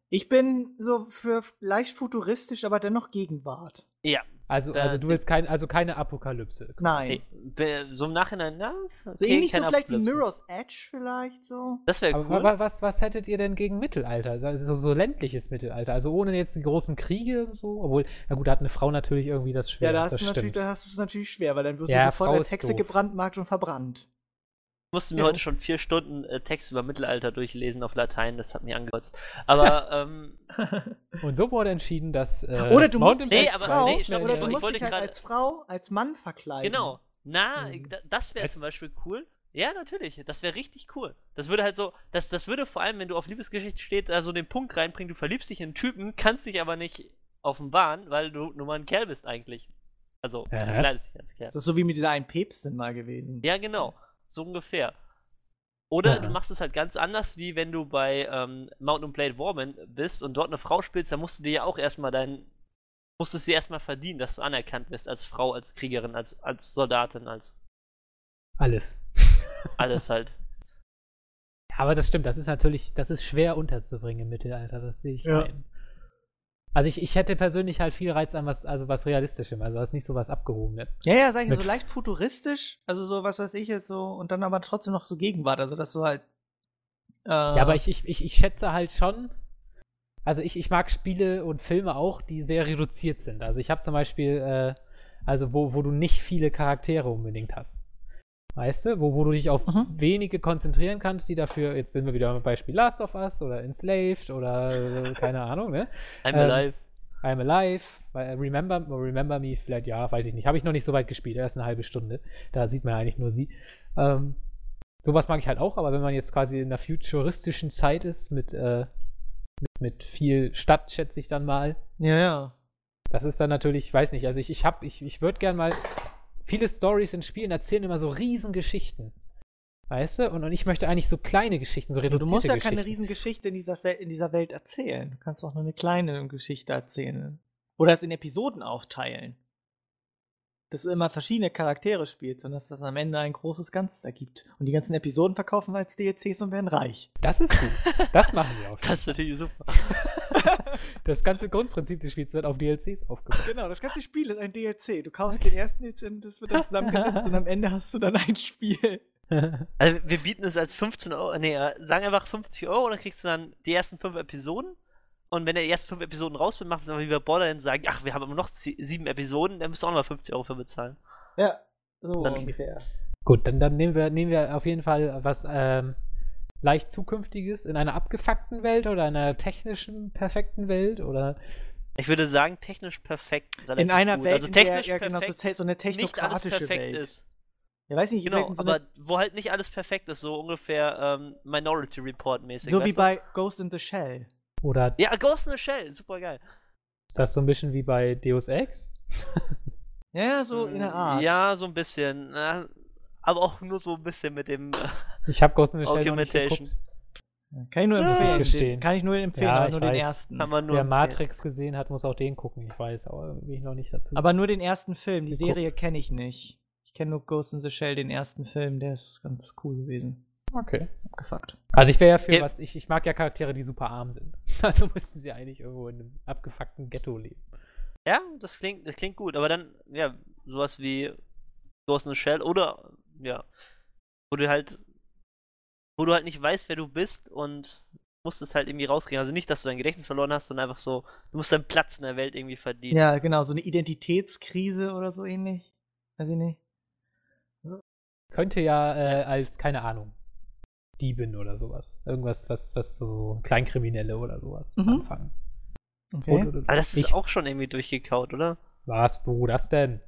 Ich bin so für leicht futuristisch, aber dennoch Gegenwart. Ja, Also, Da- also du willst kein, also keine Apokalypse. Nein. nee, be- so im Nachhinein, na, okay, so ähnlich so vielleicht wie. Mirror's Edge vielleicht so. Das wäre Aber cool. wa- was, was hättet ihr denn gegen Mittelalter? Also so, so ländliches Mittelalter. Also ohne jetzt die großen Kriege und so. Obwohl, na gut, da hat eine Frau natürlich irgendwie das schwer. Ja, da hast, das du natürlich, stimmt. da hast du es natürlich schwer, weil dann wirst Ja, du sofort Frau als ist Hexe doof. gebrandmarkt und verbrannt. Ich musste mir Ja. heute schon vier Stunden äh, Text über Mittelalter durchlesen auf Latein, das hat mich angekotzt. Aber, ähm, Und so wurde entschieden, dass. Äh, Oder du musst dich Nee, als aber- Frau, nee, stopp, oder ich du musst ich wollte dich halt gerade- als Frau, als Mann verkleiden. genau. Na, Mhm. da- das wäre zum Beispiel cool. Ja, natürlich. Das wäre richtig cool. Das würde halt so, das, das würde vor allem, wenn du auf Liebesgeschichte steht, da so den Punkt reinbringen, du verliebst dich in einen Typen, kannst dich aber nicht offenbaren, weil du nur mal ein Kerl bist eigentlich. Also, Aha. kleines dich als Kerl. Das ist so wie mit dieser einen Päpstin mal gewesen. Ja, genau. So ungefähr. Oder Ja. du machst es halt ganz anders, wie wenn du bei ähm, Mountain and Blade Warman bist und dort eine Frau spielst, dann musst du dir ja auch erstmal dein. musstest du dir erstmal verdienen, dass du anerkannt wirst als Frau, als Kriegerin, als, als Soldatin, als Alles. alles halt. Ja, aber das stimmt, das ist natürlich, das ist schwer unterzubringen im Mittelalter, das sehe ich Ja. ein. Also ich, ich hätte persönlich halt viel Reiz an was, also was Realistischem, also was nicht so was Abgehobenes. Ja, ja, sag ich Mit- so leicht futuristisch, also so, was weiß ich jetzt so, und dann aber trotzdem noch so Gegenwart, also dass du halt. Äh, Ja, aber ich, ich, ich, ich schätze halt schon, also ich, ich mag Spiele und Filme auch, die sehr reduziert sind. Also ich habe zum Beispiel, äh, also wo, wo du nicht viele Charaktere unbedingt hast. Weißt du, wo, wo du dich auf Mhm. wenige konzentrieren kannst, die dafür, jetzt sind wir wieder beim Beispiel Last of Us oder Enslaved oder äh, keine Ahnung, ne? I'm Ähm, alive. I'm Alive, äh, Remember, Remember Me, vielleicht ja, weiß ich nicht. Habe ich noch nicht so weit gespielt, erst eine halbe Stunde. Da sieht man ja eigentlich nur sie. Ähm, sowas mag ich halt auch, aber wenn man jetzt quasi in einer futuristischen Zeit ist, mit, äh, mit, mit viel Stadt, schätze ich dann mal, ja, ja. das ist dann natürlich, ich weiß nicht, also ich, ich hab, ich, ich würde gern mal, viele Stories in Spielen erzählen immer so Riesengeschichten. Weißt du? Und, und ich möchte eigentlich so kleine Geschichten, so reduzierte Du musst ja Geschichten. keine Riesengeschichte in dieser, in dieser Welt erzählen. Du kannst auch nur eine kleine Geschichte erzählen. Oder es in Episoden aufteilen. Dass du immer verschiedene Charaktere spielst und dass das am Ende ein großes Ganzes ergibt. Und die ganzen Episoden verkaufen wir als DLCs und werden reich. Das ist gut. Das machen wir jeden Das ist natürlich super. Das ganze Grundprinzip des Spiels wird auf DLCs aufgebaut. Genau, das ganze Spiel ist ein DLC. Du kaufst den ersten jetzt und das wird dann zusammengesetzt und am Ende hast du dann ein Spiel. Also wir bieten es als 15 Euro, nee, äh, sagen einfach 50 Euro und dann kriegst du dann die ersten fünf Episoden. Und wenn der ersten fünf Episoden raus sind, machen wir es einfach wie bei Borderlands sagen, ach, wir haben aber noch sie- sieben Episoden, dann müsst ihr auch noch 50 Euro für bezahlen. Ja, so Dann- ungefähr. Gut, dann, dann nehmen, wir, nehmen wir auf jeden Fall was ähm, leicht Zukünftiges in einer abgefuckten Welt oder einer technischen, perfekten Welt oder. Ich würde sagen, technisch perfekt. In einer gut. Welt, also in der technisch ja, genau, so, perfekt, eine nicht alles technokratische perfekt Welt. ist. Ja, weiß nicht, Genau, so, aber wo halt nicht alles perfekt ist, so ungefähr ähm, Minority Report mäßig. so wie du? bei Ghost in the Shell. Oder Ja, Ghost in the Shell, super geil. ist das so ein bisschen wie bei Deus Ex? Ja, so in der Art. Ja, so ein bisschen. aber auch nur so ein bisschen mit dem. Äh, Ich habe Ghost in the Shell noch nicht Augmentation. geguckt. Kann ich nur Ja, empfehlen. Den, kann ich nur empfehlen, Ja, aber ich nur den weiß. ersten. kann man nur Wer empfehlen. Matrix gesehen hat, muss auch den gucken. Ich weiß, aber irgendwie noch nicht dazu. Aber nur den ersten Film. Die Wir Serie kenne ich nicht. Ich kenne nur Ghost in the Shell, den ersten Film. Der ist ganz cool gewesen. Okay. Abgefuckt. Also ich wäre ja für Ja. was, ich, ich mag ja Charaktere, die super arm sind. Also müssten sie eigentlich irgendwo in einem abgefuckten Ghetto leben. Ja, das klingt, das klingt gut, aber dann, ja, sowas wie Ghost in the Shell oder, ja, wo du halt, wo du halt nicht weißt, wer du bist und musst es halt irgendwie rauskriegen. Also nicht, dass du dein Gedächtnis verloren hast, sondern einfach so, du musst deinen Platz in der Welt irgendwie verdienen. Ja, genau. So eine Identitätskrise oder so ähnlich. Weiß ich nicht. Könnte ja äh, als, keine Ahnung, Diebin oder sowas. Irgendwas, was, was so Kleinkriminelle oder sowas Mhm. anfangen. Okay. Oder- Aber das ist ich, auch schon irgendwie durchgekaut, oder? Was, wo das denn?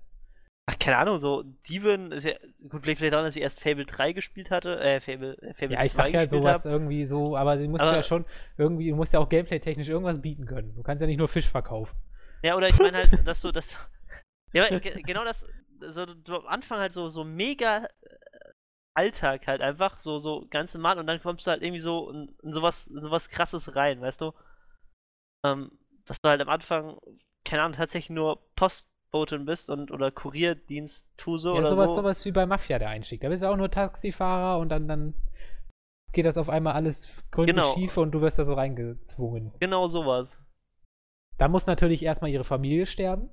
Ach, keine Ahnung, so Diven ist ja, gut, vielleicht auch, dass ich erst Fable 3 gespielt hatte, äh, Fable, äh, Fable Ja, ich 2 sag ja gespielt sowas habe. irgendwie so, aber sie muss Aber- ja schon irgendwie, du musst ja auch gameplay-technisch irgendwas bieten können. Du kannst ja nicht nur Fisch verkaufen. Ja, oder ich meine halt, dass du das. Ja, genau das, so, du am Anfang halt so, so mega Alltag halt einfach, so, so ganz normal und dann kommst du halt irgendwie so in, in sowas, in sowas krasses rein, weißt du? Ähm, dass du halt am Anfang, keine Ahnung, tatsächlich nur Postbotin bist und oder Kurierdienst tuse Ja, oder sowas, so. sowas wie bei Mafia der Einstieg. Da bist du auch nur Taxifahrer und dann, dann geht das auf einmal alles gründlich Genau. schief und du wirst da so reingezwungen. Genau sowas. Da muss natürlich erstmal ihre Familie sterben.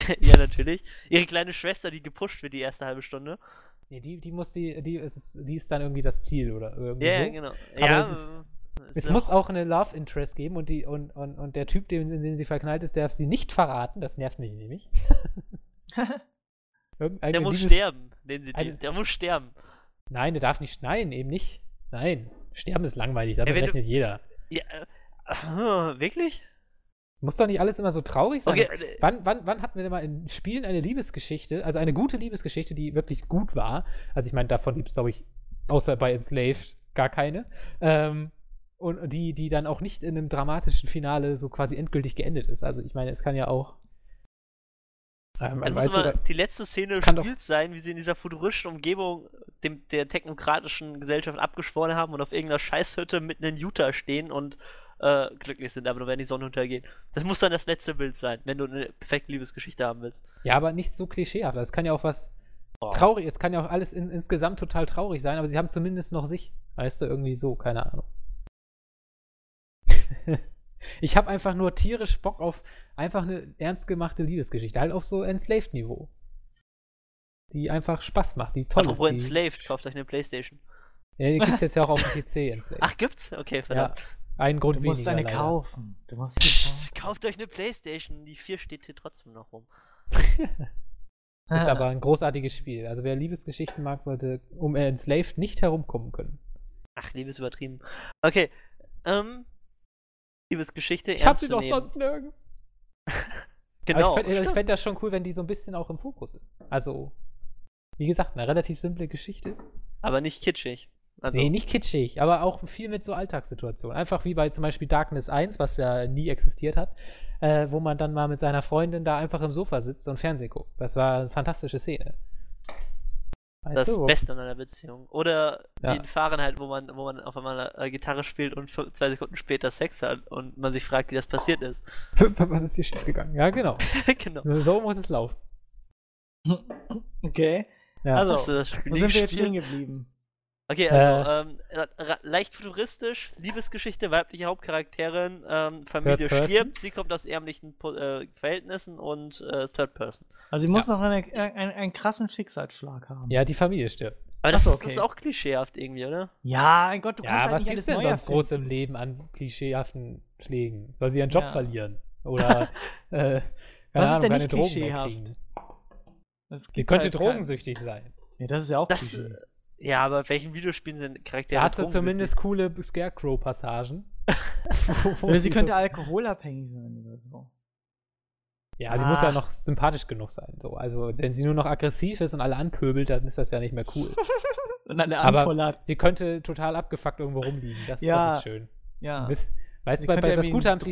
ja, natürlich. Ihre kleine Schwester, die gepusht wird die erste halbe Stunde. Nee, die, die muss die, die ist, die ist dann irgendwie das Ziel oder irgendwie Ja, so. ja, genau. Aber ja, es ist- Es ja muss auch- eine Love Interest geben und, die, und, und, und der Typ, den, in den sie verknallt ist, darf sie nicht verraten. Das nervt mich nämlich. Der muss dieses- sterben, den sie eine- Der muss sterben. Nein, der darf nicht. Nein, eben nicht. Nein. Sterben ist langweilig, damit du- rechnet jeder. Ja, äh, wirklich? Muss doch nicht alles immer so traurig sein. Okay, äh, Wann, wann, wann hatten wir denn mal in Spielen eine Liebesgeschichte, also eine gute Liebesgeschichte, die wirklich gut war? Also ich meine, davon gibt es, glaube ich, außer bei Enslaved gar keine. Ähm, und die, die dann auch nicht in einem dramatischen Finale so quasi endgültig geendet ist. Also ich meine, es kann ja auch Ähm, Dann muss weißt du, aber die letzte Szene spielt sein, wie sie in dieser futuristischen Umgebung dem, der technokratischen Gesellschaft abgeschworen haben und auf irgendeiner Scheißhütte mitten in Utah stehen und äh, glücklich sind, aber nur wenn die Sonne untergeht. Das muss dann das letzte Bild sein, wenn du eine perfekte Liebesgeschichte haben willst. Ja, aber nicht so klischeehaft. Das kann ja auch was traurig, es kann ja auch alles in, insgesamt total traurig sein, aber sie haben zumindest noch sich. Weißt du, irgendwie so, keine Ahnung. ich habe einfach nur tierisch Bock auf einfach eine ernst gemachte Liebesgeschichte, halt auf so Enslaved-Niveau. Die einfach Spaß macht, die toll Apropos ist. Die, Enslaved, kauft euch eine Playstation. ja, die gibt's jetzt ja auch auf dem PC, Enslaved. Ach, gibt's? Okay, ja, verdammt. Ein Grund Du musst weniger. eine leider. kaufen. Du musst eine kaufen. Kauft euch eine Playstation, die 4 steht hier trotzdem noch rum. Ist aber ein großartiges Spiel. Also wer Liebesgeschichten mag, sollte um Enslaved nicht herumkommen können. Ach, Liebe ist übertrieben. Okay, ähm, Liebesgeschichte Ich hab sie doch sonst nirgends. Genau. Aber ich fände fänd das schon cool, wenn die so ein bisschen auch im Fokus sind. Also, wie gesagt, eine relativ simple Geschichte. aber nicht kitschig. Also, Nee, nicht kitschig, aber auch viel mit so Alltagssituationen. Einfach wie bei zum Beispiel Darkness 1, was ja nie existiert hat, äh, wo man dann mal mit seiner Freundin da einfach im Sofa sitzt und Fernsehen guckt. Das war eine fantastische Szene. Weißt das du? Beste an einer Beziehung. Oder Ja. wie in Fahrenheit, wo man, wo man auf einmal äh, Gitarre spielt und zwei Sekunden später Sex hat und man sich fragt, wie das passiert ist. Was ist hier schiefgegangen? Ja, genau. genau. So muss es laufen. Okay. Ja. Also, Hast du das Spiel Wo sind wir jetzt stehen geblieben? Okay, also ähm, ra- ra- leicht futuristisch, Liebesgeschichte, weibliche Hauptcharakterin, ähm, Familie stirbt, sie kommt aus ärmlichen Po- äh, Verhältnissen und äh, Third Person. Also sie muss noch eine, einen, einen krassen Schicksalsschlag haben. ja, die Familie stirbt. Aber das, so, ist, das ist okay. auch klischeehaft irgendwie, oder? Ja, mein Gott, du ja, kannst halt was nicht gibt's alles denn sonst groß im Leben an klischeehaften Schlägen? Soll sie ihren Job Ja. verlieren? Oder, äh, keine Was ist Ahnung, denn keine nicht Drogen klischeehaft? Sie könnte halt kein- drogensüchtig sein. Nee, das ist ja auch Das, äh, ja, aber in welchen Videospielen sind Charaktere Da hast du zumindest coole Scarecrow-Passagen. Oder sie könnte so, alkoholabhängig sein oder so. Ja, die muss ja Ah. noch sympathisch genug sein. So. Also, wenn sie nur noch aggressiv ist und alle anpöbelt, dann ist das ja nicht mehr cool. Und eine Aber sie könnte total abgefuckt irgendwo rumliegen. Das, Ja. das ist schön. Ja. Weißt Sie du, bei, bei das Gute an Dro-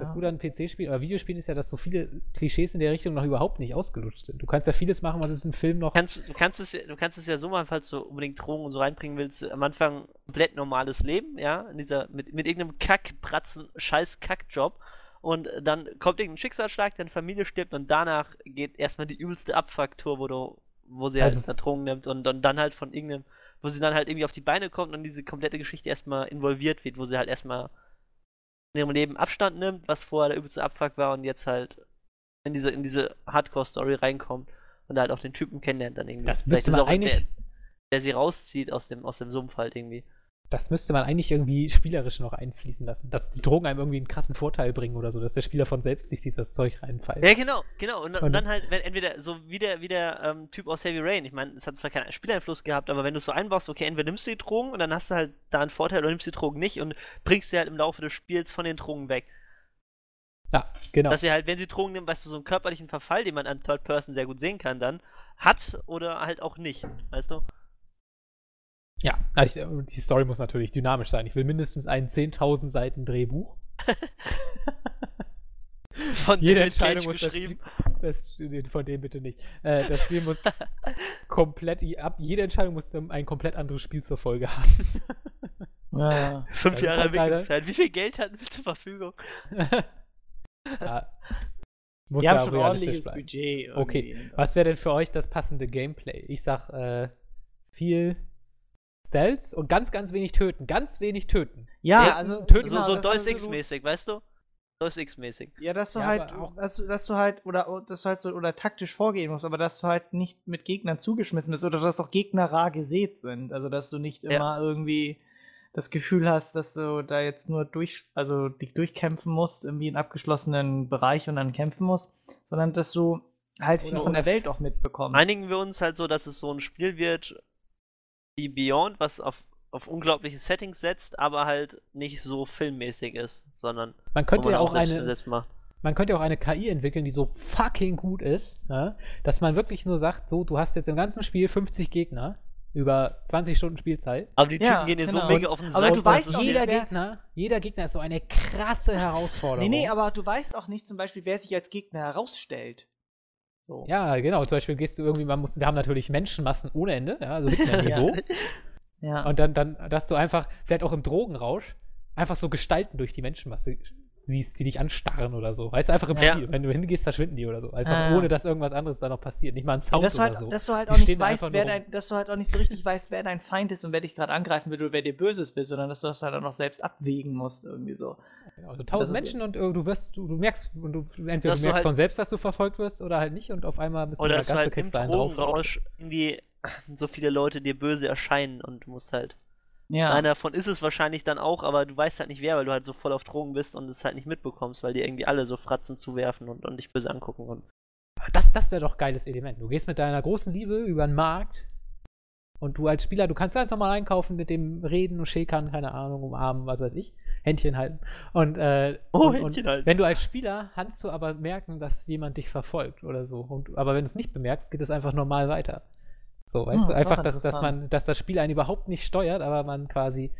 Das. Gute an PC-Spielen oder Videospielen ist ja, dass so viele Klischees in der Richtung noch überhaupt nicht ausgelutscht sind. Du kannst ja vieles machen, was es im Film noch. Du kannst, du, kannst es, ja- du kannst es ja so machen, falls du unbedingt Drogen und so reinbringen willst. Am Anfang komplett normales Leben, ja, in dieser, mit, mit irgendeinem Kackbratzen, scheiß Kackjob. Und dann kommt irgendein Schicksalsschlag, deine Familie stirbt und danach geht erstmal die übelste Abfucktour, wo du, wo sie Also halt es- Drogen nimmt und, und dann halt von irgendeinem, wo sie dann halt irgendwie auf die Beine kommt und diese komplette Geschichte erstmal involviert wird, wo sie halt erstmal in ihrem Leben Abstand nimmt, was vorher der übelste Abfuck war und jetzt halt in diese, in diese Hardcore-Story reinkommt und halt auch den Typen kennenlernt dann irgendwie. Das Vielleicht müsste man auch der, eigentlich- der sie rauszieht aus dem, aus dem Sumpf halt irgendwie. Das müsste man eigentlich irgendwie spielerisch noch einfließen lassen. Dass die Drogen einem irgendwie einen krassen Vorteil bringen oder so, dass der Spieler von selbst sich dieses Zeug reinfällt. Ja, genau, genau. Und, und dann halt, wenn entweder so wie der, wie der ähm, Typ aus Heavy Rain, ich meine, es hat zwar keinen Spieleinfluss gehabt, aber wenn du es so einbaust, okay, entweder nimmst du die Drogen und dann hast du halt da einen Vorteil oder nimmst die Drogen nicht und bringst sie halt im Laufe des Spiels von den Drogen weg. Ja, genau. Dass sie halt, wenn sie Drogen nimmt, weißt du, so einen körperlichen Verfall, den man an Third Person sehr gut sehen kann, dann hat oder halt auch nicht, weißt du? Ja, also ich, die Story muss natürlich dynamisch sein. Ich will mindestens ein 10.000 Seiten Drehbuch. Von Jede David Cage Entscheidung muss das geschrieben. Spiel, das, von dem bitte nicht. Äh, das Spiel muss komplett, ab, jede Entscheidung muss ein komplett anderes Spiel zur Folge haben. Ja. Fünf Das Jahre halt Entwicklungszeit. Wie viel Geld hatten wir zur Verfügung? ja. Muss ja haben schon realistisch ordentliches bleiben. Budget. Okay, was wäre denn für euch das passende Gameplay? Ich sag, äh, viel Stealth und ganz, ganz wenig töten. Ganz wenig töten. Ja, Ja, also töten So, genau, so das Deus ist so- Ex-mäßig, weißt du? Deus Ex-mäßig. Ja, dass du Ja, halt, dass, du- dass du halt, oder dass du halt so, oder taktisch vorgehen musst, aber dass du halt nicht mit Gegnern zugeschmissen bist oder dass auch Gegner rar gesät sind. Also dass du nicht Ja. immer irgendwie das Gefühl hast, dass du da jetzt nur durch, also dich durchkämpfen musst, irgendwie in abgeschlossenen Bereich und dann kämpfen musst, sondern dass du halt viel Oder- von der Welt auch mitbekommst. Einigen wir uns halt so, dass es so ein Spiel wird wie Beyond, was auf, auf unglaubliche Settings setzt, aber halt nicht so filmmäßig ist, sondern Man könnte man ja auch selbst eine, man könnte ja auch eine KI entwickeln, die so fucking gut ist, ja, dass man wirklich nur sagt, so, du hast jetzt im ganzen Spiel 50 Gegner über 20 Stunden Spielzeit. Aber die Typen Ja, gehen dir so genau. mega auf den Aber Sack. du Und weißt auch nicht, jeder wer- Gegner, jeder Gegner ist so eine krasse Herausforderung. Nee, nee, aber du weißt auch nicht zum Beispiel, wer sich als Gegner herausstellt. So. Ja, genau. Zum Beispiel gehst du irgendwie, man muss, wir haben natürlich Menschenmassen ohne Ende, ja, also Niveau. Ja. Und dann, dann, dass du einfach, vielleicht auch im Drogenrausch, einfach so Gestalten durch die Menschenmasse siehst, die dich anstarren oder so. Weißt du, einfach im Ja. Spiel. Wenn du hingehst, verschwinden die oder so. Einfach Ah. ohne, dass irgendwas anderes da noch passiert. Nicht mal ein Sound dass, du oder halt, so. dass du halt Die auch nicht weißt, wer dein, dass du halt auch nicht so richtig weißt, wer dein Feind ist und wer dich gerade angreifen will oder wer dir Böses will, sondern dass du das halt auch noch selbst abwägen musst, irgendwie so. Also Das tausend ist- Menschen und äh, du wirst, du, du merkst, und du, entweder Dass du du merkst halt- von selbst, dass du verfolgt wirst oder halt nicht und auf einmal bist du Oder in der dass du Gasse, halt im kriegst du einen drauf. Drogenrausch irgendwie so viele Leute dir böse erscheinen und du musst halt. Ja. Einer davon ist es wahrscheinlich dann auch, aber du weißt halt nicht wer, weil du halt so voll auf Drogen bist und es halt nicht mitbekommst, weil dir irgendwie alle so Fratzen zuwerfen und, und dich böse angucken. Und Das, das wäre doch geiles Element. Du gehst mit deiner großen Liebe über den Markt und du als Spieler, du kannst ganz normal einkaufen, mit dem reden und schäkern, keine Ahnung, umarmen, was weiß ich, Händchen halten. Und, äh, Oh, und, Händchen und halten. wenn du als Spieler kannst du aber merken, dass jemand dich verfolgt oder so. Und, aber wenn du es nicht bemerkst, geht es einfach normal weiter. So, weißt Hm, du, einfach, dass, dass man, dass das Spiel einen überhaupt nicht steuert, aber man quasi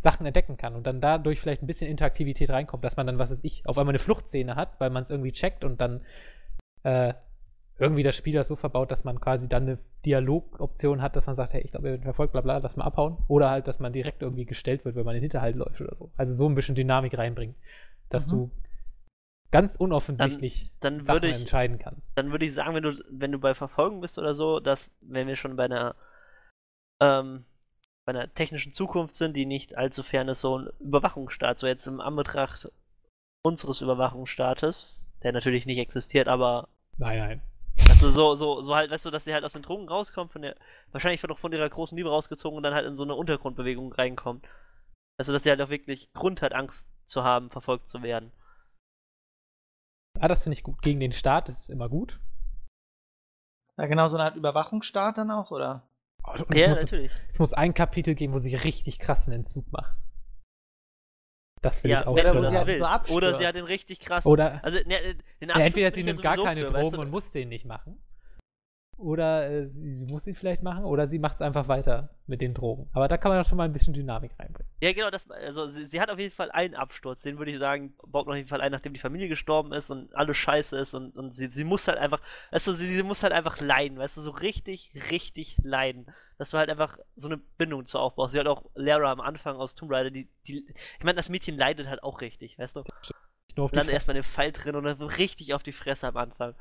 Sachen entdecken kann und dann dadurch vielleicht ein bisschen Interaktivität reinkommt, dass man dann, was weiß ich, auf einmal eine Fluchtszene hat, weil man es irgendwie checkt und dann äh, irgendwie das Spiel das so verbaut, dass man quasi dann eine Dialogoption hat, dass man sagt, hey, ich glaube, ihr werdet verfolgt, bla bla, lass mal abhauen. Oder halt, dass man direkt irgendwie gestellt wird, wenn man in den Hinterhalt läuft oder so. Also so ein bisschen Dynamik reinbringen, dass Mhm. du ganz unoffensichtlich dann Sachen würde ich, entscheiden kannst. dann würde ich sagen, wenn du, wenn du bei Verfolgung bist oder so, dass, wenn wir schon bei einer, ähm, bei einer technischen Zukunft sind, die nicht allzu fern ist, so ein Überwachungsstaat, so jetzt im Anbetracht unseres Überwachungsstaates, der natürlich nicht existiert, aber Nein, nein. also so, so, so halt, weißt du, dass sie halt aus den Drogen rauskommt, von der, wahrscheinlich wird auch von ihrer großen Liebe rausgezogen und dann halt in so eine Untergrundbewegung reinkommt. Also, dass sie halt auch wirklich Grund hat, Angst zu haben, verfolgt zu werden. Ah, das finde ich gut. Gegen den Staat ist es immer gut. ja, genau so eine Art Überwachungsstaat dann auch, oder? Und es, Ja, muss, es, natürlich. es muss ein Kapitel geben, wo sie richtig krassen Entzug machen. Das will Ja, ich auch wenn Oder du das sie halt so. Oder sie hat den richtig krassen. Oder Also, ne, äh, den ja, entweder sie nimmt gar keine für, weißt Drogen du? und muss den nicht machen. Oder äh, sie, sie muss ihn vielleicht machen. Oder sie macht es einfach weiter mit den Drogen. Aber da kann man doch schon mal ein bisschen Dynamik reinbringen. Ja, genau, das, also sie, sie hat auf jeden Fall einen Absturz, den würde ich sagen, baut auf jeden Fall ein, nachdem die Familie gestorben ist und alles scheiße ist und, und sie, sie muss halt einfach, weißt du, sie, sie muss halt einfach leiden, weißt du, so richtig, richtig leiden. Dass du halt einfach so eine Bindung zu aufbaust. Sie hat auch Lara am Anfang aus Tomb Raider, die, die ich meine, das Mädchen leidet halt auch richtig, weißt du? Und Nur dann erstmal den Pfeil drin und dann so richtig auf die Fresse am Anfang.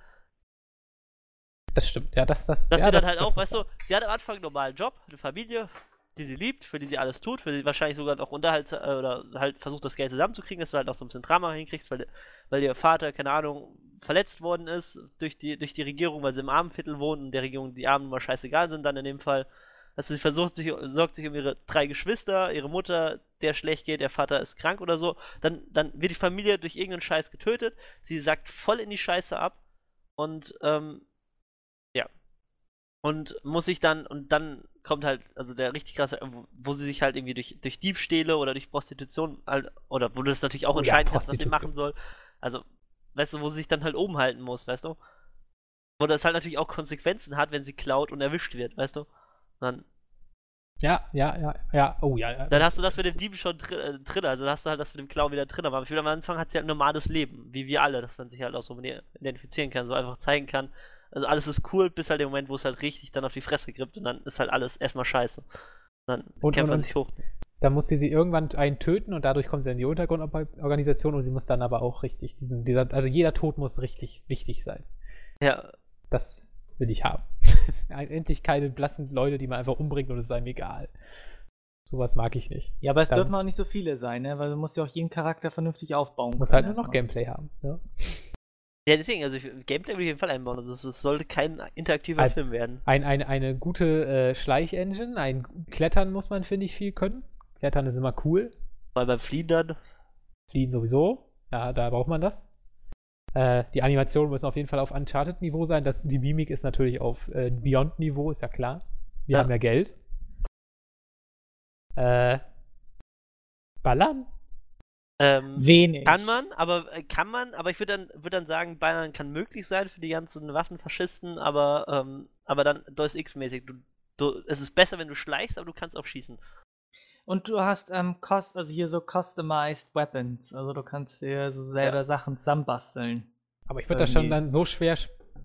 Das stimmt. Ja, das, das, Dass ja, sie dann das, halt das auch, weißt du, sie hat am Anfang einen normalen Job, eine Familie, die sie liebt, für die sie alles tut, für die wahrscheinlich sogar noch Unterhalt äh, oder halt versucht, das Geld zusammenzukriegen, dass du halt noch so ein bisschen Drama hinkriegst, weil, weil ihr Vater, keine Ahnung, verletzt worden ist durch die, durch die Regierung, weil sie im Armenviertel wohnen und der Regierung die Armen mal scheißegal sind dann in dem Fall. Also sie versucht sich, sorgt sich um ihre drei Geschwister, ihre Mutter, der schlecht geht, der Vater ist krank oder so. Dann, dann wird die Familie durch irgendeinen Scheiß getötet. Sie sackt voll in die Scheiße ab. Und, ähm. Und muss sich dann, und dann kommt halt, also der richtig krasse, wo, wo sie sich halt irgendwie durch, durch Diebstähle oder durch Prostitution, halt, oder wo du das natürlich auch Oh ja, entscheiden kannst, was sie machen soll. Also, weißt du, wo sie sich dann halt oben halten muss, weißt du? Wo das halt natürlich auch Konsequenzen hat, wenn sie klaut und erwischt wird, weißt du? Dann, Ja, ja, ja, ja. Oh ja. ja dann hast du das mit dem Dieben schon drin, äh, drin, also dann hast du halt das mit dem Klauen wieder drin. Aber ich will am Anfang hat sie halt ein normales Leben, wie wir alle, dass man sich halt auch so identifizieren kann, so einfach zeigen kann. Also alles ist cool, bis halt der Moment, wo es halt richtig dann auf die Fresse grippt und dann ist halt alles erstmal scheiße. Und dann Und- kämpft und- man sich hoch. Da muss sie sie irgendwann einen töten und dadurch kommt sie in die Untergrundorganisation und sie muss dann aber auch richtig diesen, dieser, also jeder Tod muss richtig wichtig sein. Ja, Das will ich haben. Endlich keine blassen Leute, die man einfach umbringt und es ist einem egal. Sowas mag ich nicht. Ja, aber es Dann- dürfen auch nicht so viele sein, ne? Weil du musst ja auch jeden Charakter vernünftig aufbauen. Muss halt nur noch. Gameplay haben. Ja. Ja deswegen, also ich, Gameplay würde ich auf jeden Fall einbauen. Also es, es sollte kein interaktiver Also- Film werden. Ein, ein, eine gute äh, Schleichengine, ein Klettern muss man, finde ich, viel können. Klettern ist immer cool. Weil beim Fliehen dann, Fliehen sowieso. Ja, da braucht man das. Äh, die Animationen müssen auf jeden Fall auf Uncharted-Niveau sein. Das, die Mimik ist natürlich auf äh, Beyond-Niveau, ist ja klar. Wir Ja. haben ja Geld. Äh, ballern? Ähm, Wenig. Kann man, aber äh, kann man, aber ich würde dann, würd dann sagen, Bayern kann möglich sein für die ganzen Waffenfaschisten, aber, ähm, aber dann Deus Ex-mäßig. Du, du, es ist besser, wenn du schleichst, aber du kannst auch schießen. Und du hast ähm, cost also hier so customized Weapons. Also du kannst dir so selber Sachen zusammenbasteln. Aber ich würde das schon dann so schwer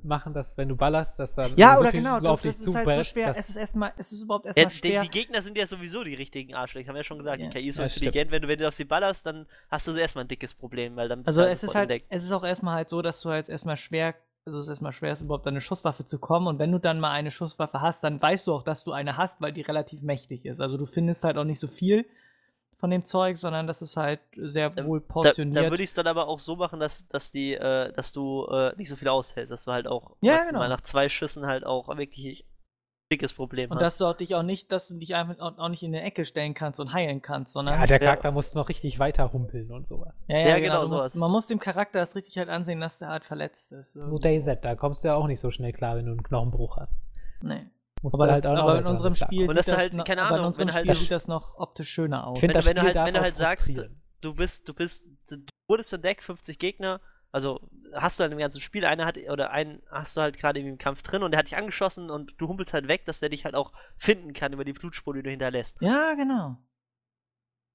machen, dass wenn du ballerst, dass dann Ja, so oder viel genau, auf das dich ist halt so schwer. Es ist erstmal, es ist überhaupt Ja, erstmal die, schwer. die Gegner sind ja sowieso die richtigen Arschlöcher, haben wir ja schon gesagt. Ja. Die KI ist so Ja, intelligent, wenn du, wenn du auf sie ballerst, dann hast du so erstmal ein dickes Problem, weil dann bist Also du es ist halt, entdeckt. es ist auch erstmal halt so, dass du halt erstmal schwer, also es ist erstmal schwer ist, überhaupt an eine Schusswaffe zu kommen. Und wenn du dann mal eine Schusswaffe hast, dann weißt du auch, dass du eine hast, weil die relativ mächtig ist. Also du findest halt auch nicht so viel von dem Zeug, sondern das ist halt sehr Da- wohl Da, portioniert. da würde ich es dann aber auch so machen, dass, dass die, äh, dass du äh, nicht so viel aushältst, dass du halt auch Ja, maximal genau. nach zwei Schüssen halt auch wirklich ein dickes Problem und hast. dass du auch dich auch nicht, dass du dich einfach auch nicht in eine Ecke stellen kannst und heilen kannst, sondern ja, der Ja. Charakter muss noch richtig weiter humpeln und sowas. ja, Ja, genau, du musst, sowas. man muss dem Charakter das richtig halt ansehen, dass der halt verletzt ist. So irgendwie. DayZ, da kommst du ja auch nicht so schnell klar, wenn du einen Knochenbruch hast. Nee. Musst Aber, halt auch aber in unserem. Spiel Und sieht das, du halt, noch, keine aber in Ahnung, unserem wenn halt Spiel das- sieht das noch optisch schöner aus. Wenn das du- wenn du halt- wenn du halt sagst, du bist, du bist, du wurdest entdeckt, 50 Gegner, also hast du dann im ganzen Spiel, einer hat, oder einen hast du halt gerade im Kampf drin und der hat dich angeschossen und du humpelst halt weg, dass der dich halt auch finden kann über die Blutspur, die du hinterlässt. Ja, genau.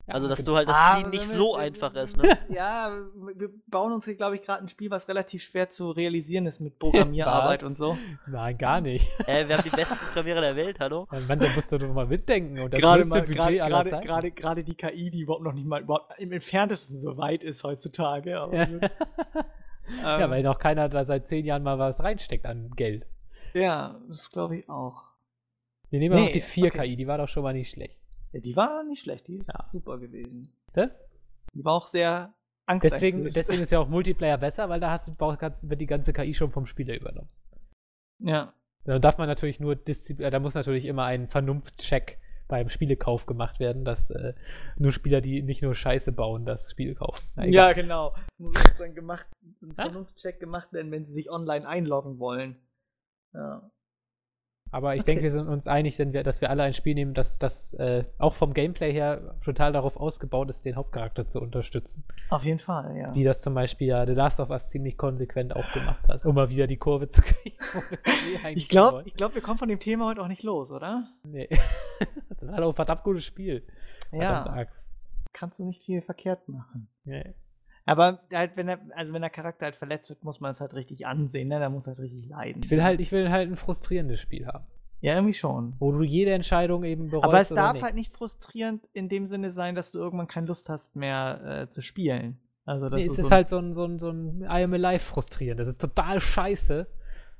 Ja, also, dass du halt das Ah, nicht wir- so wir- einfach wir- ist, ne? Ja, wir bauen uns hier, glaube ich, gerade ein Spiel, was relativ schwer zu realisieren ist mit Programmierarbeit und so. Nein, gar nicht. äh, wir haben die besten Programmierer der Welt, hallo? Ja, Mann, da musst du doch mal mitdenken. Und das Gerade mal, Budget gerade, aller gerade, Zeiten. gerade, gerade die KI, die überhaupt noch nicht mal überhaupt im entferntesten so weit ist heutzutage. Aber, Ja. ja, Ähm, weil noch keiner da seit zehn Jahren mal was reinsteckt an Geld. ja, das glaube ich auch. Wir nehmen Nee, auch die 4 okay. KI, die war doch schon mal nicht schlecht. Ja, die war nicht schlecht, die ist Ja. super gewesen. Die war auch sehr Angst. Deswegen, deswegen ist ja auch Multiplayer besser, weil da hast du, wird die ganze KI schon vom Spieler übernommen. Ja. Da darf man natürlich nur Disziplin, äh, da muss natürlich immer ein Vernunftscheck beim Spielekauf gemacht werden, dass äh, nur Spieler, die nicht nur Scheiße bauen, das Spiel kaufen. Na. Ja, genau. Muss dann gemacht, ein? Vernunftcheck gemacht werden, wenn sie sich online einloggen wollen. Ja. Aber ich denke, wir sind uns einig, dass wir alle ein Spiel nehmen, das, das äh, auch vom Gameplay her total darauf ausgebaut ist, den Hauptcharakter zu unterstützen. Auf jeden Fall, ja. Wie das zum Beispiel ja The Last of Us ziemlich konsequent auch gemacht hat, um mal wieder die Kurve zu kriegen. Ich glaube, glaub, wir kommen von dem Thema heute auch nicht los, oder? Nee. das ist halt auch ein verdammt gutes Spiel. Ja. Axt. Kannst du nicht viel verkehrt machen. Nee. Aber halt, wenn er, also wenn der Charakter halt verletzt wird, muss man es halt richtig ansehen, ne? Da muss halt richtig leiden. Ich will halt, ich will halt ein frustrierendes Spiel haben, Ja, irgendwie schon. wo du jede Entscheidung eben bereust. Aber es darf nicht. halt nicht frustrierend in dem Sinne sein, dass du irgendwann keine Lust hast mehr äh, zu spielen. Also, dass Nee, es so ist halt so ein, so ein, so ein I am alive frustrierend. Das ist total scheiße.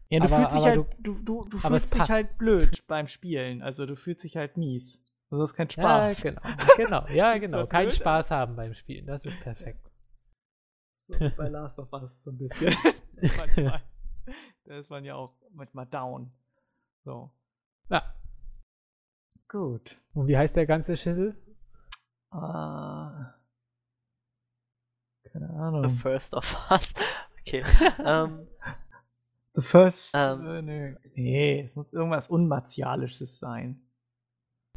Ja, du aber- fühlst dich halt, du, du, du fühlst dich halt blöd beim Spielen. Also du fühlst dich halt mies. Also das ist kein Spaß. Ja, genau. genau. Ja, genau. Kein Spaß haben beim Spielen. Das ist perfekt. So wie bei Last of Us so ein bisschen. manchmal. Da ist man ja auch manchmal down. So. Ja. Gut. Und wie heißt der ganze Schissel? Äh, keine The Ahnung. First of Us. Okay. ähm, The First. Ähm. äh. Nee, es muss irgendwas Unmartialisches sein.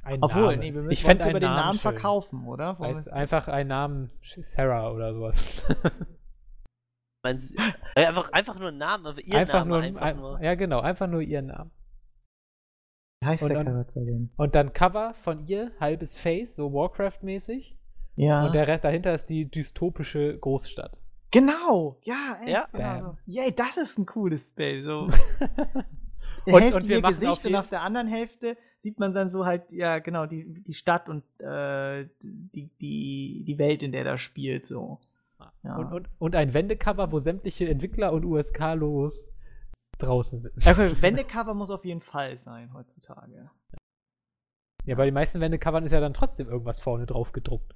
Ein Obwohl, Name. nee, wir müssen ich fände über einen den Namen, Namen verkaufen, oder? Heißt einfach ein Namen, Sarah oder sowas. äh, einfach, einfach nur ein Name, aber ihr einfach Name nur, einfach ein, nur. ja genau, einfach nur ihren Namen. Wie heißt Und der dann- Charakter denn? Und dann Cover von ihr, halbes Face, so Warcraft-mäßig. Ja. Und der Rest dahinter ist die dystopische Großstadt. Genau, ja, ey, Ja. genau. Yay, das ist ein cooles Bild. So. Die Und- Hälfte und wir ihr Gesicht auf und auf der anderen Hälfte sieht man dann so halt, ja, genau, die, die Stadt und äh, die, die, die Welt, in der das spielt, so. Ja. Und, und, und ein Wendecover, wo sämtliche Entwickler und USK-Logos draußen sind. Okay, Wendecover muss auf jeden Fall sein heutzutage. Ja, bei den meisten Wendecovern ist ja dann trotzdem irgendwas vorne drauf gedruckt.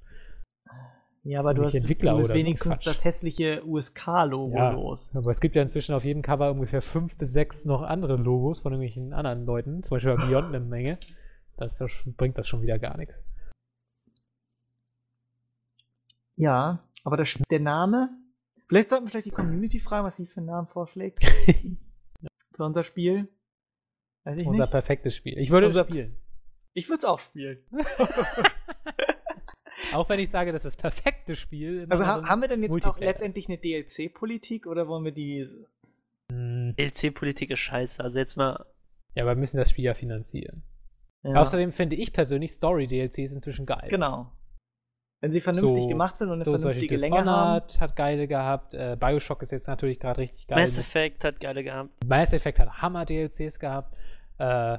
Ja, aber du hast, Entwickler du so wenigstens Quatsch. das hässliche USK-Logo Ja. los. Aber es gibt ja inzwischen auf jedem Cover ungefähr fünf bis sechs noch andere Logos von irgendwelchen anderen Leuten. Zum Beispiel bei Beyond eine Menge. Das ja schon, bringt das schon wieder gar nichts. Ja, aber das, der Name. Vielleicht sollten wir vielleicht die Community fragen, was sie für einen Namen vorschlägt. für unser Spiel. Weiß ich Unser nicht. perfektes Spiel. Ich würde Unser- es spielen. Ich würde es auch spielen. Auch wenn ich sage, das ist das perfekte Spiel. Also ha haben wir denn jetzt auch letztendlich eine DLC-Politik oder wollen wir die. Hm, DLC-Politik ist scheiße. Also jetzt mal. Ja, aber wir müssen das Spiel ja finanzieren. Ja. Außerdem finde ich persönlich Story-DLCs inzwischen geil. Genau. Wenn sie vernünftig So- gemacht sind und eine So vernünftige Länge haben. Dishonored hat geile gehabt. Äh, Bioshock ist jetzt natürlich gerade richtig geil. Mass Effect hat geile gehabt. Mass Effect hat Hammer-DLCs gehabt. Äh,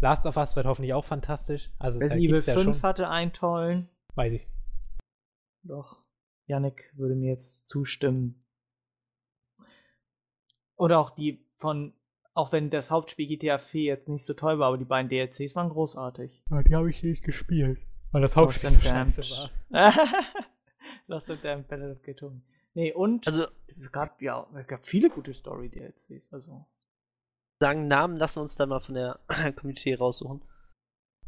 Last of Us wird hoffentlich auch fantastisch. Also, Resident Evil gibt's ja 5 schon, hatte einen tollen. Weiß ich. Doch. Yannick würde mir jetzt zustimmen. Oder auch die von, auch wenn das Hauptspiel GTA 4 jetzt nicht so toll war, aber die beiden DLCs waren großartig. die habe ich nicht gespielt. Weil das Hauptspiel so scheiße war. Lost and Damned Battle of Ghetto. Nee, und Also, es gab ja, es gab viele gute Story-DLCs. Also. sagen Namen, lassen wir uns dann mal von der Community raussuchen.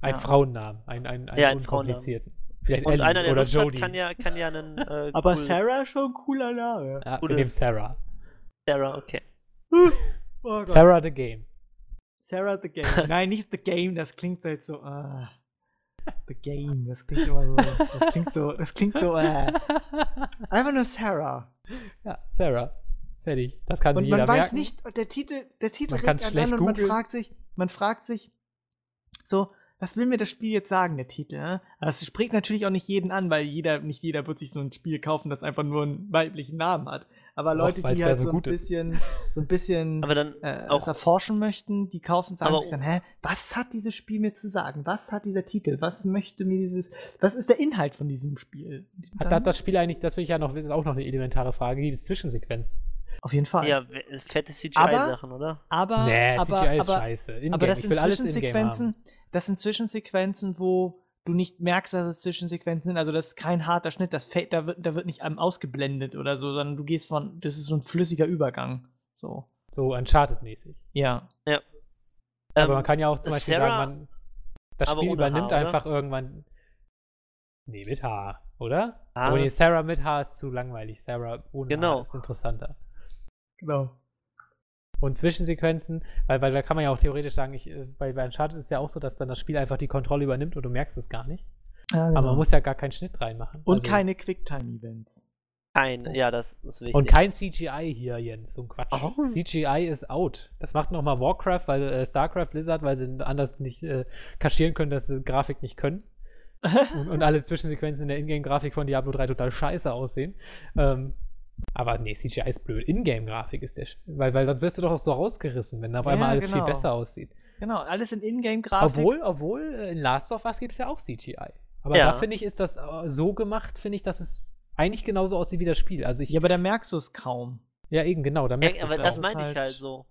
Ein Ja. Frauennamen. Ein, ein, ein Ja, ein unkomplizierten. Vielleicht Und Ellie einer, der oder Lust hat, Jodie. kann ja, kann ja einen. Äh, Aber cooles- Sarah schon ein cooler Name. ja, wir nehmen Sarah. Sarah, okay. Oh Gott. Sarah the Game. Sarah the Game. Nein, nicht The Game, das klingt halt so. ah. the Game, das klingt immer so. Das klingt so, das klingt so. Äh. Einfach nur Sarah. ja, Sarah. Fertig. Das kann Und sich man jeder weiß merken. nicht, der Titel, der Titel Man regt an und man fragt sich, man fragt sich, so, was will mir das Spiel jetzt sagen, der Titel? Ne? Aber es spricht natürlich auch nicht jeden an, weil jeder, nicht jeder wird sich so ein Spiel kaufen, das einfach nur einen weiblichen Namen hat. Aber Leute, weil's die ja halt so so, ein gut ist. bisschen, so ein bisschen Aber dann äh, auch- das erforschen möchten, die kaufen, sagen sich dann, hä, was hat dieses Spiel mir zu sagen? Was hat dieser Titel? Was möchte mir dieses, was ist der Inhalt von diesem Spiel? Hat, hat das Spiel eigentlich, das will ich ja noch, das ist auch noch eine elementare Frage, gibt es Zwischensequenzen? auf jeden Fall. Ja, fette Aber- CGI-Sachen, oder? Aber, nee, aber, CGI ist aber, scheiße. In Aber das ich sind will alles in-game Zwischensequenzen. Das sind Zwischensequenzen, wo du nicht merkst, dass es Zwischensequenzen sind. Also das ist kein harter Schnitt, das fällt, da wird, da wird nicht einem ausgeblendet oder so, sondern du gehst von, das ist so ein flüssiger Übergang. So. So Uncharted-mäßig. Ja. Aber Ähm, man kann ja auch zum Beispiel Sarah- sagen, man, das Spiel übernimmt Haar, einfach irgendwann. Nee, mit Haar, oder? Ah, Aber nee, das- Sarah mit Haar ist zu langweilig. Sarah ohne Genau. Haar ist interessanter. Genau. Und Zwischensequenzen, weil, weil da kann man ja auch theoretisch sagen, ich, äh, bei, bei Uncharted ist es ja auch so, dass dann das Spiel einfach die Kontrolle übernimmt und du merkst es gar nicht. Ja, Aber man muss ja gar keinen Schnitt reinmachen. Und Also- keine Quicktime-Events. Kein, ja, das ist wichtig. Und kein CGI hier, Jens, so ein Quatsch. Oh. CGI ist out. Das macht nochmal Warcraft, weil äh, StarCraft Blizzard, weil sie anders nicht äh, kaschieren können, dass sie Grafik nicht können. und, und alle Zwischensequenzen in der Ingame-Grafik von Diablo 3 total scheiße aussehen. Ähm, aber nee, CGI ist blöd. Ingame-Grafik ist der. Weil, weil dann wirst du doch auch so rausgerissen, wenn auf Ja, einmal alles genau. viel besser aussieht. Genau, alles in Ingame-Grafik. Obwohl, obwohl äh, in Last of Us gibt es ja auch CGI. Aber Ja. da finde ich, ist das äh, so gemacht, finde ich, dass es eigentlich genauso aussieht wie das Spiel. Also ich, Ja, aber da merkst du es kaum. ja eben, genau, da merkst ja, aber das meine ich halt- halt so.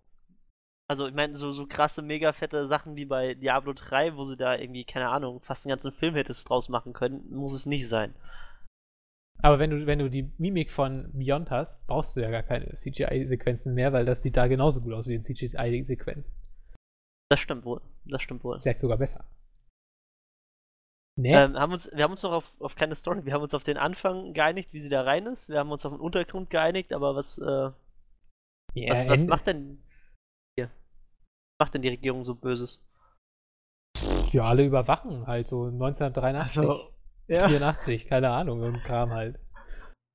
Also, ich meine, so, so krasse, mega fette Sachen wie bei Diablo 3, wo sie da irgendwie, keine Ahnung, fast einen ganzen Film hättest draus machen können, muss es nicht sein. Aber wenn du, wenn du die Mimik von Beyond hast, brauchst du ja gar keine CGI-Sequenzen mehr, weil das sieht da genauso gut aus wie in CGI-Sequenzen. Das stimmt wohl. Das stimmt wohl. Vielleicht sogar besser. Nee? Ähm, haben uns, wir haben uns noch auf, auf keine Story, wir haben uns auf den Anfang geeinigt, wie sie da rein ist. Wir haben uns auf den Untergrund geeinigt, aber was, äh, ja, was, was macht denn hier? Was macht denn die Regierung so Böses? Ja, alle überwachen halt so 1983, Also, ja. 84, keine Ahnung, ein Kram halt.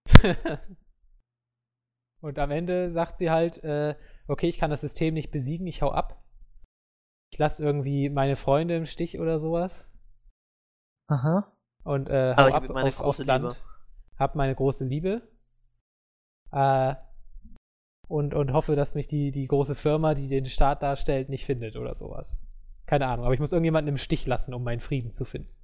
Und am Ende sagt sie halt, äh, okay, ich kann das System nicht besiegen, ich hau ab. Ich lasse irgendwie meine Freunde im Stich oder sowas. Aha. und äh, Aber hau ich ab hab meine auf, große aufs Land. Liebe. Hab meine große Liebe. Äh, und, und hoffe, dass mich die, die große Firma, die den Staat darstellt, nicht findet oder sowas. Keine Ahnung, aber ich muss irgendjemanden im Stich lassen, um meinen Frieden zu finden.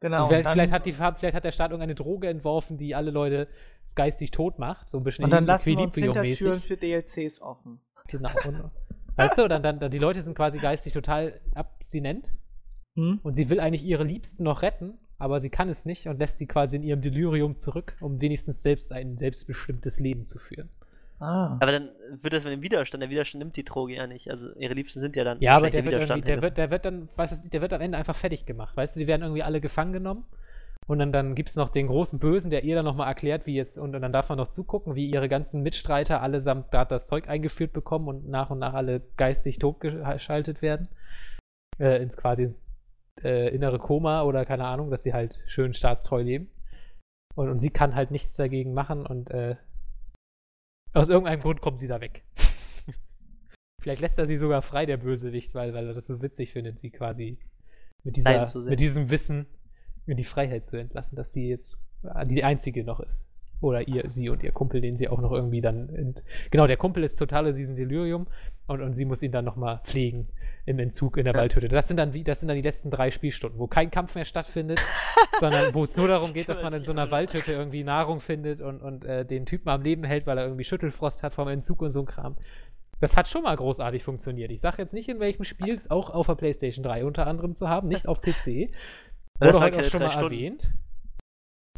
Genau. vielleicht, dann, vielleicht, hat die, vielleicht hat der Staat irgendeine Droge entworfen, die alle Leute geistig tot macht, so ein bisschen und dann lassen wir uns. Hintertüren für DLCs offen. Genau. Weißt du, dann, dann, dann die Leute sind quasi geistig total abstinent Hm? und sie will eigentlich ihre Liebsten noch retten, aber sie kann es nicht und lässt sie quasi in ihrem Delirium zurück, um wenigstens selbst ein selbstbestimmtes Leben zu führen. Ah. Aber dann wird das mit dem Widerstand, der Widerstand nimmt die Droge ja nicht. Also ihre Liebsten sind ja dann. Ja, aber der wird, der Widerstand. wird, der wird dann, weißt du, der wird am Ende einfach fertig gemacht. Weißt du, die werden irgendwie alle gefangen genommen. Und dann, dann gibt es noch den großen Bösen, der ihr dann nochmal erklärt, wie jetzt, und, und dann darf man noch zugucken, wie ihre ganzen Mitstreiter allesamt da das Zeug eingeführt bekommen und nach und nach alle geistig totgeschaltet werden. Äh, ins quasi ins äh, innere Koma oder keine Ahnung, dass sie halt schön staatstreu leben. Und, und sie kann halt nichts dagegen machen und äh, aus irgendeinem Grund kommt sie da weg. Vielleicht lässt er sie sogar frei, der Bösewicht, weil, weil er das so witzig findet, sie quasi mit, dieser, mit diesem Wissen in die Freiheit zu entlassen, dass sie jetzt die einzige noch ist. Oder ihr, sie und ihr Kumpel, den sie auch noch irgendwie dann. genau, der Kumpel ist total in diesem Delirium und, und sie muss ihn dann nochmal pflegen im Entzug in der. Waldhütte. Das sind, dann wie, das sind dann die letzten drei Spielstunden, wo kein Kampf mehr stattfindet, sondern wo es nur darum geht, dass man in so einer Waldhütte irgendwie Nahrung findet und, und äh, den Typen am Leben hält, weil er irgendwie Schüttelfrost hat vom Entzug und so ein Kram. Das hat schon mal großartig funktioniert. Ich sage jetzt nicht, in welchem Spiel es auch auf der PlayStation 3 unter anderem zu haben, nicht auf PC. Das Wurde waren heute auch schon mal Stunden. erwähnt.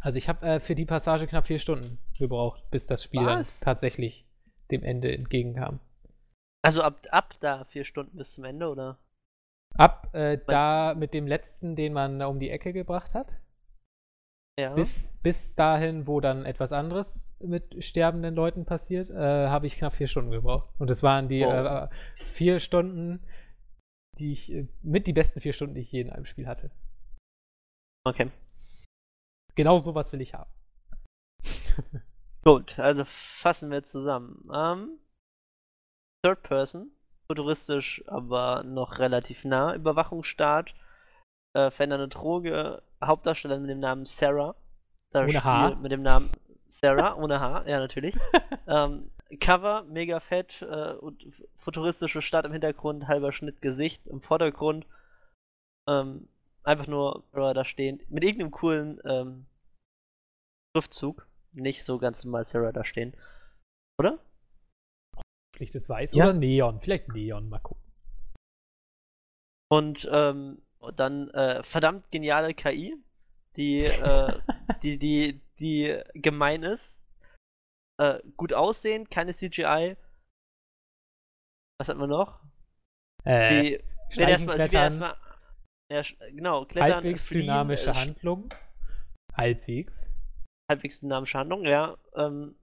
Also ich habe äh, für die Passage knapp vier Stunden gebraucht, bis das Spiel dann tatsächlich dem Ende entgegenkam. Also ab, ab da vier Stunden bis zum Ende, oder? Ab äh, da mit dem letzten, den man um die Ecke gebracht hat, Ja. bis, bis dahin, wo dann etwas anderes mit sterbenden Leuten passiert, äh, habe ich knapp vier Stunden gebraucht. Und es waren die Oh. äh, vier Stunden, die ich, äh, mit die besten vier Stunden, die ich je in einem Spiel hatte. Okay. Genau sowas will ich haben. Gut, also fassen wir zusammen. Ähm, Third Person, futuristisch, aber noch relativ nah. Überwachungsstaat, äh, verändernde Droge, Hauptdarsteller mit dem Namen Sarah. Das Ohne Spiel Haar. mit dem Namen Sarah, ohne Haar, ja, natürlich. ähm, Cover, mega fett, äh, und futuristische Stadt im Hintergrund, halber Schnitt Gesicht im Vordergrund. Ähm, einfach nur Sarah da stehen. Mit irgendeinem coolen ähm, Schriftzug. Nicht so ganz normal Sarah da stehen. Oder? Schlichtes Weiß Ja. oder Neon. Vielleicht Neon, mal gucken. Und ähm, dann äh, verdammt geniale KI, die, äh, die, die, die gemein ist. Äh, gut aussehen, keine CGI. Was hat man noch? Äh, Die werden Schleichen, erstmal, sie. Ja, genau, klettern, halbwegs fliehen, dynamische äh, Handlung. Halbwegs. halbwegs dynamische Handlung, ja. Ähm,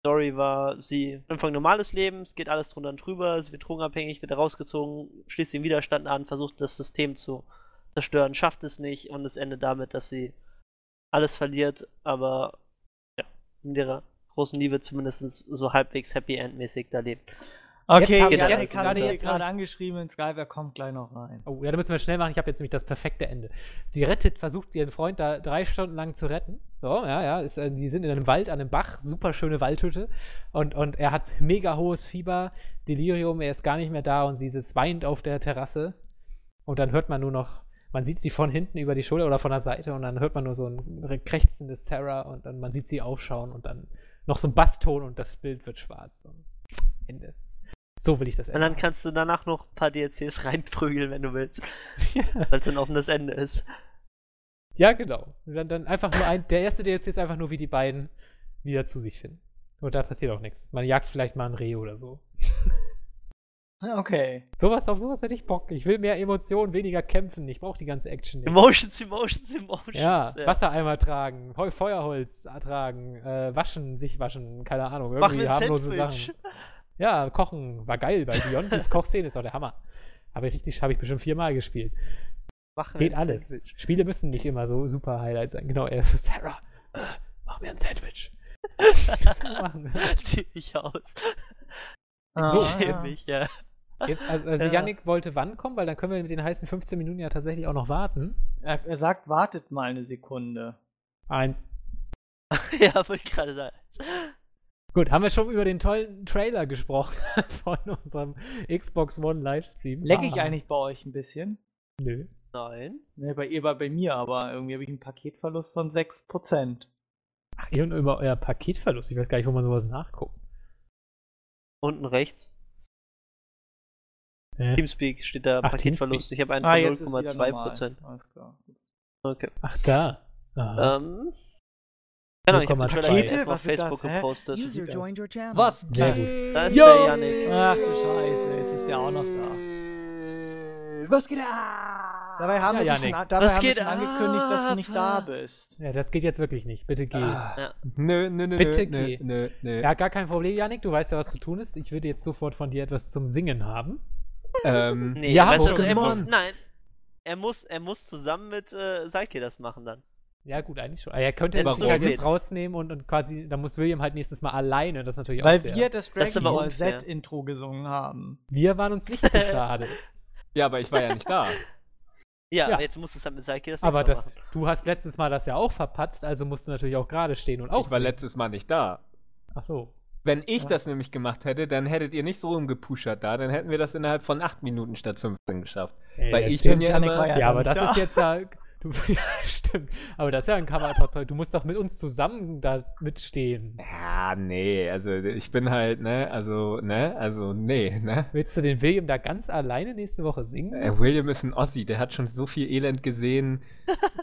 Story war, sie Anfang normales Leben, es geht alles drunter und drüber, sie wird drogenabhängig, wird rausgezogen, schließt den Widerstand an, versucht das System zu zerstören, schafft es nicht und es endet damit, dass sie alles verliert, aber ja, in ihrer großen Liebe zumindest so halbwegs Happy End-mäßig da lebt. Okay, Jetzt jetzt- hat gerade jetzt gerade angeschrieben in Skype, er kommt gleich noch rein. Oh, ja, da müssen wir schnell machen. Ich habe jetzt nämlich das perfekte Ende. Sie rettet, versucht ihren Freund da drei Stunden lang zu retten. So, ja, ja. Ist, äh, die sind in einem Wald, an einem Bach, super schöne Waldhütte. Und, und er hat mega hohes Fieber, Delirium, er ist gar nicht mehr da und sie sitzt weinend auf der Terrasse. Und dann hört man nur noch, man sieht sie von hinten über die Schulter oder von der Seite und dann hört man nur so ein krächzendes Sarah und dann man sieht sie aufschauen und dann noch so ein Basston und das Bild wird schwarz. Und Ende. So will ich das Und Ende. dann kannst du danach noch ein paar DLCs reinprügeln, wenn du willst, ja. weil es ein offenes Ende ist. Ja, genau. Und dann, dann einfach nur ein. Der erste DLC ist einfach nur, wie die beiden wieder zu sich finden. Und da passiert auch nichts. Man jagt vielleicht mal ein Reh oder so. Okay. Sowas, auf sowas hätte ich Bock. Ich will mehr Emotionen, weniger kämpfen. Ich brauche die ganze Action nicht. Emotions, Emotions, Emotions. Ja, Wassereimer tragen, Heu Feuerholz tragen, äh, waschen, sich waschen, keine Ahnung, Mach irgendwie harmlose Sandwich. Sachen. Ja, kochen war geil bei Beyond. Die Kochszene ist auch der Hammer. Aber richtig, habe ich bestimmt viermal gespielt. Mach mir Geht alles. Sandwich. Spiele müssen nicht immer so super Highlights sein. Genau, er ist Sarah, äh, mach mir ein Sandwich. Machen. Zieh mich aus. So, ich ja. jetzt- mich, ja. Jetzt, also, also Ja. Yannick wollte wann kommen, weil dann können wir mit den heißen 15 Minuten ja tatsächlich auch noch warten. Er, er sagt, wartet mal eine Sekunde. Eins. ja, wollte ich gerade sagen. Gut, haben wir schon über den tollen Trailer gesprochen von unserem Xbox One Livestream? Lecke ich Ah. eigentlich bei euch ein bisschen? Nö. Nein. Ne, bei ihr war bei mir, aber irgendwie habe ich einen Paketverlust von 6%. Ach, ihr und über euer Paketverlust. Ich weiß gar nicht, wo man sowas nachguckt. Unten rechts. Äh, Teamspeak steht da Ach, Paketverlust. Ich habe einen Ah, von wieder 0,2 normal. Prozent. Alles klar. Okay. ach, da. Ähm. Genau, ich habe den 0,2. Trailer mal auf das? Facebook Hä? gepostet. User joined your channel. Was? Sehr gut. Da ist Yo! der Yannick. Ach du Scheiße, jetzt ist der auch noch da. Was geht ab? Dabei haben Ja, wir, dich schon, dabei Was haben wir geht schon angekündigt, dass du nicht da bist. Ja, das geht jetzt wirklich nicht. Bitte geh. Ja. Nö, nö, nö, Bitte nö, geh. nö, nö. Ja, gar kein Problem, Yannick. Du weißt ja, was zu tun ist. Ich würde jetzt sofort von dir etwas zum Singen haben. Ähm, Nee, Ja, weißt du, also, er muss, nein. Er muss, er muss zusammen mit äh, Saike das machen dann. Ja, gut, eigentlich schon. Aber er könnte so halt jetzt rausnehmen und, und quasi, da muss William halt nächstes Mal alleine. Das ist natürlich Weil auch sehr. wir das Dragon aber Ball. Z-Intro gesungen haben. wir waren uns nicht so schade. ja, aber ich war ja nicht da. Ja, Ja. aber jetzt musst du es halt mit Seike das Aber das, du hast letztes Mal das ja auch verpatzt, also musst du natürlich auch gerade stehen und auch Ich war singen. letztes Mal nicht da. Ach so. Wenn ich Ja. das nämlich gemacht hätte, dann hättet ihr nicht so rumgepushert da, dann hätten wir das innerhalb von 8 Minuten statt 15 geschafft. Ey, Weil jetzt ich bin jetzt- ja immer- ja aber das da. ist jetzt ja. Du, ja, stimmt. Aber das ist ja ein Kameratalk. Du musst doch mit uns zusammen da mitstehen. Ja, nee, also ich bin halt, ne, also, ne, also, nee, ne. Willst du den William da ganz alleine nächste Woche singen? Äh, William ist ein Ossi, der hat schon so viel Elend gesehen.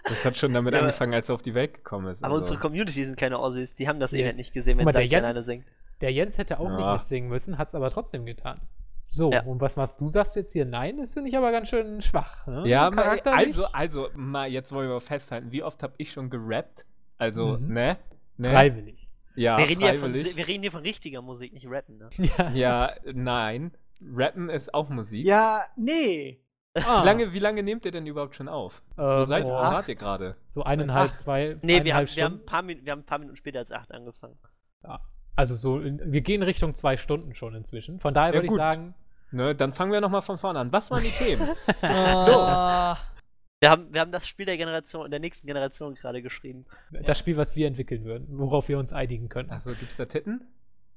Das hat schon damit Ja, angefangen, als er auf die Welt gekommen ist. Aber also. unsere Community sind keine Ossis, die haben das Ja. Elend nicht gesehen, wenn Seike Jens- alleine singt. Der Jens hätte auch nicht Ja. mitsingen müssen, hat es aber trotzdem getan. So, Ja. und was machst du? Sagst jetzt hier nein? Das finde ich aber ganz schön schwach. Ne? Ja, mal, also, also, mal, jetzt wollen wir festhalten, wie oft habe ich schon gerappt? Also, Mhm. ne? ne? Freiwillig. Ja, wir, reden hier von, freiwillig. wir reden hier von richtiger Musik, nicht rappen, ne? Ja. Ja, nein. Rappen ist auch Musik. Ja, nee. Ah, Wie, lange, wie lange nehmt ihr denn überhaupt schon auf? Wo ähm, seid ihr? oh, Wo acht. wart ihr gerade? So eineinhalb, zwei. Nee, wir haben, wir, haben paar wir haben ein paar Minuten später als 8 angefangen. Ja. Also so, in, wir gehen Richtung zwei Stunden schon inzwischen. Von daher Ja, würde ich sagen, Ne, dann fangen wir nochmal von vorne an. Was waren die Themen? Ah, Wir haben, wir haben das Spiel der Generation, der nächsten Generation gerade geschrieben. das Spiel, was wir entwickeln würden, worauf wir uns einigen können. Achso, gibt's da Titten?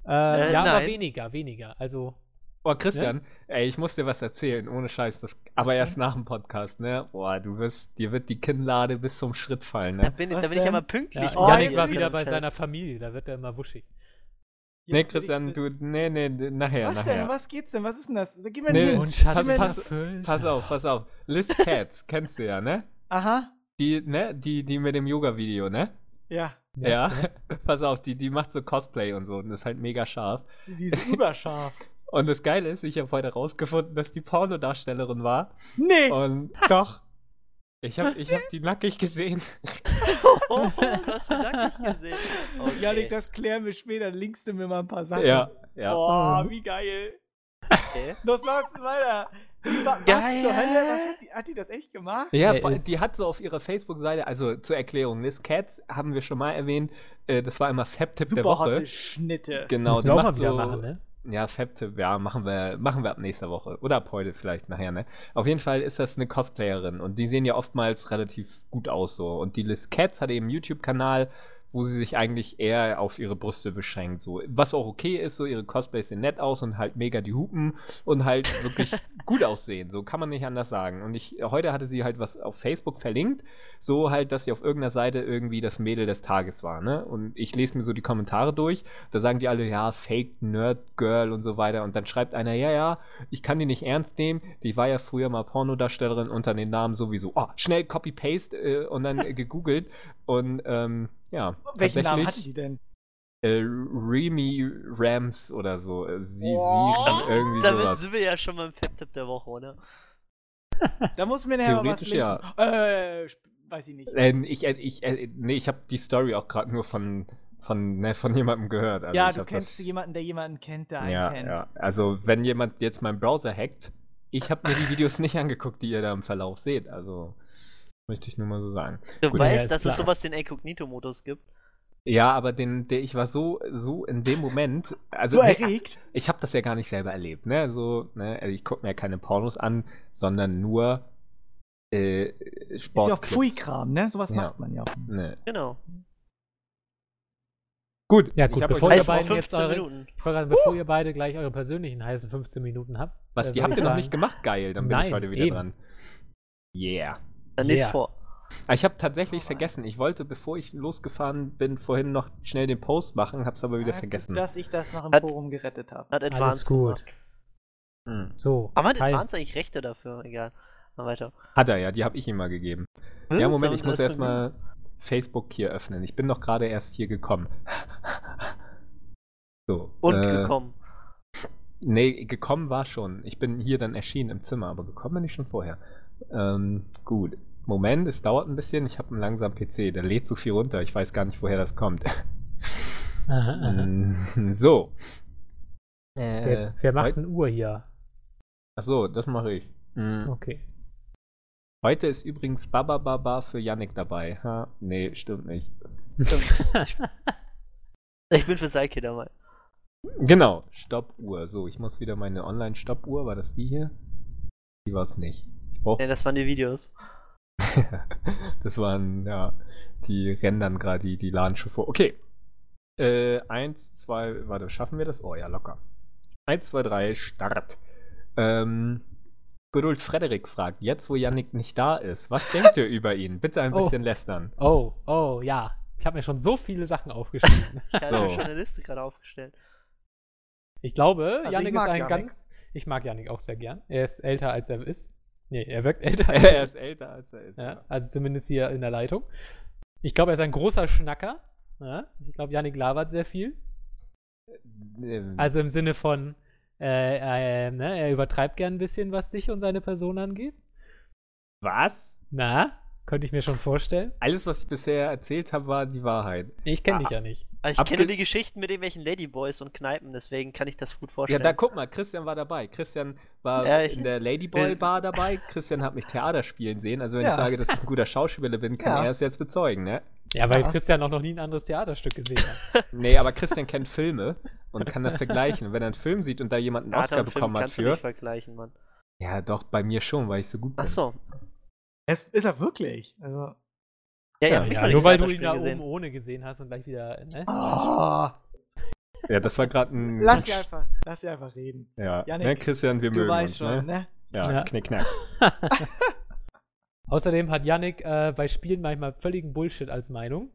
Äh, Äh, ja, aber nein. weniger, weniger. Also, Oh, Christian, ey, ich muss dir was erzählen, ohne Scheiß. Das, aber erst nach dem Podcast, ne? Boah, du wirst, dir wird die Kinnlade bis zum Schritt fallen, Da ne? bin, Was da bin ich denn? aber pünktlich. ja, Oh, Janik war ich wieder bei seiner Familie, da wird er immer wuschig. Nee, Christian, du, nee, nee, nachher, Was nachher. denn? Was geht's denn? Was ist denn das? Gib mir Nee, einen und Hint. Schatz, pass- pass-. Pass auf, pass auf. Liz Cats, kennst du ja, ne? Aha. Die, ne? Die, die mit dem Yoga-Video, ne? Ja. Ja. pass auf, die, die macht so Cosplay und so und ist halt mega scharf. Die ist überscharf. Und das Geile ist, ich habe heute rausgefunden, dass die Pornodarstellerin war. Nee. Und doch. Ich habe ich hab die nackig gesehen. Oh, du hast den Nack nicht gesehen. Okay. Janik, das klären wir später. Linkst du mir mal ein paar Sachen. Ja, ja. Oh, wie geil. Okay. Das läuft weiter. Die war, was Geil. zur Hölle? Was hat, die, hat die das echt gemacht? Ja, ist- die hat so auf ihrer Facebook-Seite, also zur Erklärung, Liz Cats haben wir schon mal erwähnt, äh, das war immer Fab-Tipp der Super Woche. hotte Schnitte. Genau, Müssen die wir auch macht mal wieder so, machen, ne? Ja, Fab-Tipp, ja, machen wir, machen wir ab nächster Woche. Oder ab heute vielleicht nachher, ne? Auf jeden Fall ist das eine Cosplayerin und die sehen ja oftmals relativ gut aus so. Und die Liz Cats hat eben einen YouTube-Kanal, wo sie sich eigentlich eher auf ihre Brüste beschränkt. So. Was auch okay ist, so ihre Cosplays sehen nett aus und halt mega die Hupen und halt wirklich gut aussehen. So kann man nicht anders sagen. Und ich, heute hatte sie halt was auf Facebook verlinkt, so halt, dass sie auf irgendeiner Seite irgendwie das Mädel des Tages war, ne? Und ich lese mir so die Kommentare durch, da sagen die alle, ja, Fake Nerd Girl und so weiter. Und dann schreibt einer, ja, ja, ich kann die nicht ernst nehmen. Die war ja früher mal Pornodarstellerin unter den Namen sowieso. Oh, schnell Copy-Paste äh, und dann äh, gegoogelt. Und ähm, ja, Welchen Namen hatte die denn? Äh, Remy Rams oder so. Äh, sie, Oh. sie, irgendwie Damit sowas. sind wir ja schon beim Fab-Tipp der Woche, oder? Da muss mir nachher mal was Theoretisch ja. linken. Äh, weiß ich nicht. Äh, ich, äh, ich, äh, nee, ich habe die Story auch gerade nur von, von, ne, von jemandem gehört. Also ja, ich du kennst das, jemanden, der jemanden kennt, der einen ja, kennt. ja. Also, wenn jemand jetzt meinen Browser hackt, ich habe mir die Videos nicht angeguckt, die ihr da im Verlauf seht. Also, möchte ich nur mal so sagen. Du Gut. Ja, weißt, ist dass es klar. sowas den Inkognito-Modus gibt. Ja, aber den, der, ich war so, so in dem Moment. Also, so erregt. ich habe das ja gar nicht selber erlebt, ne? So, ne? Also ich gucke mir ja keine Pornos an, sondern nur äh, Ist Sport. ja auch Pfui-Kram, ne? Sowas Ja. macht man ja auch. Ne. Genau. Gut, Ja, gut, ich bevor ihr beiden 15 jetzt eure, Minuten. ich gerade, bevor ihr beide gleich eure persönlichen heißen 15 Minuten habt. was, äh, die habt ich ihr noch nicht gemacht? Geil, dann bin ich Nein, heute wieder eben. dran. Yeah. Dann Yeah. vor. Aber Ich habe tatsächlich vergessen. Ich wollte, bevor ich losgefahren bin, vorhin noch schnell den Post machen, hab's aber wieder Ja, vergessen. Dass ich das noch im Hat- Forum gerettet habe. Hat Alles Advanced gut. gemacht. Hm. So. Aber hat Teil- Advanced eigentlich Rechte dafür? Egal. Mal weiter. Hat er ja, die habe ich ihm mal gegeben. Ja? Moment, ich muss erstmal Facebook hier öffnen. Ich bin doch gerade erst hier gekommen. so. Und äh, gekommen. Nee, gekommen war schon. Ich bin hier dann erschienen im Zimmer, aber gekommen bin ich schon vorher. Ähm, gut. Moment, es dauert ein bisschen. Ich habe einen langsamen PC. Der lädt so viel runter. Ich weiß gar nicht, woher das kommt. Aha, aha. Mm, so. Äh, Wer, wer macht eine Uhr hier? Achso, das mache ich. Mm, Okay. Heute ist übrigens Baba Baba für Yannick dabei. Ha? Nee, stimmt nicht. Ich bin für Seike dabei. Genau, Stoppuhr. So, ich muss wieder meine Online-Stoppuhr. War das die hier? Die war es nicht. Ich brauche Ja, das waren die Videos. Das waren, ja, die rennen dann gerade die, die Ladenschuhe vor. Okay. Äh, eins, zwei, warte, schaffen wir das? Oh ja, locker. Eins, zwei, drei, Start. Ähm, Geduld Frederik fragt, jetzt wo Yannick nicht da ist, was denkt ihr über ihn? Bitte ein Oh. bisschen lästern. Oh, oh, ja. Ich habe mir schon so viele Sachen aufgeschrieben. Ich hatte So. mir schon eine Liste gerade aufgestellt. Ich glaube, Also ich Yannick ist ein Yannick. ganz. Ich mag Yannick auch sehr gern. Er ist älter als er ist. Nee, er wirkt älter als er ist älter als er ist. Ja, also zumindest hier in der Leitung. Ich glaube, er ist ein großer Schnacker. Ja, ich glaube, Yannick labert sehr viel. Ähm, Also im Sinne von, äh, äh, ne, er übertreibt gern ein bisschen, was sich und seine Person angeht. was? Na, könnte ich mir schon vorstellen. Alles, was ich bisher erzählt habe, war die Wahrheit. Ich kenne Ah. dich ja nicht. Also ich Abge- kenne die Geschichten mit irgendwelchen Ladyboys und Kneipen, deswegen kann ich das gut Ja, vorstellen. da guck mal, Christian war dabei. Christian war Ja, ich- in der Ladyboy-Bar dabei. Christian hat mich Theater spielen sehen. Also wenn Ja. ich sage, dass ich ein guter Schauspieler bin, kann Ja. er es jetzt bezeugen, ne? Ja, weil Ja. Christian auch noch nie ein anderes Theaterstück gesehen hat. Nee, aber Christian kennt Filme und kann das vergleichen. Und wenn er einen Film sieht und da jemand einen Oscar bekommen hat kannst du für. nicht vergleichen, Mann. Ja, doch, bei mir schon, weil ich so gut bin. Ach so. Es ist er wirklich. Also, Ja, Ja, ja, Ja, nur weil du ihn da gesehen. oben ohne gesehen hast und gleich wieder, ne? oh, Ja, das war gerade ein. lass sie einfach, lass sie einfach reden. Ja, Janik, ne, Christian, wir Du mögen weißt uns, schon, ne? ne? Ja, Ja. knick, knack. Außerdem hat Yannick äh, bei Spielen manchmal völligen Bullshit als Meinung.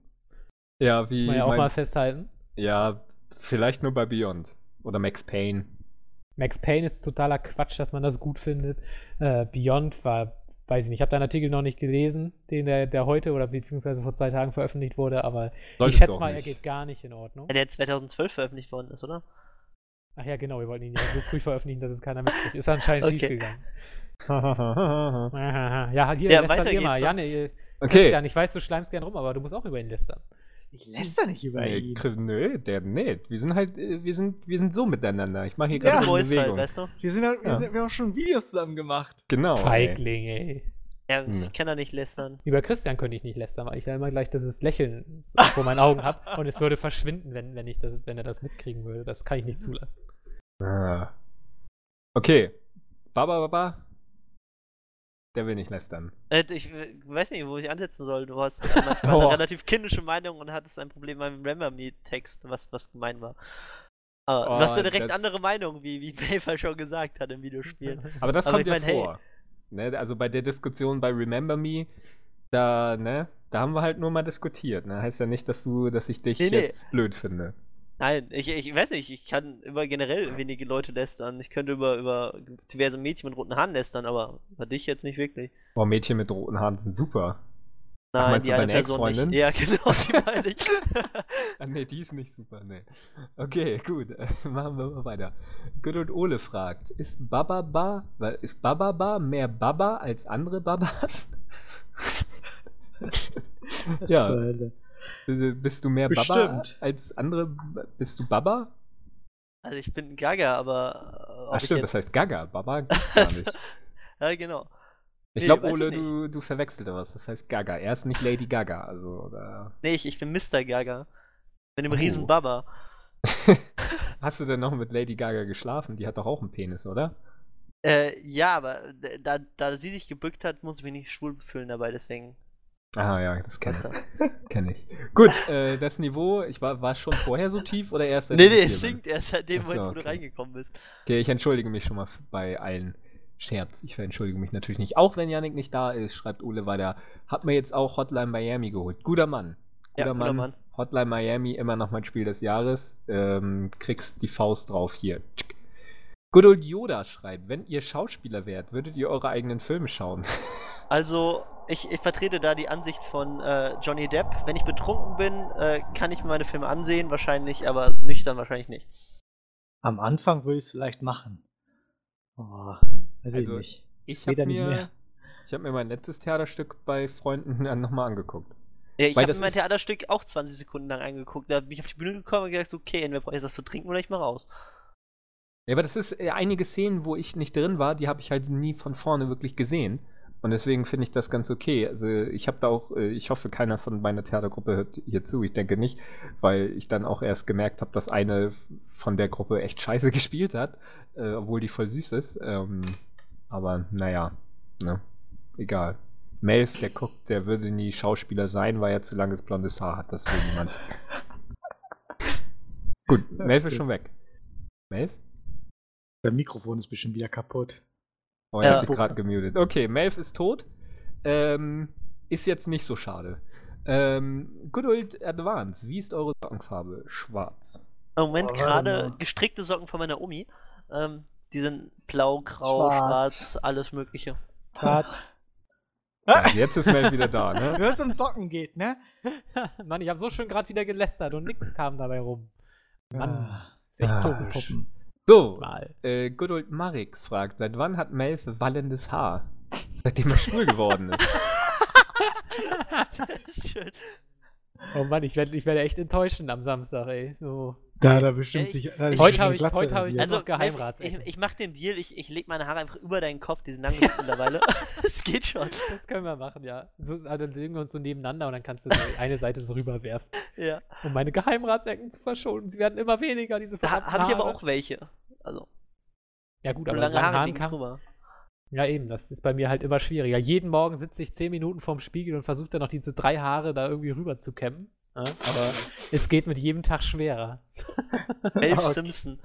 Ja, wie. Muss man ja auch mein- mal festhalten. ja, vielleicht nur bei Beyond. Oder Max Payne. Max Payne ist totaler Quatsch, dass man das gut findet. Äh, Beyond war, weiß ich nicht, ich habe deinen Artikel noch nicht gelesen, den der, der heute oder beziehungsweise vor zwei Tagen veröffentlicht wurde, aber ich Solltest du schätze mal, er nicht. geht gar nicht in Ordnung. Der 2012 veröffentlicht worden ist, oder? Ach ja, genau, wir wollten ihn ja so früh veröffentlichen, dass es keiner mitkriegt. Ist anscheinend Okay. schiefgegangen. Ja, hier, Ja, lästert weiter ihr mal. Janne, okay. Christian, ich weiß, du schleimst gern rum, aber du musst auch über ihn lästern. Ich lässt nicht über Nee, ihn. Nö, der nicht. Wir sind halt, äh, wir sind, wir sind so miteinander. Ich mache hier Ja. gerade eine Boys halt, Bewegung. weißt du? Wir, sind, halt- wir, Ja. sind, wir haben schon Videos zusammen gemacht. Genau. ey. Feigling, ey. Ja, Hm. ich kann da nicht lästern. Über Christian könnte ich nicht lästern, weil ich ja immer gleich dieses Lächeln vor meinen Augen habe und es würde verschwinden, wenn, wenn, ich das, wenn er das mitkriegen würde. Das kann ich nicht zulassen. Ah. Okay. Baba Baba. Der will nicht lästern. Äh, ich weiß nicht, wo ich ansetzen soll. Du hast manchmal Oh. eine relativ kindische Meinung und hattest ein Problem beim Remember Me-Text, was, was gemein war. Aber Oh, du hast ja eine recht andere Meinung, wie, wie Mayfall schon gesagt hat im Videospiel. Aber das Aber kommt ja mein, hey. vor. Ne, also bei der Diskussion bei Remember Me, da, ne, da haben wir halt nur mal diskutiert. Ne? Heißt ja nicht, dass du, dass ich dich Nee, nee. jetzt blöd finde. Nein, ich, ich weiß nicht, ich kann über generell wenige Leute lästern. Ich könnte über, über diverse Mädchen mit roten Haaren lästern, aber über dich jetzt nicht wirklich. Boah, Mädchen mit roten Haaren sind super. Nein, meinst die du eine deine. Ex-Freundin? Ja, genau, die meine ich. Ah, nee, die ist nicht super, nee. Okay, gut. Machen wir mal weiter. Good old Ole fragt, ist Bababa, weil- ist Bababa mehr Baba als andere Babas? ja, Hölle. Äh, bist du mehr Baba Bestimmt. als andere? Bist du Baba? Also ich bin Gaga, aber. äh, Ach stimmt, jetzt... das heißt Gaga. Baba gibt's gar nicht. Ja, genau. Ich Nee, glaube, Ole, ich du, du verwechselt da was. Das heißt Gaga. Er ist nicht Lady Gaga, also, oder... Nee, ich, ich bin Mr. Gaga. Mit dem Oh. riesen Baba. Hast du denn noch mit Lady Gaga geschlafen? Die hat doch auch einen Penis, oder? Äh, ja, aber d- da, da sie sich gebückt hat, muss ich mich nicht schwul fühlen dabei, deswegen. Ah ja, das kenne ich. du. Kenn ich. Gut, äh, das Niveau, ich war, war schon vorher so tief oder erst Nee, seitdem nee, ich es sinkt erst seit dem Ach so, Moment, wo du reingekommen bist. Okay, ich entschuldige mich schon mal bei allen Scherz. Ich entschuldige mich natürlich nicht. Auch wenn Yannick nicht da ist, schreibt Ole weiter. Hab mir jetzt auch Hotline Miami geholt. Guter Mann. Ja, Guter guter Mann. Mann. Hotline Miami, immer noch mein Spiel des Jahres. Ähm, kriegst die Faust drauf hier. Good old Yoda schreibt, wenn ihr Schauspieler wärt, würdet ihr eure eigenen Filme schauen? Also, ich, ich vertrete da die Ansicht von äh, Johnny Depp. Wenn ich betrunken bin, äh, kann ich mir meine Filme ansehen, wahrscheinlich, aber nüchtern wahrscheinlich nicht. Am Anfang würde ich es vielleicht machen. Oh, weiß Also, ich nicht. Ich habe nicht mir, mehr. ich hab mir mein letztes Theaterstück bei Freunden dann nochmal angeguckt. Ja, ich habe das mir mein Theaterstück auch 20 Sekunden lang angeguckt. Da bin ich auf die Bühne gekommen und gedacht, okay, entweder brauche ich was zu trinken oder ich mal raus. Ja, aber das ist äh, einige Szenen, wo ich nicht drin war, die habe ich halt nie von vorne wirklich gesehen. Und deswegen finde ich das ganz okay. Also ich habe da auch, äh, ich hoffe, keiner von meiner Theatergruppe hört hier zu. Ich denke nicht, weil ich dann auch erst gemerkt habe, dass eine von der Gruppe echt scheiße gespielt hat, äh, obwohl die voll süß ist. Ähm, aber naja, ne, egal. Melf, der guckt, der würde nie Schauspieler sein, weil er zu langes blondes Haar hat. Das will niemand. Gut, Melf ist schon weg. Melf? Dein Mikrofon ist bestimmt wieder kaputt. Oh, er Ja. hat sich gerade gemutet. Okay, Melf ist tot. Ähm, ist jetzt nicht so schade. Ähm, Good Old Advance, wie ist eure Sockenfarbe? Schwarz. Im Moment Oh, gerade gestrickte Socken von meiner Omi. Ähm, die sind blau, grau, Schwarz. schwarz, alles mögliche. Schwarz. Ja, jetzt ist Melf wieder da, ne? Wenn es um Socken geht, ne? Mann, ich habe so schön gerade wieder gelästert und nichts kam dabei rum. Mann, Ah. ist echt Ah. komisch. So, Mal. äh, Good Old Marix fragt, seit wann hat Melf wallendes Haar? Seitdem er schwul geworden ist. Schön. Oh Mann, ich werde ich werd echt enttäuschen am Samstag, ey. So. Da er bestimmt sich. ich- da er Heute sich hab eine ich- heute hab ich-. Also, noch Geheimratsecken. ich, ich mach den Deal, ich, ich leg meine Haare einfach über deinen Kopf, die sind lang genug mittlerweile. Es geht schon. Das können wir machen, ja. So, also dann legen wir uns so nebeneinander und dann kannst du so eine Seite so rüberwerfen, Ja. um meine Geheimratsecken zu verschonen. Sie werden immer weniger, diese Da habe ich aber auch welche. Also, Ja gut, aber lange lange Haare kann, drüber. Ja, eben, das ist bei mir halt immer schwieriger. Jeden Morgen sitze ich 10 Minuten vorm Spiegel und versuche dann noch diese drei Haare da irgendwie rüber zu kämmen. Ja, aber es geht mit jedem Tag schwerer. Elf Okay. Simpson.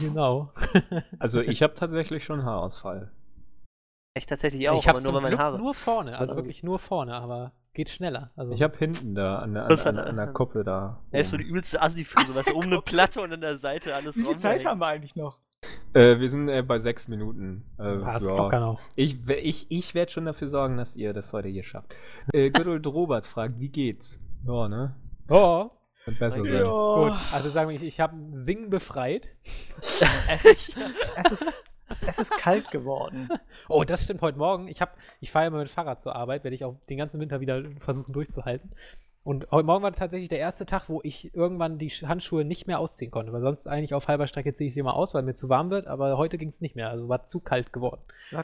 Genau. Also ich habe tatsächlich schon Haarausfall. Echt tatsächlich auch, ich habe aber nur bei meinen Haaren. nur vorne, also Also- wirklich nur vorne, aber geht schneller. Also Ich habe hinten da an der, an, an, an der Kuppe da. Er ist so die übelste Assi-Frise, weißt du, oben eine Platte und an der Seite alles Wie viel Zeit haben wir eigentlich noch? Äh, wir sind äh, bei sechs Minuten. Äh, passt ja. locker noch. Ich, ich, ich werde schon dafür sorgen, dass ihr das heute hier schafft. Äh, Good Old Robert fragt, wie geht's? Ja, ne? Oh, Wird besser sein. gut. Also sagen wir, ich, ich habe Singen befreit. Es ist, es ist, es ist kalt geworden. Oh, das stimmt heute Morgen. Ich, hab- ich fahre immer mit Fahrrad zur Arbeit, werde ich auch den ganzen Winter wieder versuchen durchzuhalten. Und heute Morgen war tatsächlich der erste Tag, wo ich irgendwann die Sch- Handschuhe nicht mehr ausziehen konnte. Weil sonst eigentlich auf halber Strecke ziehe ich sie immer aus, weil mir zu warm wird. Aber heute ging es nicht mehr. Also war zu kalt geworden.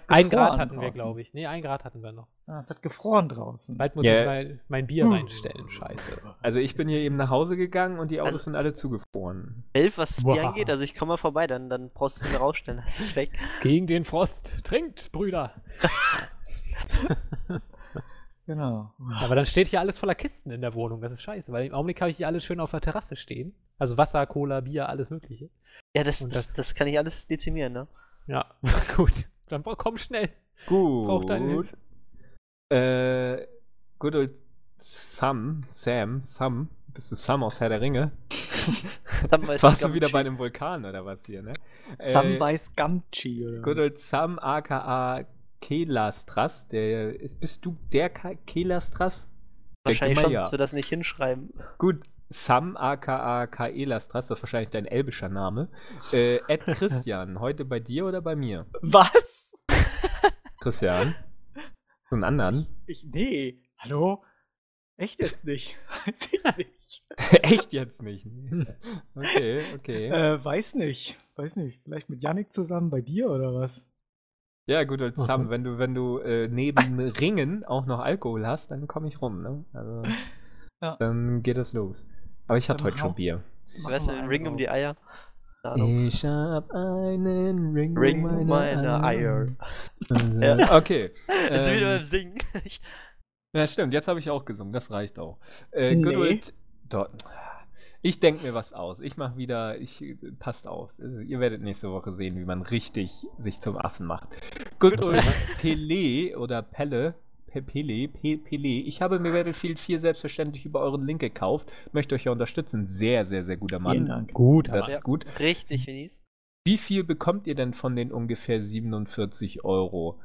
Ein Grad hatten wir, glaube ich. Nee, ein Grad hatten wir noch. Ah, es hat gefroren draußen. Bald muss Ja. ich mein, mein Bier Hm. reinstellen. Scheiße. Also ich bin hier eben nach Hause gegangen und die Autos Also- sind alle zugefroren. Elf, was das Bier Wow. angeht, also ich komme mal vorbei, dann, dann brauchst du es mir rausstellen, das ist weg. Gegen den Frost. Trinkt, Brüder. Genau. Aber dann steht hier alles voller Kisten in der Wohnung. Das ist scheiße, weil im Augenblick habe ich die alle schön auf der Terrasse stehen. Also Wasser, Cola, Bier, alles Mögliche. Ja, das, das, das- das kann ich alles dezimieren, ne? Ja, gut. Dann komm schnell. Gut. Braucht deine Hilfe. Äh, Good Old Sam, Sam, Sam, bist du Sam aus Herr der Ringe? Weiß Warst du wieder bei einem Vulkan oder was hier, ne? Samwise Gamchi oder Good Old Sam aka Kelastras, der, bist du der Kelastras? Wahrscheinlich mal, dass wir das nicht hinschreiben. Gut, Sam aka Kaelastras, das ist wahrscheinlich dein elbischer Name. Äh, Ed Christian, heute bei dir oder bei mir? Was? Christian? So einen anderen? Ich, nee. Hallo? Echt jetzt nicht? Weiß ich nicht. Echt jetzt nicht. Okay, okay. Äh, weiß nicht. Weiß nicht. Vielleicht mit Yannick zusammen bei dir oder was? Ja, gut, als Sam, Mhm. wenn du, wenn du äh, neben Ringen auch noch Alkohol hast, dann komme ich rum, ne? Also, Ja. dann geht es los. Aber ich hatte heute schon Bier. Weißt du, wir Ring um die Eier? Ich hab einen Ring, Ring um um meine Eier. Ja. Okay. Das ist wieder ähm, beim Singen. Ja, stimmt, jetzt habe ich auch gesungen, das reicht auch. Äh, Nee. Good old, doch, ich denke mir was aus. Ich mache wieder, ich passt auf. Also, ihr werdet nächste Woche sehen, wie man richtig sich zum Affen macht. Good old Pele oder Pelle. Pe- Pele, Pe- Pele. Ich habe mir Battlefield 4 selbstverständlich über euren Link gekauft. Möchte euch ja unterstützen. Sehr, sehr, sehr guter Mann. Vielen Dank. Gut, Das Ja. ist gut. richtig fies. Wie viel bekommt ihr denn von den ungefähr 47 Euro?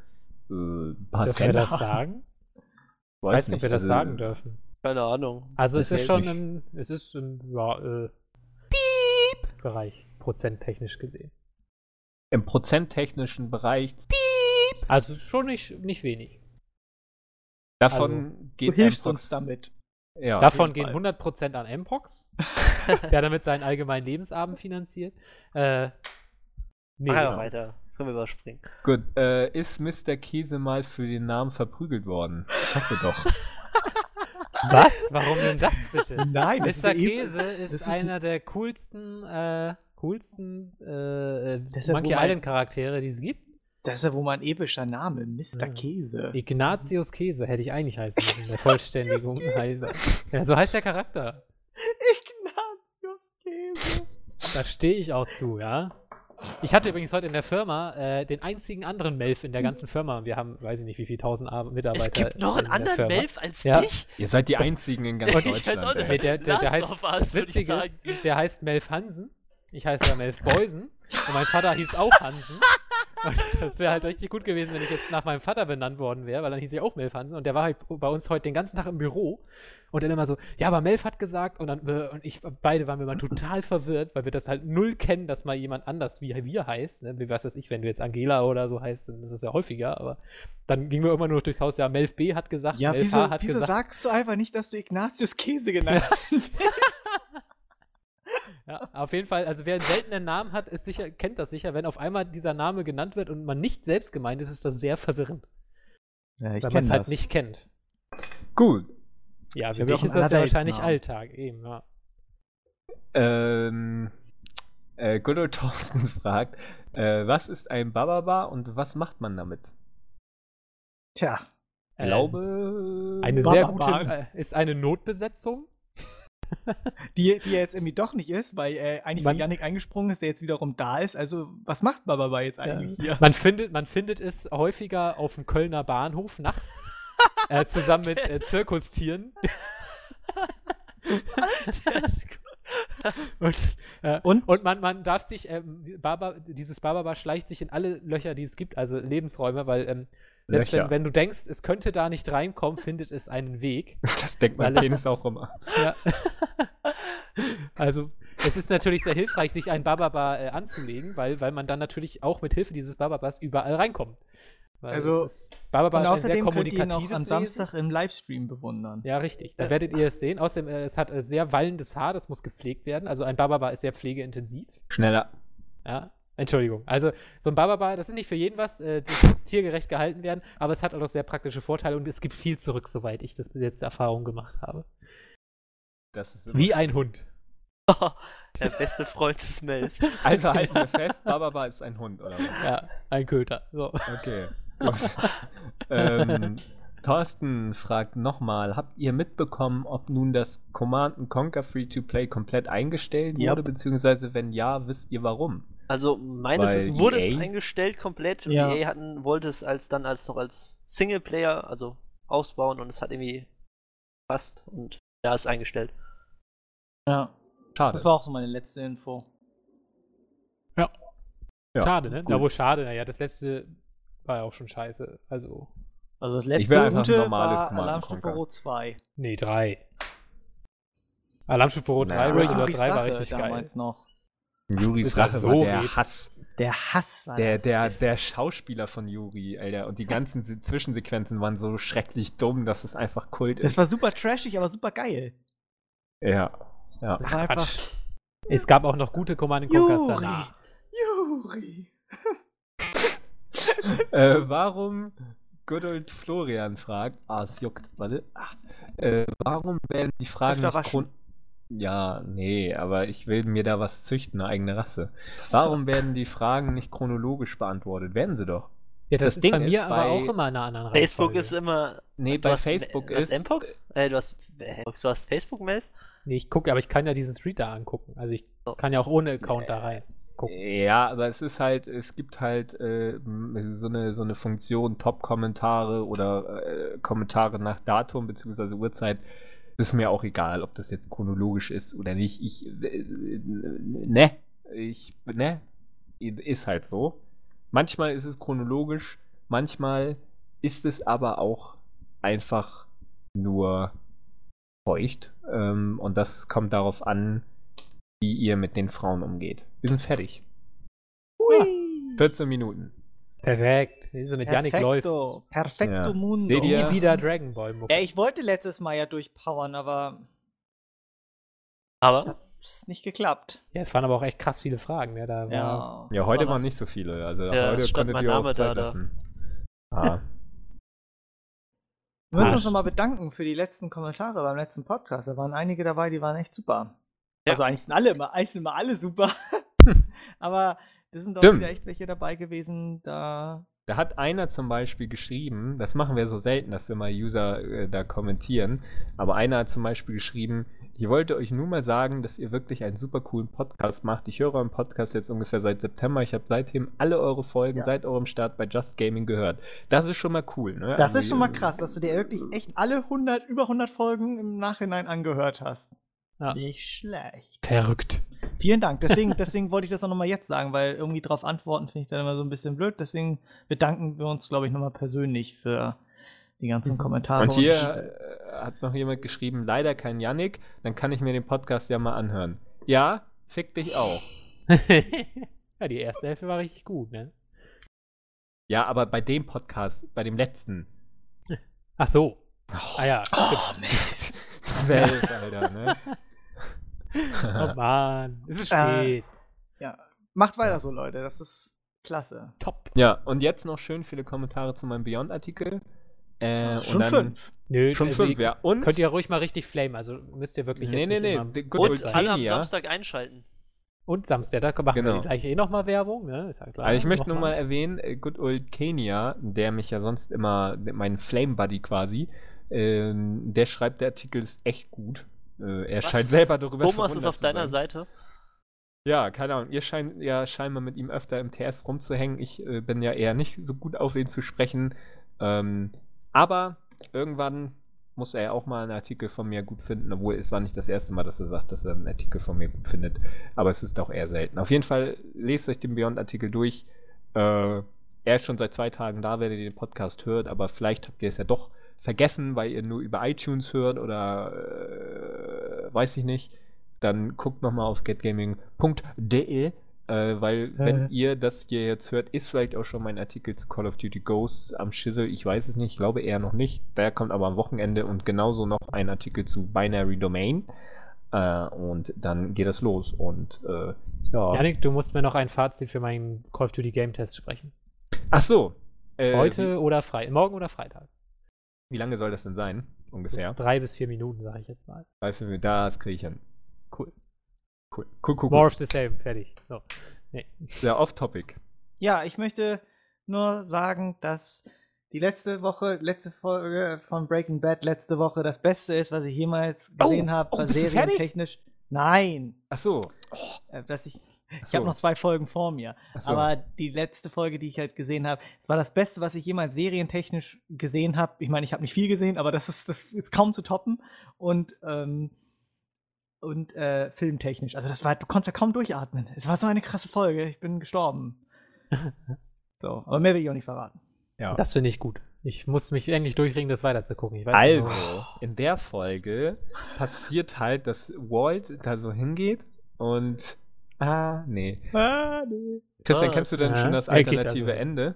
Äh, Dürfen wir das sagen? Ich Weiß weiß nicht, ob wir das also, sagen dürfen. Keine Ahnung. Also es ist schon nicht- im, es ist im, ja, äh, Bereich, prozenttechnisch gesehen. Im prozenttechnischen Bereich. Also es ist schon nicht, nicht wenig. Davon Du geht hilfst uns damit. Ja, Davon gehen jeden Fall. 100% an Mpox, der damit seinen allgemeinen Lebensabend finanziert. Äh, nee, einfach genau. weiter. Können wir überspringen. Gut, äh, ist Mr. Käse mal für den Namen verprügelt worden? Ich hoffe doch. Was? Warum denn das bitte? Nein, das Mr. ist ja Käse ist, ist einer der coolsten, äh, coolsten äh, ja, Monkey man- Island Charaktere, die es gibt. Das ist ja wohl mal ein epischer Name, Mr. Ja. Käse. Ignatius Käse hätte ich eigentlich heißen müssen, in der Vollständigung. Ja, so heißt der Charakter. Ignatius Käse. Da stehe ich auch zu, ja. Ich hatte übrigens heute in der Firma äh, den einzigen anderen Melf in der ganzen Firma. Wir haben, weiß ich nicht, wie viele tausend Ar- Mitarbeiter. Es gibt noch in einen der anderen Firma. Melf als Ja. dich? Ihr seid die Das- einzigen in ganz Ich weiß Deutschland. auch nicht. Nee, der, der, der heißt, of Us, das würd ich Witzige ist, sagen. der heißt Melf Hansen. Ich heiße ja Melf Beusen. Und mein Vater hieß auch Hansen. Das wäre halt richtig gut gewesen, wenn ich jetzt nach meinem Vater benannt worden wäre, weil dann hieß ich auch Melf Hansen. Und der war halt bei uns heute den ganzen Tag im Büro. Und dann immer so, ja, aber Melf hat gesagt. Und dann äh, und ich, beide waren wir mal total verwirrt, weil wir das halt null kennen, dass mal jemand anders wie wir heißt. Ne? Wie was weiß ich, wenn du jetzt Angela oder so heißt, dann ist das ja häufiger. Aber dann gingen wir immer nur durchs Haus, ja, Melf B hat gesagt, Ja, Melf wieso, hat wieso gesagt. sagst du einfach nicht, dass du Ignatius Käse genannt hast? Ja, auf jeden Fall, also wer einen seltenen Namen hat, ist sicher, kennt das sicher. Wenn auf einmal dieser Name genannt wird und man nicht selbst gemeint ist, ist das sehr verwirrend. Ja, ich weil man es halt nicht kennt. Gut. Ja, für auch ist das ja wahrscheinlich. Alltag, eben, ja. Ähm, äh, Good Old Thorsten fragt, äh, was ist ein Bababa und was macht man damit? Tja, Ich Ähm, glaube. Eine sehr gute, Bababa. äh, ist eine Notbesetzung. Die, die ja jetzt irgendwie doch nicht ist, weil äh, eigentlich Man- Yannick eingesprungen ist, der jetzt wiederum da ist. Also, was macht Bababa jetzt eigentlich hier? Man findet, man findet es häufiger auf dem Kölner Bahnhof nachts. äh, zusammen mit äh, Zirkustieren. Der ist gut. Und, äh, Und? und man, man darf sich, ähm, Baba, dieses Bababa schleicht sich in alle Löcher, die es gibt, also Lebensräume, weil ähm, selbst wenn, wenn du denkst, es könnte da nicht reinkommen, findet es einen Weg. Das denkt mein es- Penis auch immer. Ja. also es ist natürlich sehr hilfreich, sich ein Bababa äh, anzulegen, weil, weil man dann natürlich auch mit Hilfe dieses Bababas überall reinkommt. Weil Also- es ist, Bababa Und ist ein sehr außerdem könnt ihr ihn auch am. Samstag im Livestream bewundern. Ja, richtig. Da werdet ihr es sehen. Außerdem, äh, es hat äh, sehr wallendes Haar, das muss gepflegt werden. Also ein Bababa ist sehr pflegeintensiv. Schneller. Ja. Entschuldigung. Also so ein Bababa, das ist nicht für jeden was, äh, das muss tiergerecht gehalten werden, aber es hat auch noch sehr praktische Vorteile und es gibt viel zurück, soweit ich das bis jetzt Erfahrung gemacht habe. Das ist immer Wie ein Hund. Der beste Freund des Melfs. Also halten wir fest, Bababa ist ein Hund, oder was? Ja, ein Köter. So. Okay. Gut. ähm, Thorsten fragt nochmal, habt ihr mitbekommen, ob nun das Command Conquer Free-to-Play komplett eingestellt Ja. wurde, beziehungsweise wenn ja, wisst ihr warum? Also meines Wissens wurde es EA eingestellt komplett und Ja. EA hatten, wollte es als dann als noch als Singleplayer, also ausbauen und es hat irgendwie passt und da ist eingestellt. Ja. Schade. Das war auch so meine letzte Info. Ja, schade, ne? gut. Na, wo schade. Naja, das letzte war ja auch schon scheiße. Also, Also das Ich will letzte einfach ein gute normales war Alarmstufe. Rot 2. nee, drei. Alarmstufe Rot 3 Na, oder Oder Juris 3 war richtig geil. damals noch. Juris Bis er Rache so war der geht. Hass. Der Hass war Der, das. der, Es- der Schauspieler von Juri, Alter. Und die ganzen Se- Zwischensequenzen waren so schrecklich dumm, dass es einfach Kult Das ist. war super trashig, aber super geil. Ja. ja. Das war einfach. Quatsch. Es gab auch noch gute Command Juri! danach. Juri! Äh, warum Good old Florian fragt, ah, es juckt, warte, ah, äh, warum werden die Fragen nicht Ja, nee, aber ich will mir da was züchten, eine eigene Rasse. Warum werden die Fragen nicht chronologisch beantwortet? Werden sie doch. Ja, das, Das ist Ding bei mir ist, aber bei auch immer in einer anderen Facebook Reihenfolge. ist immer. Nee, du bei hast, Facebook hast ist- Mpox? Äh, du hast, äh, du hast Facebook, Melf? Nee, ich gucke, aber ich kann ja diesen Street da angucken. Also ich kann ja auch ohne Account da rein gucken. Ja, aber es ist halt, es gibt halt äh, so, eine, so eine Funktion, Top-Kommentare oder äh, Kommentare nach Datum bzw. Uhrzeit. Ist mir auch egal, ob das jetzt chronologisch ist oder nicht. Ich, äh, ne, ich, ne, ist halt so. Manchmal ist es chronologisch, manchmal ist es aber auch einfach nur feucht. Ähm, und das kommt darauf an, wie ihr mit den Frauen umgeht. Wir sind fertig. Hui! 14 Minuten. Perfekt. So mit Yannick läuft's. Perfekto. Perfekto Ja. Mundo. Seht ihr? Nie wieder Dragon Ball Mucke. Ja, ich wollte letztes Mal ja durchpowern, aber Aber hat's nicht geklappt. Ja, es waren aber auch echt krass viele Fragen. Ja, da war Ja, Ja, heute Besonders- waren nicht so viele. Also Ja, heute konntet mein ihr auch Name Zeit da, da. lassen. Ah. Wir müssen Ah, uns nochmal bedanken für die letzten Kommentare beim letzten Podcast. Da waren einige dabei, die waren echt super. Ja. Also eigentlich sind alle immer, eigentlich sind immer alle super. Aber da sind doch Stimmt. wieder echt welche dabei gewesen, da Da hat einer zum Beispiel geschrieben, das machen wir so selten, dass wir mal User äh, da kommentieren, aber einer hat zum Beispiel geschrieben, ich wollte euch nur mal sagen, dass ihr wirklich einen super coolen Podcast macht. Ich höre euren Podcast jetzt ungefähr seit September. Ich habe seitdem alle eure Folgen Ja. seit eurem Start bei Just Gaming gehört. Das ist schon mal cool, ne? Das Also, ist schon mal krass, dass du dir wirklich echt alle 100, über 100 Folgen im Nachhinein angehört hast. Ja. Nicht schlecht. Verrückt. Vielen Dank. Deswegen, deswegen wollte ich das auch nochmal jetzt sagen, weil irgendwie drauf antworten finde ich dann immer so ein bisschen blöd. Deswegen bedanken wir uns, glaube ich, nochmal persönlich für die ganzen Kommentare. Und hier äh, hat noch jemand geschrieben, leider kein Yannick, dann kann ich mir den Podcast ja mal anhören. Ja, fick dich auch. ja, die erste Hälfte war richtig gut, ne? Ja, aber bei dem Podcast, bei dem letzten. Ach so. Ah ja. Welt, Alter, ne? Oh Mann. Es ist Äh, spät. ja, macht weiter so, Leute. Das ist klasse. Top. Ja, und jetzt noch schön viele Kommentare zu meinem Beyond-Artikel. Äh, Schon und dann, fünf. Nö, Schon also fünf, ihr- ja. Und Könnt ihr ruhig mal richtig flamen, also müsst ihr wirklich Nee, jetzt nee, nicht nee, good Und alle am. Samstag einschalten. Und Samstag, da machen Genau. wir gleich eh nochmal Werbung, ne? Ist ja klar. Also ich möchte nur Nochmal. mal erwähnen, äh, Good Old Kenia, der mich ja sonst immer, mein Flame Buddy quasi, ähm, der schreibt, der Artikel ist echt gut. Äh, er Was? scheint selber darüber Thomas ist auf zu deiner. Seite. Ja, keine Ahnung. Ihr scheint ja scheinbar mit ihm öfter im TS rumzuhängen. Ich äh, bin ja eher nicht so gut auf ihn zu sprechen. Ähm, aber irgendwann muss er ja auch mal einen Artikel von mir gut finden, obwohl es war nicht das erste Mal, dass er sagt, dass er einen Artikel von mir gut findet. Aber es ist doch eher selten. Auf jeden Fall lest euch den Beyond-Artikel durch. Äh, er ist schon seit zwei Tagen da, wenn ihr den Podcast hört, aber vielleicht habt ihr es ja doch vergessen, weil ihr nur über iTunes hört oder äh, weiß ich nicht. Dann guckt nochmal auf getgaming.de, äh, weil wenn ihr das hier jetzt hört, ist vielleicht auch schon mein Artikel zu Call of Duty Ghosts am Schissel. Ich weiß es nicht, ich glaube eher noch nicht. Der kommt aber am Wochenende und genauso noch ein Artikel zu Binary Domain. Äh, und dann geht das los. Und äh, ja. Janik, du musst mir noch ein Fazit für meinen Call of Duty Game Test sprechen. Ach so. Äh, Heute oder Freitag, morgen oder Freitag. Wie, lange soll das denn sein? Ungefähr. Drei bis vier Minuten, sage ich jetzt mal. Drei, fünf, das kriege ich hin. Cool. Cool, cool, cool. cool. More of the same, fertig. So. Nee. Sehr off-topic. Ja, ich möchte nur sagen, dass die letzte Woche, letzte Folge von Breaking Bad letzte Woche das Beste ist, was ich jemals Oh, gesehen habe. oh, bist du fertig? serientechnisch. Nein, Ach so. äh, dass ich, ich so. habe noch zwei Folgen vor mir. So. Aber die letzte Folge, die ich halt gesehen habe, es war das Beste, was ich jemals serientechnisch gesehen habe. Ich meine, ich habe nicht viel gesehen, aber das ist, das ist kaum zu toppen. Und, ähm, und äh, filmtechnisch. Also das war, du konntest ja kaum durchatmen. Es war so eine krasse Folge. Ich bin gestorben. so, aber mehr will ich auch nicht verraten. ja. Das finde ich gut. Ich muss mich eigentlich durchringen, das weiterzugucken. Ich weiß nicht, Also, warum. in der Folge passiert halt, dass Walt da so hingeht und. Ah, nee. Ah, nee. Christian, kennst du denn Ja, schon das er alternative also. Ende?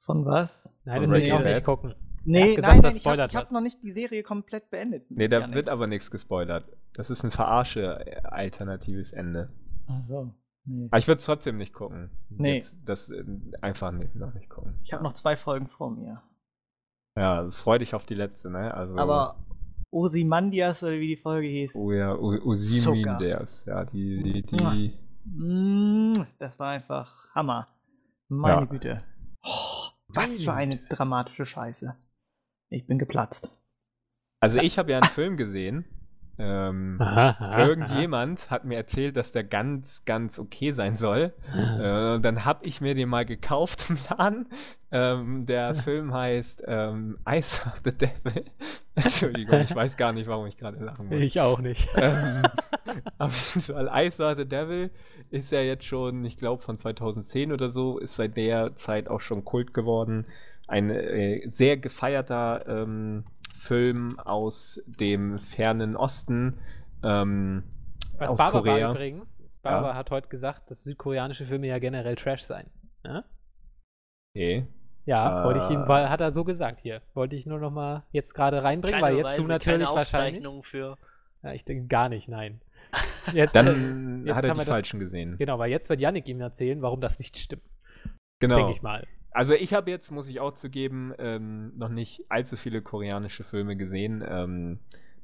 Von was? Nein, das will ich auch nicht gucken. Nee, gesagt, nein, nein, ich habe hab noch nicht die Serie komplett beendet. Nee, da wird aber nichts gespoilert. Das ist ein verarsche äh, alternatives Ende. Ach so. Nee. Aber ich würde es trotzdem nicht gucken. Nee. Jetzt, das äh, einfach nicht, noch nicht gucken. Ich habe noch zwei Folgen vor mir. Ja, also freu dich auf die letzte, ne? Also, Aber Ozymandias oder wie die Folge hieß. Oh ja. Osiminders. Ja, die, die, die. Mm, das war einfach Hammer. Meine Ja. Güte. Oh, was für eine dramatische Scheiße. Ich bin geplatzt. Also ich habe ja einen Film gesehen. Ähm, Aha, aha, Irgendjemand hat mir erzählt, dass der ganz, ganz okay sein soll. Äh, und dann habe ich mir den mal gekauft im Laden. Ähm, der Film heißt ähm, Ice of the Devil. Entschuldigung, ich weiß gar nicht, warum ich gerade lachen muss. Ich auch nicht. ähm, auf jeden Fall, Ice of the Devil ist ja jetzt schon, ich glaube, von 2010 oder so, ist seit der Zeit auch schon Kult geworden. Ein äh, sehr gefeierter ähm, Film aus dem fernen Osten. Ähm, Was aus Barbara Korea. übrigens, Barbara hat heute gesagt, dass südkoreanische Filme ja generell Trash seien. Ja, Okay. ja Äh. wollte ich ihm, weil, hat er so gesagt hier. Wollte ich nur noch mal jetzt gerade reinbringen, weil jetzt du Beweise, natürlich keine wahrscheinlich. Für. Ja, ich denke gar nicht, nein. Jetzt, Dann äh, jetzt hat er die das- falschen gesehen. Genau, weil jetzt wird Yannick ihm erzählen, warum das nicht stimmt. Genau. Denke ich mal. Also ich habe jetzt, muss ich auch zugeben, ähm, noch nicht allzu viele koreanische Filme gesehen. Ähm,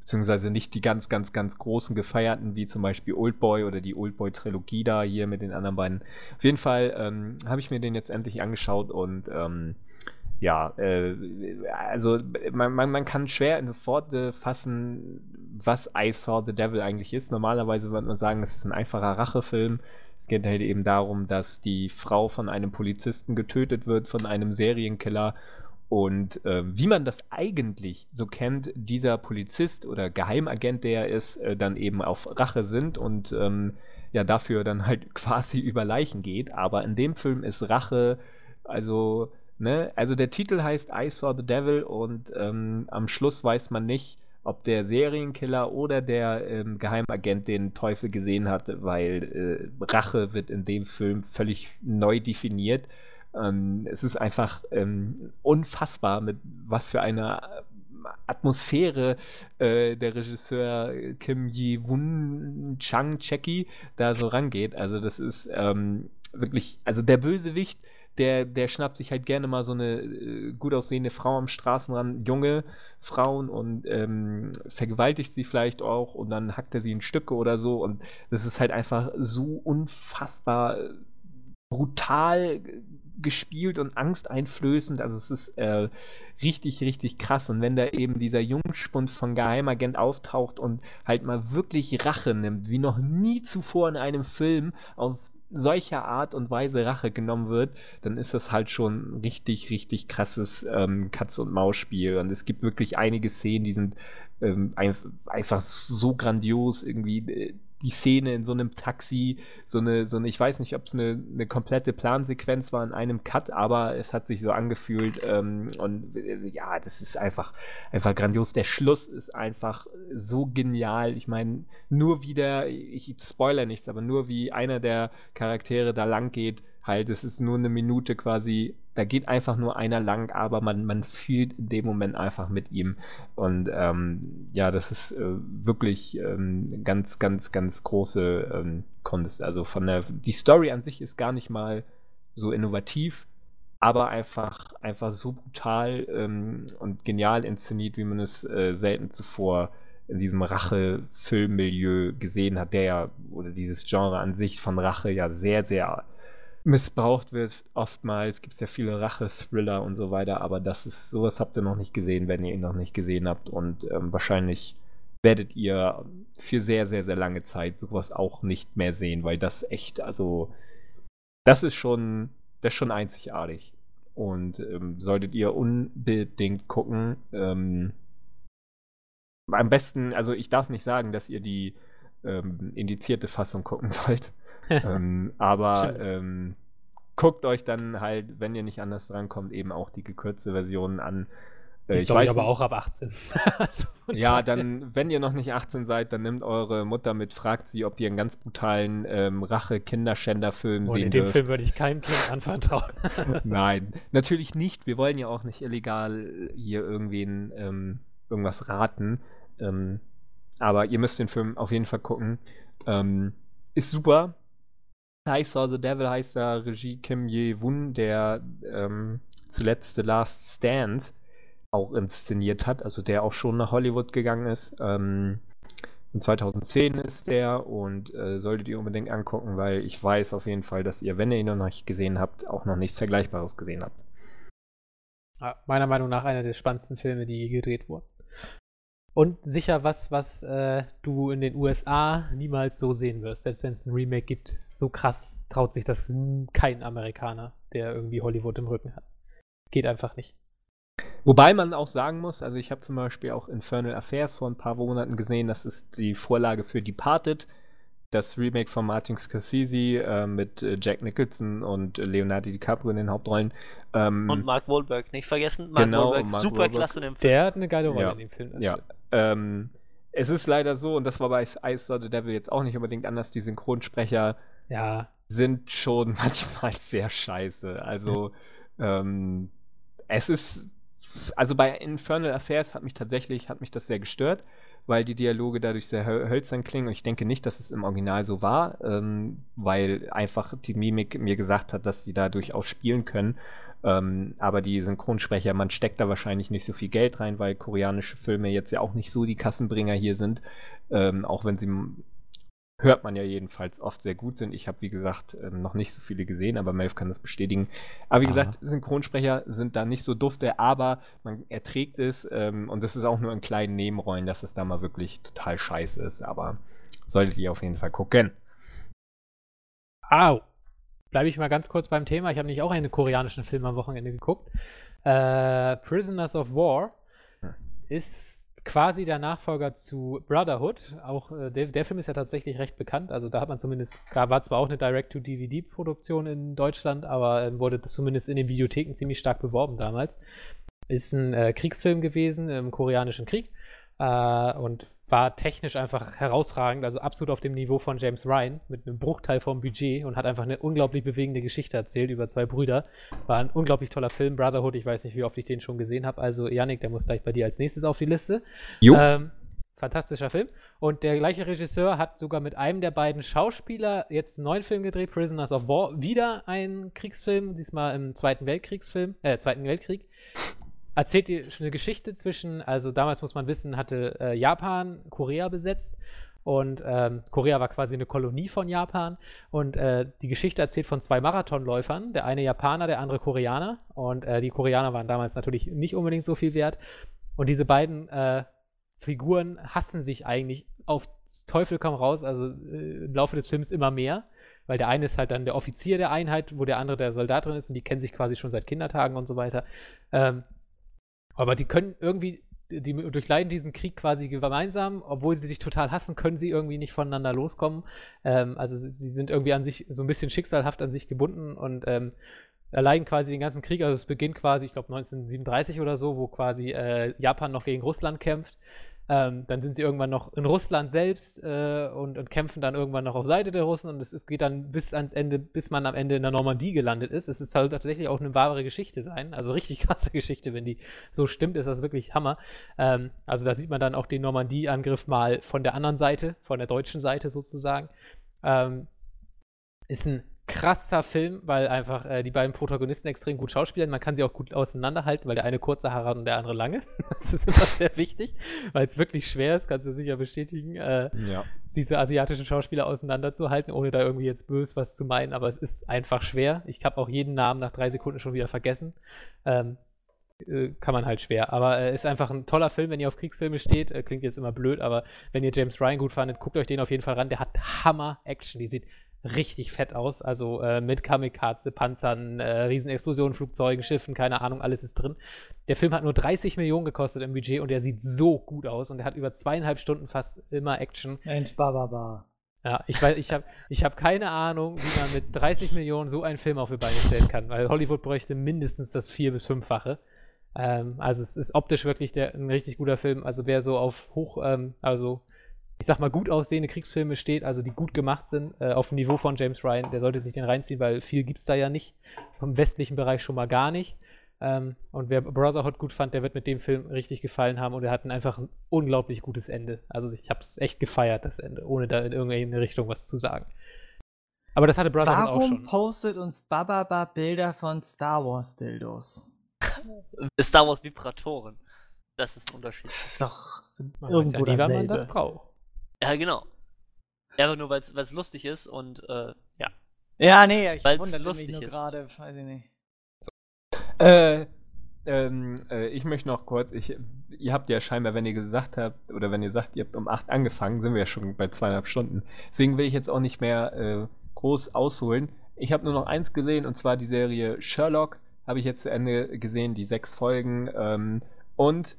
beziehungsweise nicht die ganz, ganz, ganz großen gefeierten, wie zum Beispiel Oldboy oder die Oldboy-Trilogie da hier mit den anderen beiden. Auf jeden Fall ähm, habe ich mir den jetzt endlich angeschaut und ähm, ja, äh, also man, man, man kann schwer in Worte fassen, was I Saw the Devil eigentlich ist. Normalerweise würde man sagen, es ist ein einfacher Rachefilm. Es geht halt eben darum, dass die Frau von einem Polizisten getötet wird, von einem Serienkiller. Und äh, wie man das eigentlich so kennt, dieser Polizist oder Geheimagent, der er ist, äh, dann eben auf Rache sind und ähm, ja dafür dann halt quasi über Leichen geht. Aber in dem Film ist Rache, also Ne? Also der Titel heißt I Saw the Devil und ähm, am Schluss weiß man nicht, ob der Serienkiller oder der ähm, Geheimagent den Teufel gesehen hat, weil äh, Rache wird in dem Film völlig neu definiert. Ähm, es ist einfach ähm, unfassbar, mit was für einer Atmosphäre äh, der Regisseur Kim Ji-Won Chang Cheki da so rangeht. Also das ist ähm, wirklich, also der Bösewicht der, der schnappt sich halt gerne mal so eine äh, gut aussehende Frau am Straßenrand, junge Frauen und ähm, vergewaltigt sie vielleicht auch und dann hackt er sie in Stücke oder so und das ist halt einfach so unfassbar brutal gespielt und angsteinflößend. Also es ist äh, richtig, richtig krass. Und wenn da eben dieser Jungspund von Geheimagent auftaucht und halt mal wirklich Rache nimmt, wie noch nie zuvor in einem Film, auf solcher Art und Weise Rache genommen wird, dann ist das halt schon richtig, richtig krasses ähm, Katz-und-Maus-Spiel. Und es gibt wirklich einige Szenen, die sind ähm, ein, einfach so grandios irgendwie. Die Szene in so einem Taxi, so eine, so eine ich weiß nicht, ob es eine, eine komplette Plansequenz war in einem Cut, aber es hat sich so angefühlt ähm, und äh, ja, das ist einfach, einfach grandios. Der Schluss ist einfach so genial. Ich meine, nur wieder, ich spoiler nichts, aber nur wie einer der Charaktere da lang geht, halt, es ist nur eine Minute quasi, da geht einfach nur einer lang, aber man, man fühlt in dem Moment einfach mit ihm. Und ähm, ja, das ist äh, wirklich ähm, ganz, ganz, ganz große ähm, Kunst. Also von der, die Story an sich ist gar nicht mal so innovativ, aber einfach, einfach so brutal ähm, und genial inszeniert, wie man es äh, selten zuvor in diesem Rache-Filmmilieu gesehen hat, der ja, oder dieses Genre an sich von Rache ja sehr, sehr missbraucht wird. Oftmals gibt es ja viele Rache-Thriller und so weiter, aber das ist, sowas habt ihr noch nicht gesehen, wenn ihr ihn noch nicht gesehen habt. Und ähm, wahrscheinlich werdet ihr für sehr, sehr, sehr lange Zeit sowas auch nicht mehr sehen, weil das echt, also, das ist schon, das ist schon einzigartig. Und ähm, solltet ihr unbedingt gucken. Ähm, am besten, also ich darf nicht sagen, dass ihr die ähm, indizierte Fassung gucken sollt. Ähm, aber ähm, guckt euch dann halt, wenn ihr nicht anders drankommt, eben auch die gekürzte Version an. Äh, die ist aber auch ab 18. also, ja, dann, wenn ihr noch nicht 18 seid, dann nimmt eure Mutter mit, fragt sie, ob ihr einen ganz brutalen ähm, Rache-Kinderschänder-Film sehen In dem Film würde ich keinem Kind anvertrauen. Nein, natürlich nicht. Wir wollen ja auch nicht illegal hier irgendwen ähm, irgendwas raten. Ähm, aber ihr müsst den Film auf jeden Fall gucken. Ähm, ist super. Saw the Devil heißt da Regie Kim Ye-Won, der ähm, zuletzt The Last Stand auch inszeniert hat, also der auch schon nach Hollywood gegangen ist. Ähm, in 2010 ist der und äh, solltet ihr unbedingt angucken, weil ich weiß auf jeden Fall, dass ihr, wenn ihr ihn noch nicht gesehen habt, auch noch nichts Vergleichbares gesehen habt. Ja, meiner Meinung nach einer der spannendsten Filme, die je gedreht wurden. Und sicher was, was äh, du in den USA niemals so sehen wirst, selbst wenn es ein Remake gibt. So krass traut sich das kein Amerikaner, der irgendwie Hollywood im Rücken hat. Geht einfach nicht. Wobei man auch sagen muss, also ich habe zum Beispiel auch Infernal Affairs vor ein paar Monaten gesehen, das ist die Vorlage für Departed, das Remake von Martin Scorsese äh, mit äh, Jack Nicholson und Leonardo DiCaprio in den Hauptrollen. Ähm, und Mark Wahlberg, nicht vergessen. Mark genau, Wahlberg, Mark super Wahlberg. klasse in dem Film. Der hat eine geile Rolle Ja. in dem Film. Ja. Ähm, es ist leider so, und das war bei I Saw the Devil jetzt auch nicht unbedingt anders, die Synchronsprecher Ja, sind schon manchmal sehr scheiße. Also, ähm, es ist, also bei Infernal Affairs hat mich tatsächlich, hat mich das sehr gestört, weil die Dialoge dadurch sehr höl- hölzern klingen und ich denke nicht, dass es im Original so war, ähm, weil einfach die Mimik mir gesagt hat, dass sie da durchaus spielen können. Ähm, aber die Synchronsprecher, man steckt da wahrscheinlich nicht so viel Geld rein, weil koreanische Filme jetzt ja auch nicht so die Kassenbringer hier sind. Ähm, auch wenn sie hört man ja jedenfalls oft sehr gut sind. Ich habe, wie gesagt, ähm, noch nicht so viele gesehen, aber Melf kann das bestätigen. Aber wie Aha. gesagt, Synchronsprecher sind da nicht so dufte, aber man erträgt es ähm, und das ist auch nur in kleinen Nebenrollen, dass es da mal wirklich total scheiße ist. Aber solltet ihr auf jeden Fall gucken. Au! Bleibe ich mal ganz kurz beim Thema. Ich habe nämlich auch einen koreanischen Film am Wochenende geguckt. Äh, Prisoners of War ist quasi der Nachfolger zu Brotherhood. Auch äh, der, der, Film ist ja tatsächlich recht bekannt. Also da hat man zumindest, da war zwar auch eine Direct-to-DVD-Produktion in Deutschland, aber äh, wurde zumindest in den Videotheken ziemlich stark beworben damals. Ist ein äh, Kriegsfilm gewesen im koreanischen Krieg äh, und war technisch einfach herausragend, also absolut auf dem Niveau von James Ryan, mit einem Bruchteil vom Budget und hat einfach eine unglaublich bewegende Geschichte erzählt über zwei Brüder. War ein unglaublich toller Film, Brotherhood, ich weiß nicht, wie oft ich den schon gesehen habe. Also Yannick, der muss gleich bei dir als nächstes auf die Liste. Jo. Ähm, fantastischer Film. Und der gleiche Regisseur hat sogar mit einem der beiden Schauspieler jetzt einen neuen Film gedreht, Prisoners of War. Wieder ein Kriegsfilm, diesmal im Zweiten Weltkriegsfilm, äh, Zweiten Weltkrieg erzählt dir eine Geschichte zwischen, also damals muss man wissen, hatte äh, Japan Korea besetzt und ähm, Korea war quasi eine Kolonie von Japan und äh, die Geschichte erzählt von zwei Marathonläufern, der eine Japaner, der andere Koreaner und äh, die Koreaner waren damals natürlich nicht unbedingt so viel wert und diese beiden äh, Figuren hassen sich eigentlich auf Teufel komm raus, also äh, im Laufe des Films immer mehr weil der eine ist halt dann der Offizier der Einheit, wo der andere der Soldat drin ist und die kennen sich quasi schon seit Kindertagen und so weiter. Ähm, aber die können irgendwie, die durchleiden diesen Krieg quasi gemeinsam, obwohl sie sich total hassen, können sie irgendwie nicht voneinander loskommen. Ähm, also sie sind irgendwie an sich so ein bisschen schicksalhaft an sich gebunden und ähm, erleiden quasi den ganzen Krieg. Also es beginnt quasi, ich glaube 1937 oder so, wo quasi äh, Japan noch gegen Russland kämpft. Ähm, dann sind sie irgendwann noch in Russland selbst äh, und, und, kämpfen dann irgendwann noch auf Seite der Russen und es, es, geht dann bis ans Ende, bis man am Ende in der Normandie gelandet ist. Es ist halt tatsächlich auch eine wahre Geschichte sein, also richtig krasse Geschichte, wenn die so stimmt, ist das wirklich Hammer. Ähm, also da sieht man dann auch den Normandie-Angriff mal von der anderen Seite, von der deutschen Seite sozusagen. Ähm, ist ein krasser Film, weil einfach äh, die beiden Protagonisten extrem gut schauspielen. Man kann sie auch gut auseinanderhalten, weil der eine kurze Haare hat und der andere lange. das ist immer sehr wichtig, weil es wirklich schwer ist, kannst du sicher bestätigen, äh, ja. diese asiatischen Schauspieler auseinanderzuhalten, ohne da irgendwie jetzt böse was zu meinen. Aber es ist einfach schwer. Ich habe auch jeden Namen nach drei Sekunden schon wieder vergessen. Ähm, äh, kann man halt schwer. Aber äh, ist einfach ein toller Film, wenn ihr auf Kriegsfilme steht. Äh, klingt jetzt immer blöd, aber wenn ihr James Ryan gut fandet, guckt euch den auf jeden Fall ran. Der hat Hammer-Action. Die sieht richtig fett aus. Also äh, mit Kamikaze, Panzern, äh, Riesenexplosionen, Flugzeugen, Schiffen, keine Ahnung, alles ist drin. Der Film hat nur 30 Millionen gekostet im Budget und der sieht so gut aus und er hat über zweieinhalb Stunden fast immer Action. Mensch, Bababa. Ja, ich weiß, ich habe ich hab keine Ahnung, wie man mit 30 Millionen so einen Film auf die Beine stellen kann, weil Hollywood bräuchte mindestens das vier- bis fünffache. Ähm, also es ist optisch wirklich der, ein richtig guter Film. Also wer so auf hoch, ähm, also ich sag mal, gut aussehende Kriegsfilme steht, also die gut gemacht sind, äh, auf dem Niveau von James Ryan, der sollte sich den reinziehen, weil viel gibt's da ja nicht. Vom westlichen Bereich schon mal gar nicht. Ähm, und wer Brotherhood gut fand, der wird mit dem Film richtig gefallen haben und er hat einfach ein unglaublich gutes Ende. Also ich hab's echt gefeiert, das Ende, ohne da in irgendeine Richtung was zu sagen. Aber das hatte Brotherhood Warum auch schon. Warum postet uns Bababa Bilder von Star Wars Dildos? Star Wars Vibratoren. Das ist ein Unterschied. Das ist doch man irgendwo ja nie, wenn man das braucht. Ja, genau. Einfach nur, weil es lustig ist und äh, ja. Ja, nee, ich weil's wunderte lustig mich nur gerade, weiß ich nicht. So. Äh, ähm, äh, ich möchte noch kurz, ich, ihr habt ja scheinbar, wenn ihr gesagt habt, oder wenn ihr sagt, ihr habt um 8 angefangen, sind wir ja schon bei zweieinhalb Stunden. Deswegen will ich jetzt auch nicht mehr äh, groß ausholen. Ich habe nur noch eins gesehen, und zwar die Serie Sherlock, habe ich jetzt zu Ende gesehen, die sechs Folgen. Ähm, und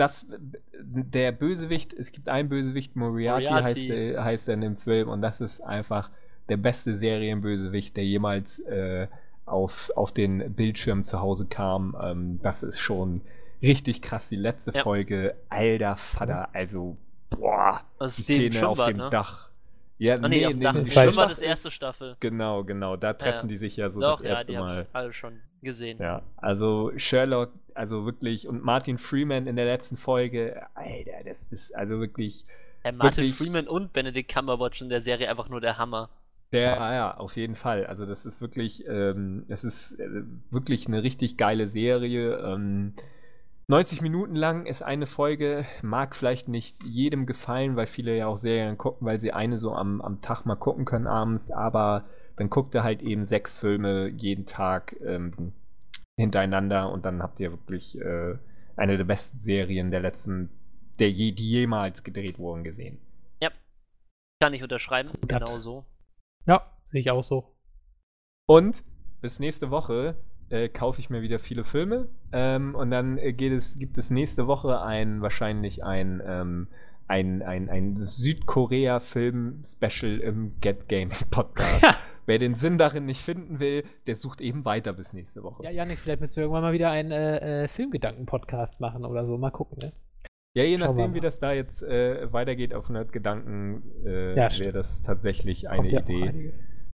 das, der Bösewicht, es gibt einen Bösewicht, Moriarty, Moriarty. Heißt, heißt er in dem Film und das ist einfach der beste Serienbösewicht, der jemals äh, auf, auf den Bildschirm zu Hause kam. Ähm, das ist schon richtig krass. Die letzte ja. Folge, alter Vater, also boah, das die Szene auf dem ne? Dach. Ja, ah, nee, nee, nee. Nee, die Schwimmbad ist erste Staffel. Genau, genau, da treffen ja. die sich ja so Doch, das erste ja, die Mal. Ich alle schon gesehen. Ja, also Sherlock, also wirklich, und Martin Freeman in der letzten Folge, Alter, das ist also wirklich. Ja, Martin wirklich, Freeman und Benedict Cumberbatch in der Serie einfach nur der Hammer. Der, ja, ja, auf jeden Fall. Also das ist wirklich, ähm, es ist äh, wirklich eine richtig geile Serie. Ähm, 90 Minuten lang ist eine Folge, mag vielleicht nicht jedem gefallen, weil viele ja auch Serien gucken, weil sie eine so am, am Tag mal gucken können abends, aber dann guckt ihr halt eben sechs Filme jeden Tag ähm, hintereinander und dann habt ihr wirklich äh, eine der besten Serien der letzten, der je, die jemals gedreht wurden, gesehen. Kann ich unterschreiben, genau so. Ja, sehe ich auch so. Und bis nächste Woche äh, kaufe ich mir wieder viele Filme. Ähm, und dann äh, geht es, gibt es nächste Woche ein, wahrscheinlich ein, ähm, ein, ein, ein Südkorea-Film-Special im Get Gaming Podcast. Ja. Wer den Sinn darin nicht finden will, der sucht eben weiter bis nächste Woche. Ja, Janik, vielleicht müssen wir irgendwann mal wieder einen äh, äh, Filmgedanken-Podcast machen oder so. Mal gucken, ne? Ja, je Schauen nachdem, wie das da jetzt äh, weitergeht auf Nerdgedanken, äh, Ja, wäre das tatsächlich eine Kommt Idee.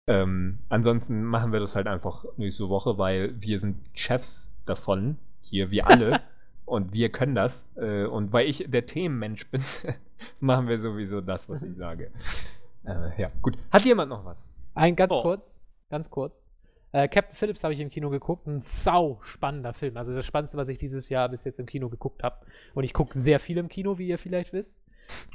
Ähm, ansonsten machen wir das halt einfach nächste Woche, weil wir sind Chefs davon, hier wir alle, und wir können das. Äh, und weil ich der Themenmensch bin, machen wir sowieso das, was ich sage. Äh, ja, gut. Hat jemand noch was? Ein ganz Oh. kurz, ganz kurz. Äh, Captain Phillips habe ich im Kino geguckt. Ein sau spannender Film. Also das Spannendste, was ich dieses Jahr bis jetzt im Kino geguckt habe. Und ich gucke sehr viel im Kino, wie ihr vielleicht wisst.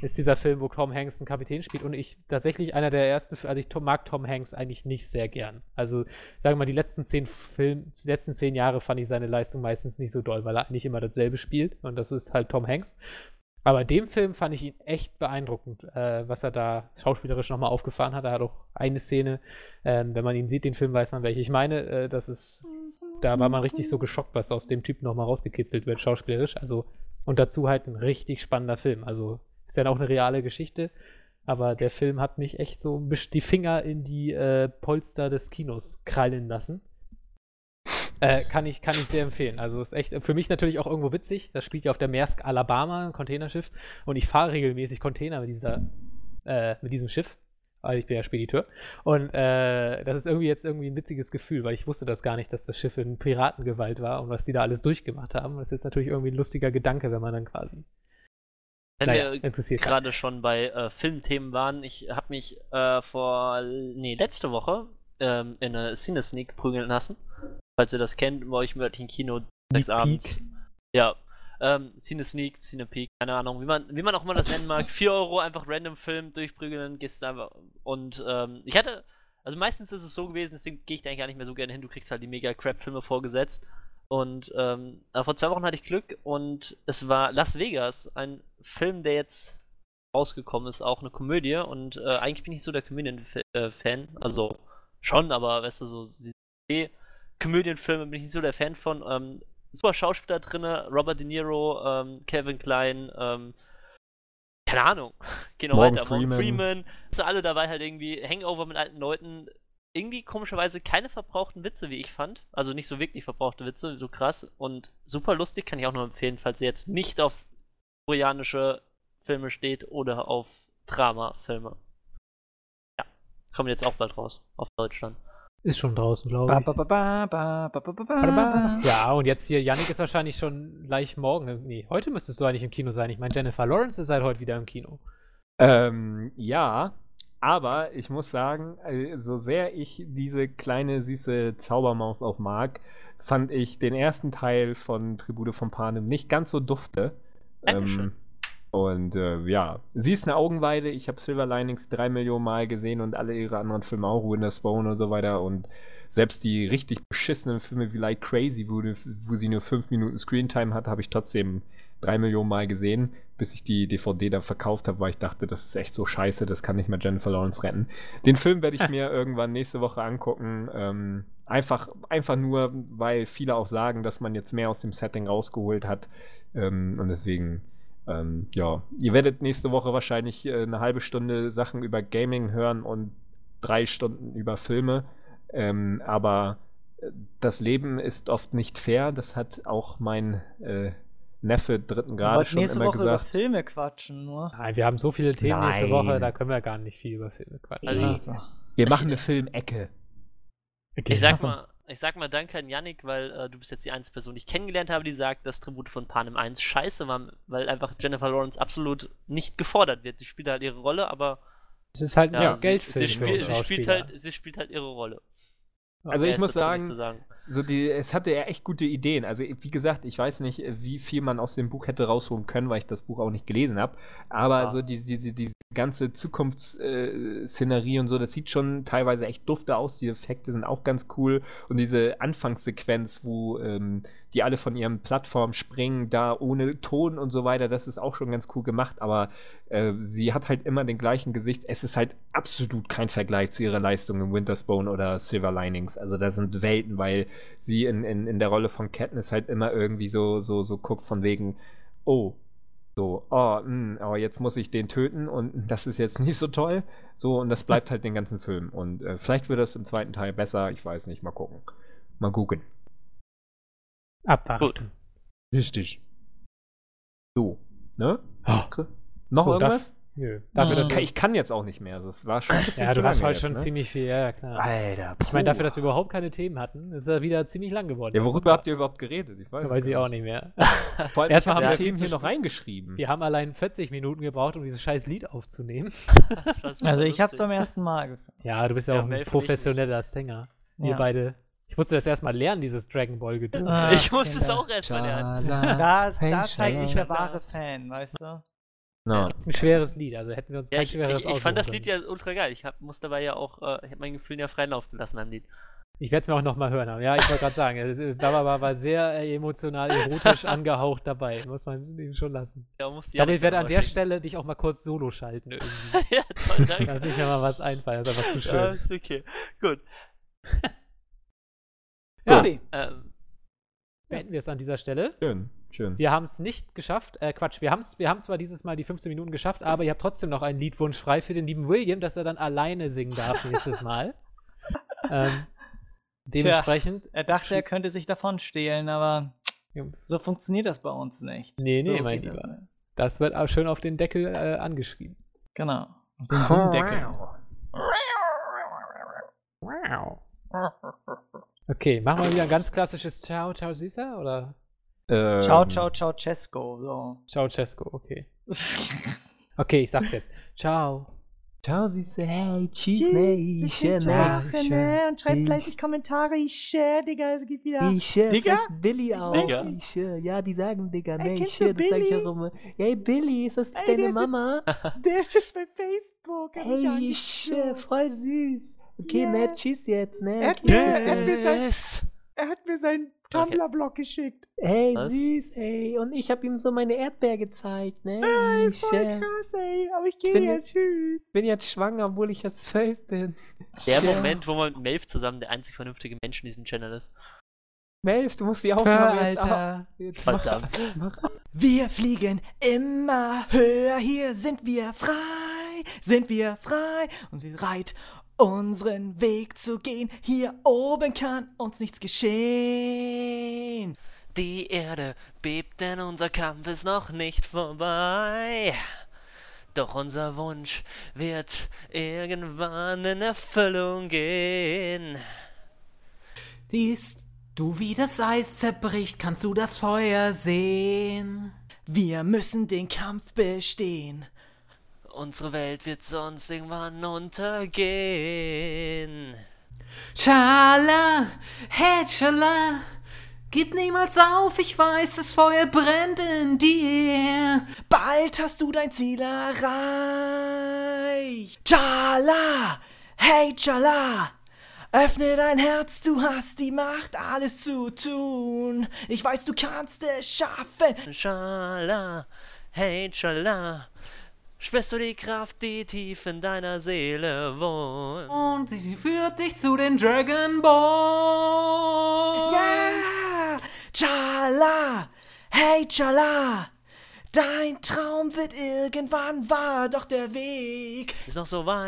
Ist dieser Film, wo Tom Hanks einen Kapitän spielt. Und ich tatsächlich einer der ersten, also ich mag Tom Hanks eigentlich nicht sehr gern. Also sagen wir mal, die letzten zehn Film, die letzten zehn Jahre fand ich seine Leistung meistens nicht so doll, weil er nicht immer dasselbe spielt. Und das ist halt Tom Hanks. Aber in dem Film fand ich ihn echt beeindruckend, äh, was er da schauspielerisch nochmal aufgefahren hat. Er hat auch eine Szene, ähm, wenn man ihn sieht, den Film, weiß man, welche ich meine. Äh, das ist, da war man richtig so geschockt, was aus dem Typen nochmal rausgekitzelt wird, schauspielerisch. Also, und dazu halt ein richtig spannender Film. Also, ist ja auch eine reale Geschichte. Aber der Film hat mich echt so ein bisschen die Finger in die äh, Polster des Kinos krallen lassen. Äh, kann, ich, kann ich sehr empfehlen. Also ist echt für mich natürlich auch irgendwo witzig. Das spielt ja auf der Maersk Alabama, ein Containerschiff. Und ich fahre regelmäßig Container mit, dieser, äh, mit diesem Schiff. Weil ich bin ja Spediteur. Und äh, das ist irgendwie jetzt irgendwie ein witziges Gefühl, weil ich wusste das gar nicht, dass das Schiff in Piratengewalt war und was die da alles durchgemacht haben. Das ist jetzt natürlich irgendwie ein lustiger Gedanke, wenn man dann quasi Wenn naja, wir gerade schon bei äh, Filmthemen waren, ich habe mich äh, vor, nee, letzte Woche ähm, in eine Cine-Sneak prügeln lassen. Falls ihr das kennt, bei euch im örtlichen Kino sechs abends. Ja, ähm, Cine-Sneak, Cine-Peak, keine Ahnung, wie man, wie man auch immer das nennen mag. 4 Euro einfach random Film durchprügeln, gehst du einfach. Und ähm, ich hatte, also meistens ist es so gewesen, deswegen gehe ich da eigentlich gar nicht mehr so gerne hin, du kriegst halt die mega Crap-Filme vorgesetzt. Und ähm, vor zwei Wochen hatte ich Glück und es war Las Vegas, ein Film, der jetzt rausgekommen ist, auch eine Komödie. Und äh, eigentlich bin ich so der Komödien-Fan. Also schon, aber weißt du, so Komödienfilme bin ich nicht so der Fan von. Ähm, super Schauspieler drinne, Robert De Niro, ähm, Kevin Klein, ähm, keine Ahnung, Morgan weiter, Morgan Freeman. Freeman, so alle dabei halt irgendwie Hangover mit alten Leuten, irgendwie komischerweise keine verbrauchten Witze, wie ich fand. Also nicht so wirklich verbrauchte Witze, so krass und super lustig, kann ich auch nur empfehlen, falls ihr jetzt nicht auf koreanische Filme steht oder auf Drama-Filme. Ja, kommen jetzt auch bald raus, auf Deutschland. Ist schon draußen, glaube ich. ba, ba, ba, ba, ba, ba, ba, ba. Ja, und jetzt hier, Yannick ist wahrscheinlich schon gleich morgen. Nee, heute müsstest du eigentlich im Kino sein. Ich meine, Jennifer Lawrence ist seit heute wieder im Kino. Ähm, ja, aber ich muss sagen, äh, so sehr ich diese kleine, süße Zaubermaus auch mag, fand ich den ersten Teil von Tribute von Panem nicht ganz so dufte. Dankeschön. und äh, ja, sie ist eine Augenweide. Ich habe Silver Linings drei Millionen Mal gesehen und alle ihre anderen Filme auch, Winter's Bone und so weiter. Und selbst die richtig beschissenen Filme wie Like Crazy, wo, wo sie nur fünf Minuten Screentime hat, habe ich trotzdem drei Millionen Mal gesehen, bis ich die DVD dann verkauft habe, weil ich dachte, das ist echt so scheiße, das kann nicht mehr Jennifer Lawrence retten. Den Film werde ich mir irgendwann nächste Woche angucken. Ähm, einfach, einfach nur, weil viele auch sagen, dass man jetzt mehr aus dem Setting rausgeholt hat. Ähm, und deswegen, ähm, ja, ihr werdet nächste Woche wahrscheinlich äh, eine halbe Stunde Sachen über Gaming hören und drei Stunden über Filme. Ähm, aber äh, das Leben ist oft nicht fair. Das hat auch mein äh, Neffe dritten Wir Grade wollten schon nächste immer Woche über gesagt. Filme quatschen, nur. Nein, wir haben so viele Themen nächste Nein. Woche, da können wir gar nicht viel über Filme quatschen. Also, Also, Wir machen eine Filmecke. Okay, Ich sag mal, ich sag mal danke an Yannick, weil äh, du bist jetzt die einzige Person, die ich kennengelernt habe, die sagt, dass Tribute von Panem 1 scheiße war, weil einfach Jennifer Lawrence absolut nicht gefordert wird. Sie spielt halt ihre Rolle, aber Das ist halt ein Ja, Geldfilm. sie, sie, spiel, sie, spielt halt, sie spielt halt ihre Rolle. Also ich muss sagen, sagen. So die, es hatte ja echt gute Ideen. Also wie gesagt, ich weiß nicht, wie viel man aus dem Buch hätte rausholen können, weil ich das Buch auch nicht gelesen habe. Aber Ja. so die, die, die, die ganze Zukunftsszenerie und so, das sieht schon teilweise echt dufte aus. Die Effekte sind auch ganz cool. Und diese Anfangssequenz, wo ähm, die alle von ihren Plattformen springen, da ohne Ton und so weiter, das ist auch schon ganz cool gemacht. Aber äh, sie hat halt immer den gleichen Gesicht. Es ist halt absolut kein Vergleich zu ihrer Leistung in Winter's Bone oder Silver Linings. Also da sind Welten, weil sie in, in, in der Rolle von Katniss halt immer irgendwie so, so, so guckt von wegen, oh, so, oh, mh, oh, jetzt muss ich den töten und das ist jetzt nicht so toll. So, und das bleibt halt den ganzen Film. Und äh, vielleicht wird das im zweiten Teil besser, ich weiß nicht, mal gucken. Mal gucken. Abwarten. Gut. Richtig. So, ne? Oh. Noch So, irgendwas? Nö. Dafür, Ich dass kann, ich kann jetzt auch nicht mehr. Also, es war schon ein bisschen ja, du hast jetzt, schon ne? ziemlich viel, ja, ja, klar. Alter, Ich meine, dafür, puh. dass wir überhaupt keine Themen hatten, ist er wieder ziemlich lang geworden. Ja, worüber habt ihr überhaupt geredet? Ich weiß, Ja, weiß ich auch nicht mehr. Vor allem, Erstmal ich haben hab wir Themen hier noch reingeschrieben. Wir haben allein 40 Minuten gebraucht, um dieses scheiß Lied aufzunehmen. Also ich hab's zum ersten Mal gefunden. Ja, du bist ja, Ja, auch ein professioneller Sänger. Wir Ja. beide. Ich musste das erstmal lernen, dieses Dragon Ball Gedöns. Ah, Ich musste es auch erst mal lernen. Da, da zeigt sich der wahre Fan, weißt du? No. Ein schweres Lied, also hätten wir uns Ja, kein ich, schwereres ich, ich fand das Lied ja ultra geil. Ich hab, muss dabei ja auch, äh, ich habe meinen Gefühlen ja freien Lauf gelassen beim Lied. Ich werde es mir auch nochmal hören. Aber ja, ich wollte gerade sagen, Baba war, war sehr äh, emotional, erotisch angehaucht dabei. Muss man ihm schon lassen. Ja, Ich glaube, ja ich werde an der Stelle dich auch mal kurz solo schalten irgendwie. ja, toll, danke. Lass mich mir mal was einfallen, das ist einfach zu Ja, schön. ist okay. Gut. Ja, Okay. Ähm, beenden wir es an dieser Stelle. Schön, schön. Wir haben es nicht geschafft. Äh, Quatsch, wir haben wir haben zwar dieses Mal die 15 Minuten geschafft, aber ihr habt trotzdem noch einen Liedwunsch frei für den lieben William, dass er dann alleine singen darf nächstes Mal. ähm, dementsprechend. Er dachte, er könnte sich davon stehlen, aber so funktioniert das bei uns nicht. Nee, nee, so mein das Lieber. nicht. Das wird auch schön auf den Deckel äh, angeschrieben. Genau. Auf den Singdeckel. Okay, machen wir wieder ein ganz klassisches Ciao, Ciao, Süßer? Oder Ähm, Ciao, ciao, ciao, Cesco. So. Ciao, Cesco, okay. Okay, ich sag's jetzt. Ciao. Ciao, süße, hey, Tschüss, cheese, bis nächste Woche, ne? Und schreibt Ich- fleißig Kommentare. Ich share, Digga, es gibt wieder. Ich äh, Digga? Billy auch. Digga? Ich, äh, ja, die sagen Digga, ne? Ich äh, das sag ich auch immer. Hey Billy, ist das Ey, der deine ist- Mama? Der ist jetzt bei Facebook. Hey, ich, äh, voll süß. Okay, Ja. ne, tschüss jetzt, ne? Okay. Yes. Er hat mir seinen Okay. Tumblr-Blog geschickt. Hey, Was? süß, ey. Und ich hab ihm so meine Erdbeer gezeigt, ne? Ey, ich voll äh, krass, ey. Aber ich gehe bin jetzt. Tschüss. bin jetzt schwanger, obwohl ich jetzt zwölf bin. Der Ja. Moment, wo man mit Melf zusammen der einzig vernünftige Mensch in diesem Channel ist. Melf, du musst die Aufnahme jetzt, Alter. jetzt mach, Verdammt. mach Wir fliegen immer höher, hier sind wir frei, sind wir frei und wir reit unseren Weg zu gehen. Hier oben kann uns nichts geschehen. Die Erde bebt, denn unser Kampf ist noch nicht vorbei. Doch unser Wunsch wird irgendwann in Erfüllung gehen. Siehst du, wie das Eis zerbricht, kannst du das Feuer sehen? Wir müssen den Kampf bestehen. Unsere Welt wird sonst irgendwann untergehen. Schala, hey, schala, gib niemals auf, ich weiß, das Feuer brennt in dir. Bald hast du dein Ziel erreicht. Chala, hey Chala, öffne dein Herz, du hast die Macht, alles zu tun. Ich weiß, du kannst es schaffen. Schala, hey, schala. Spürst du die Kraft, die tief in deiner Seele wohnt? Und sie führt dich zu den Dragon Balls. Yeah! Chala! Hey Chala! Dein Traum wird irgendwann wahr, doch der Weg. Ist noch so weit.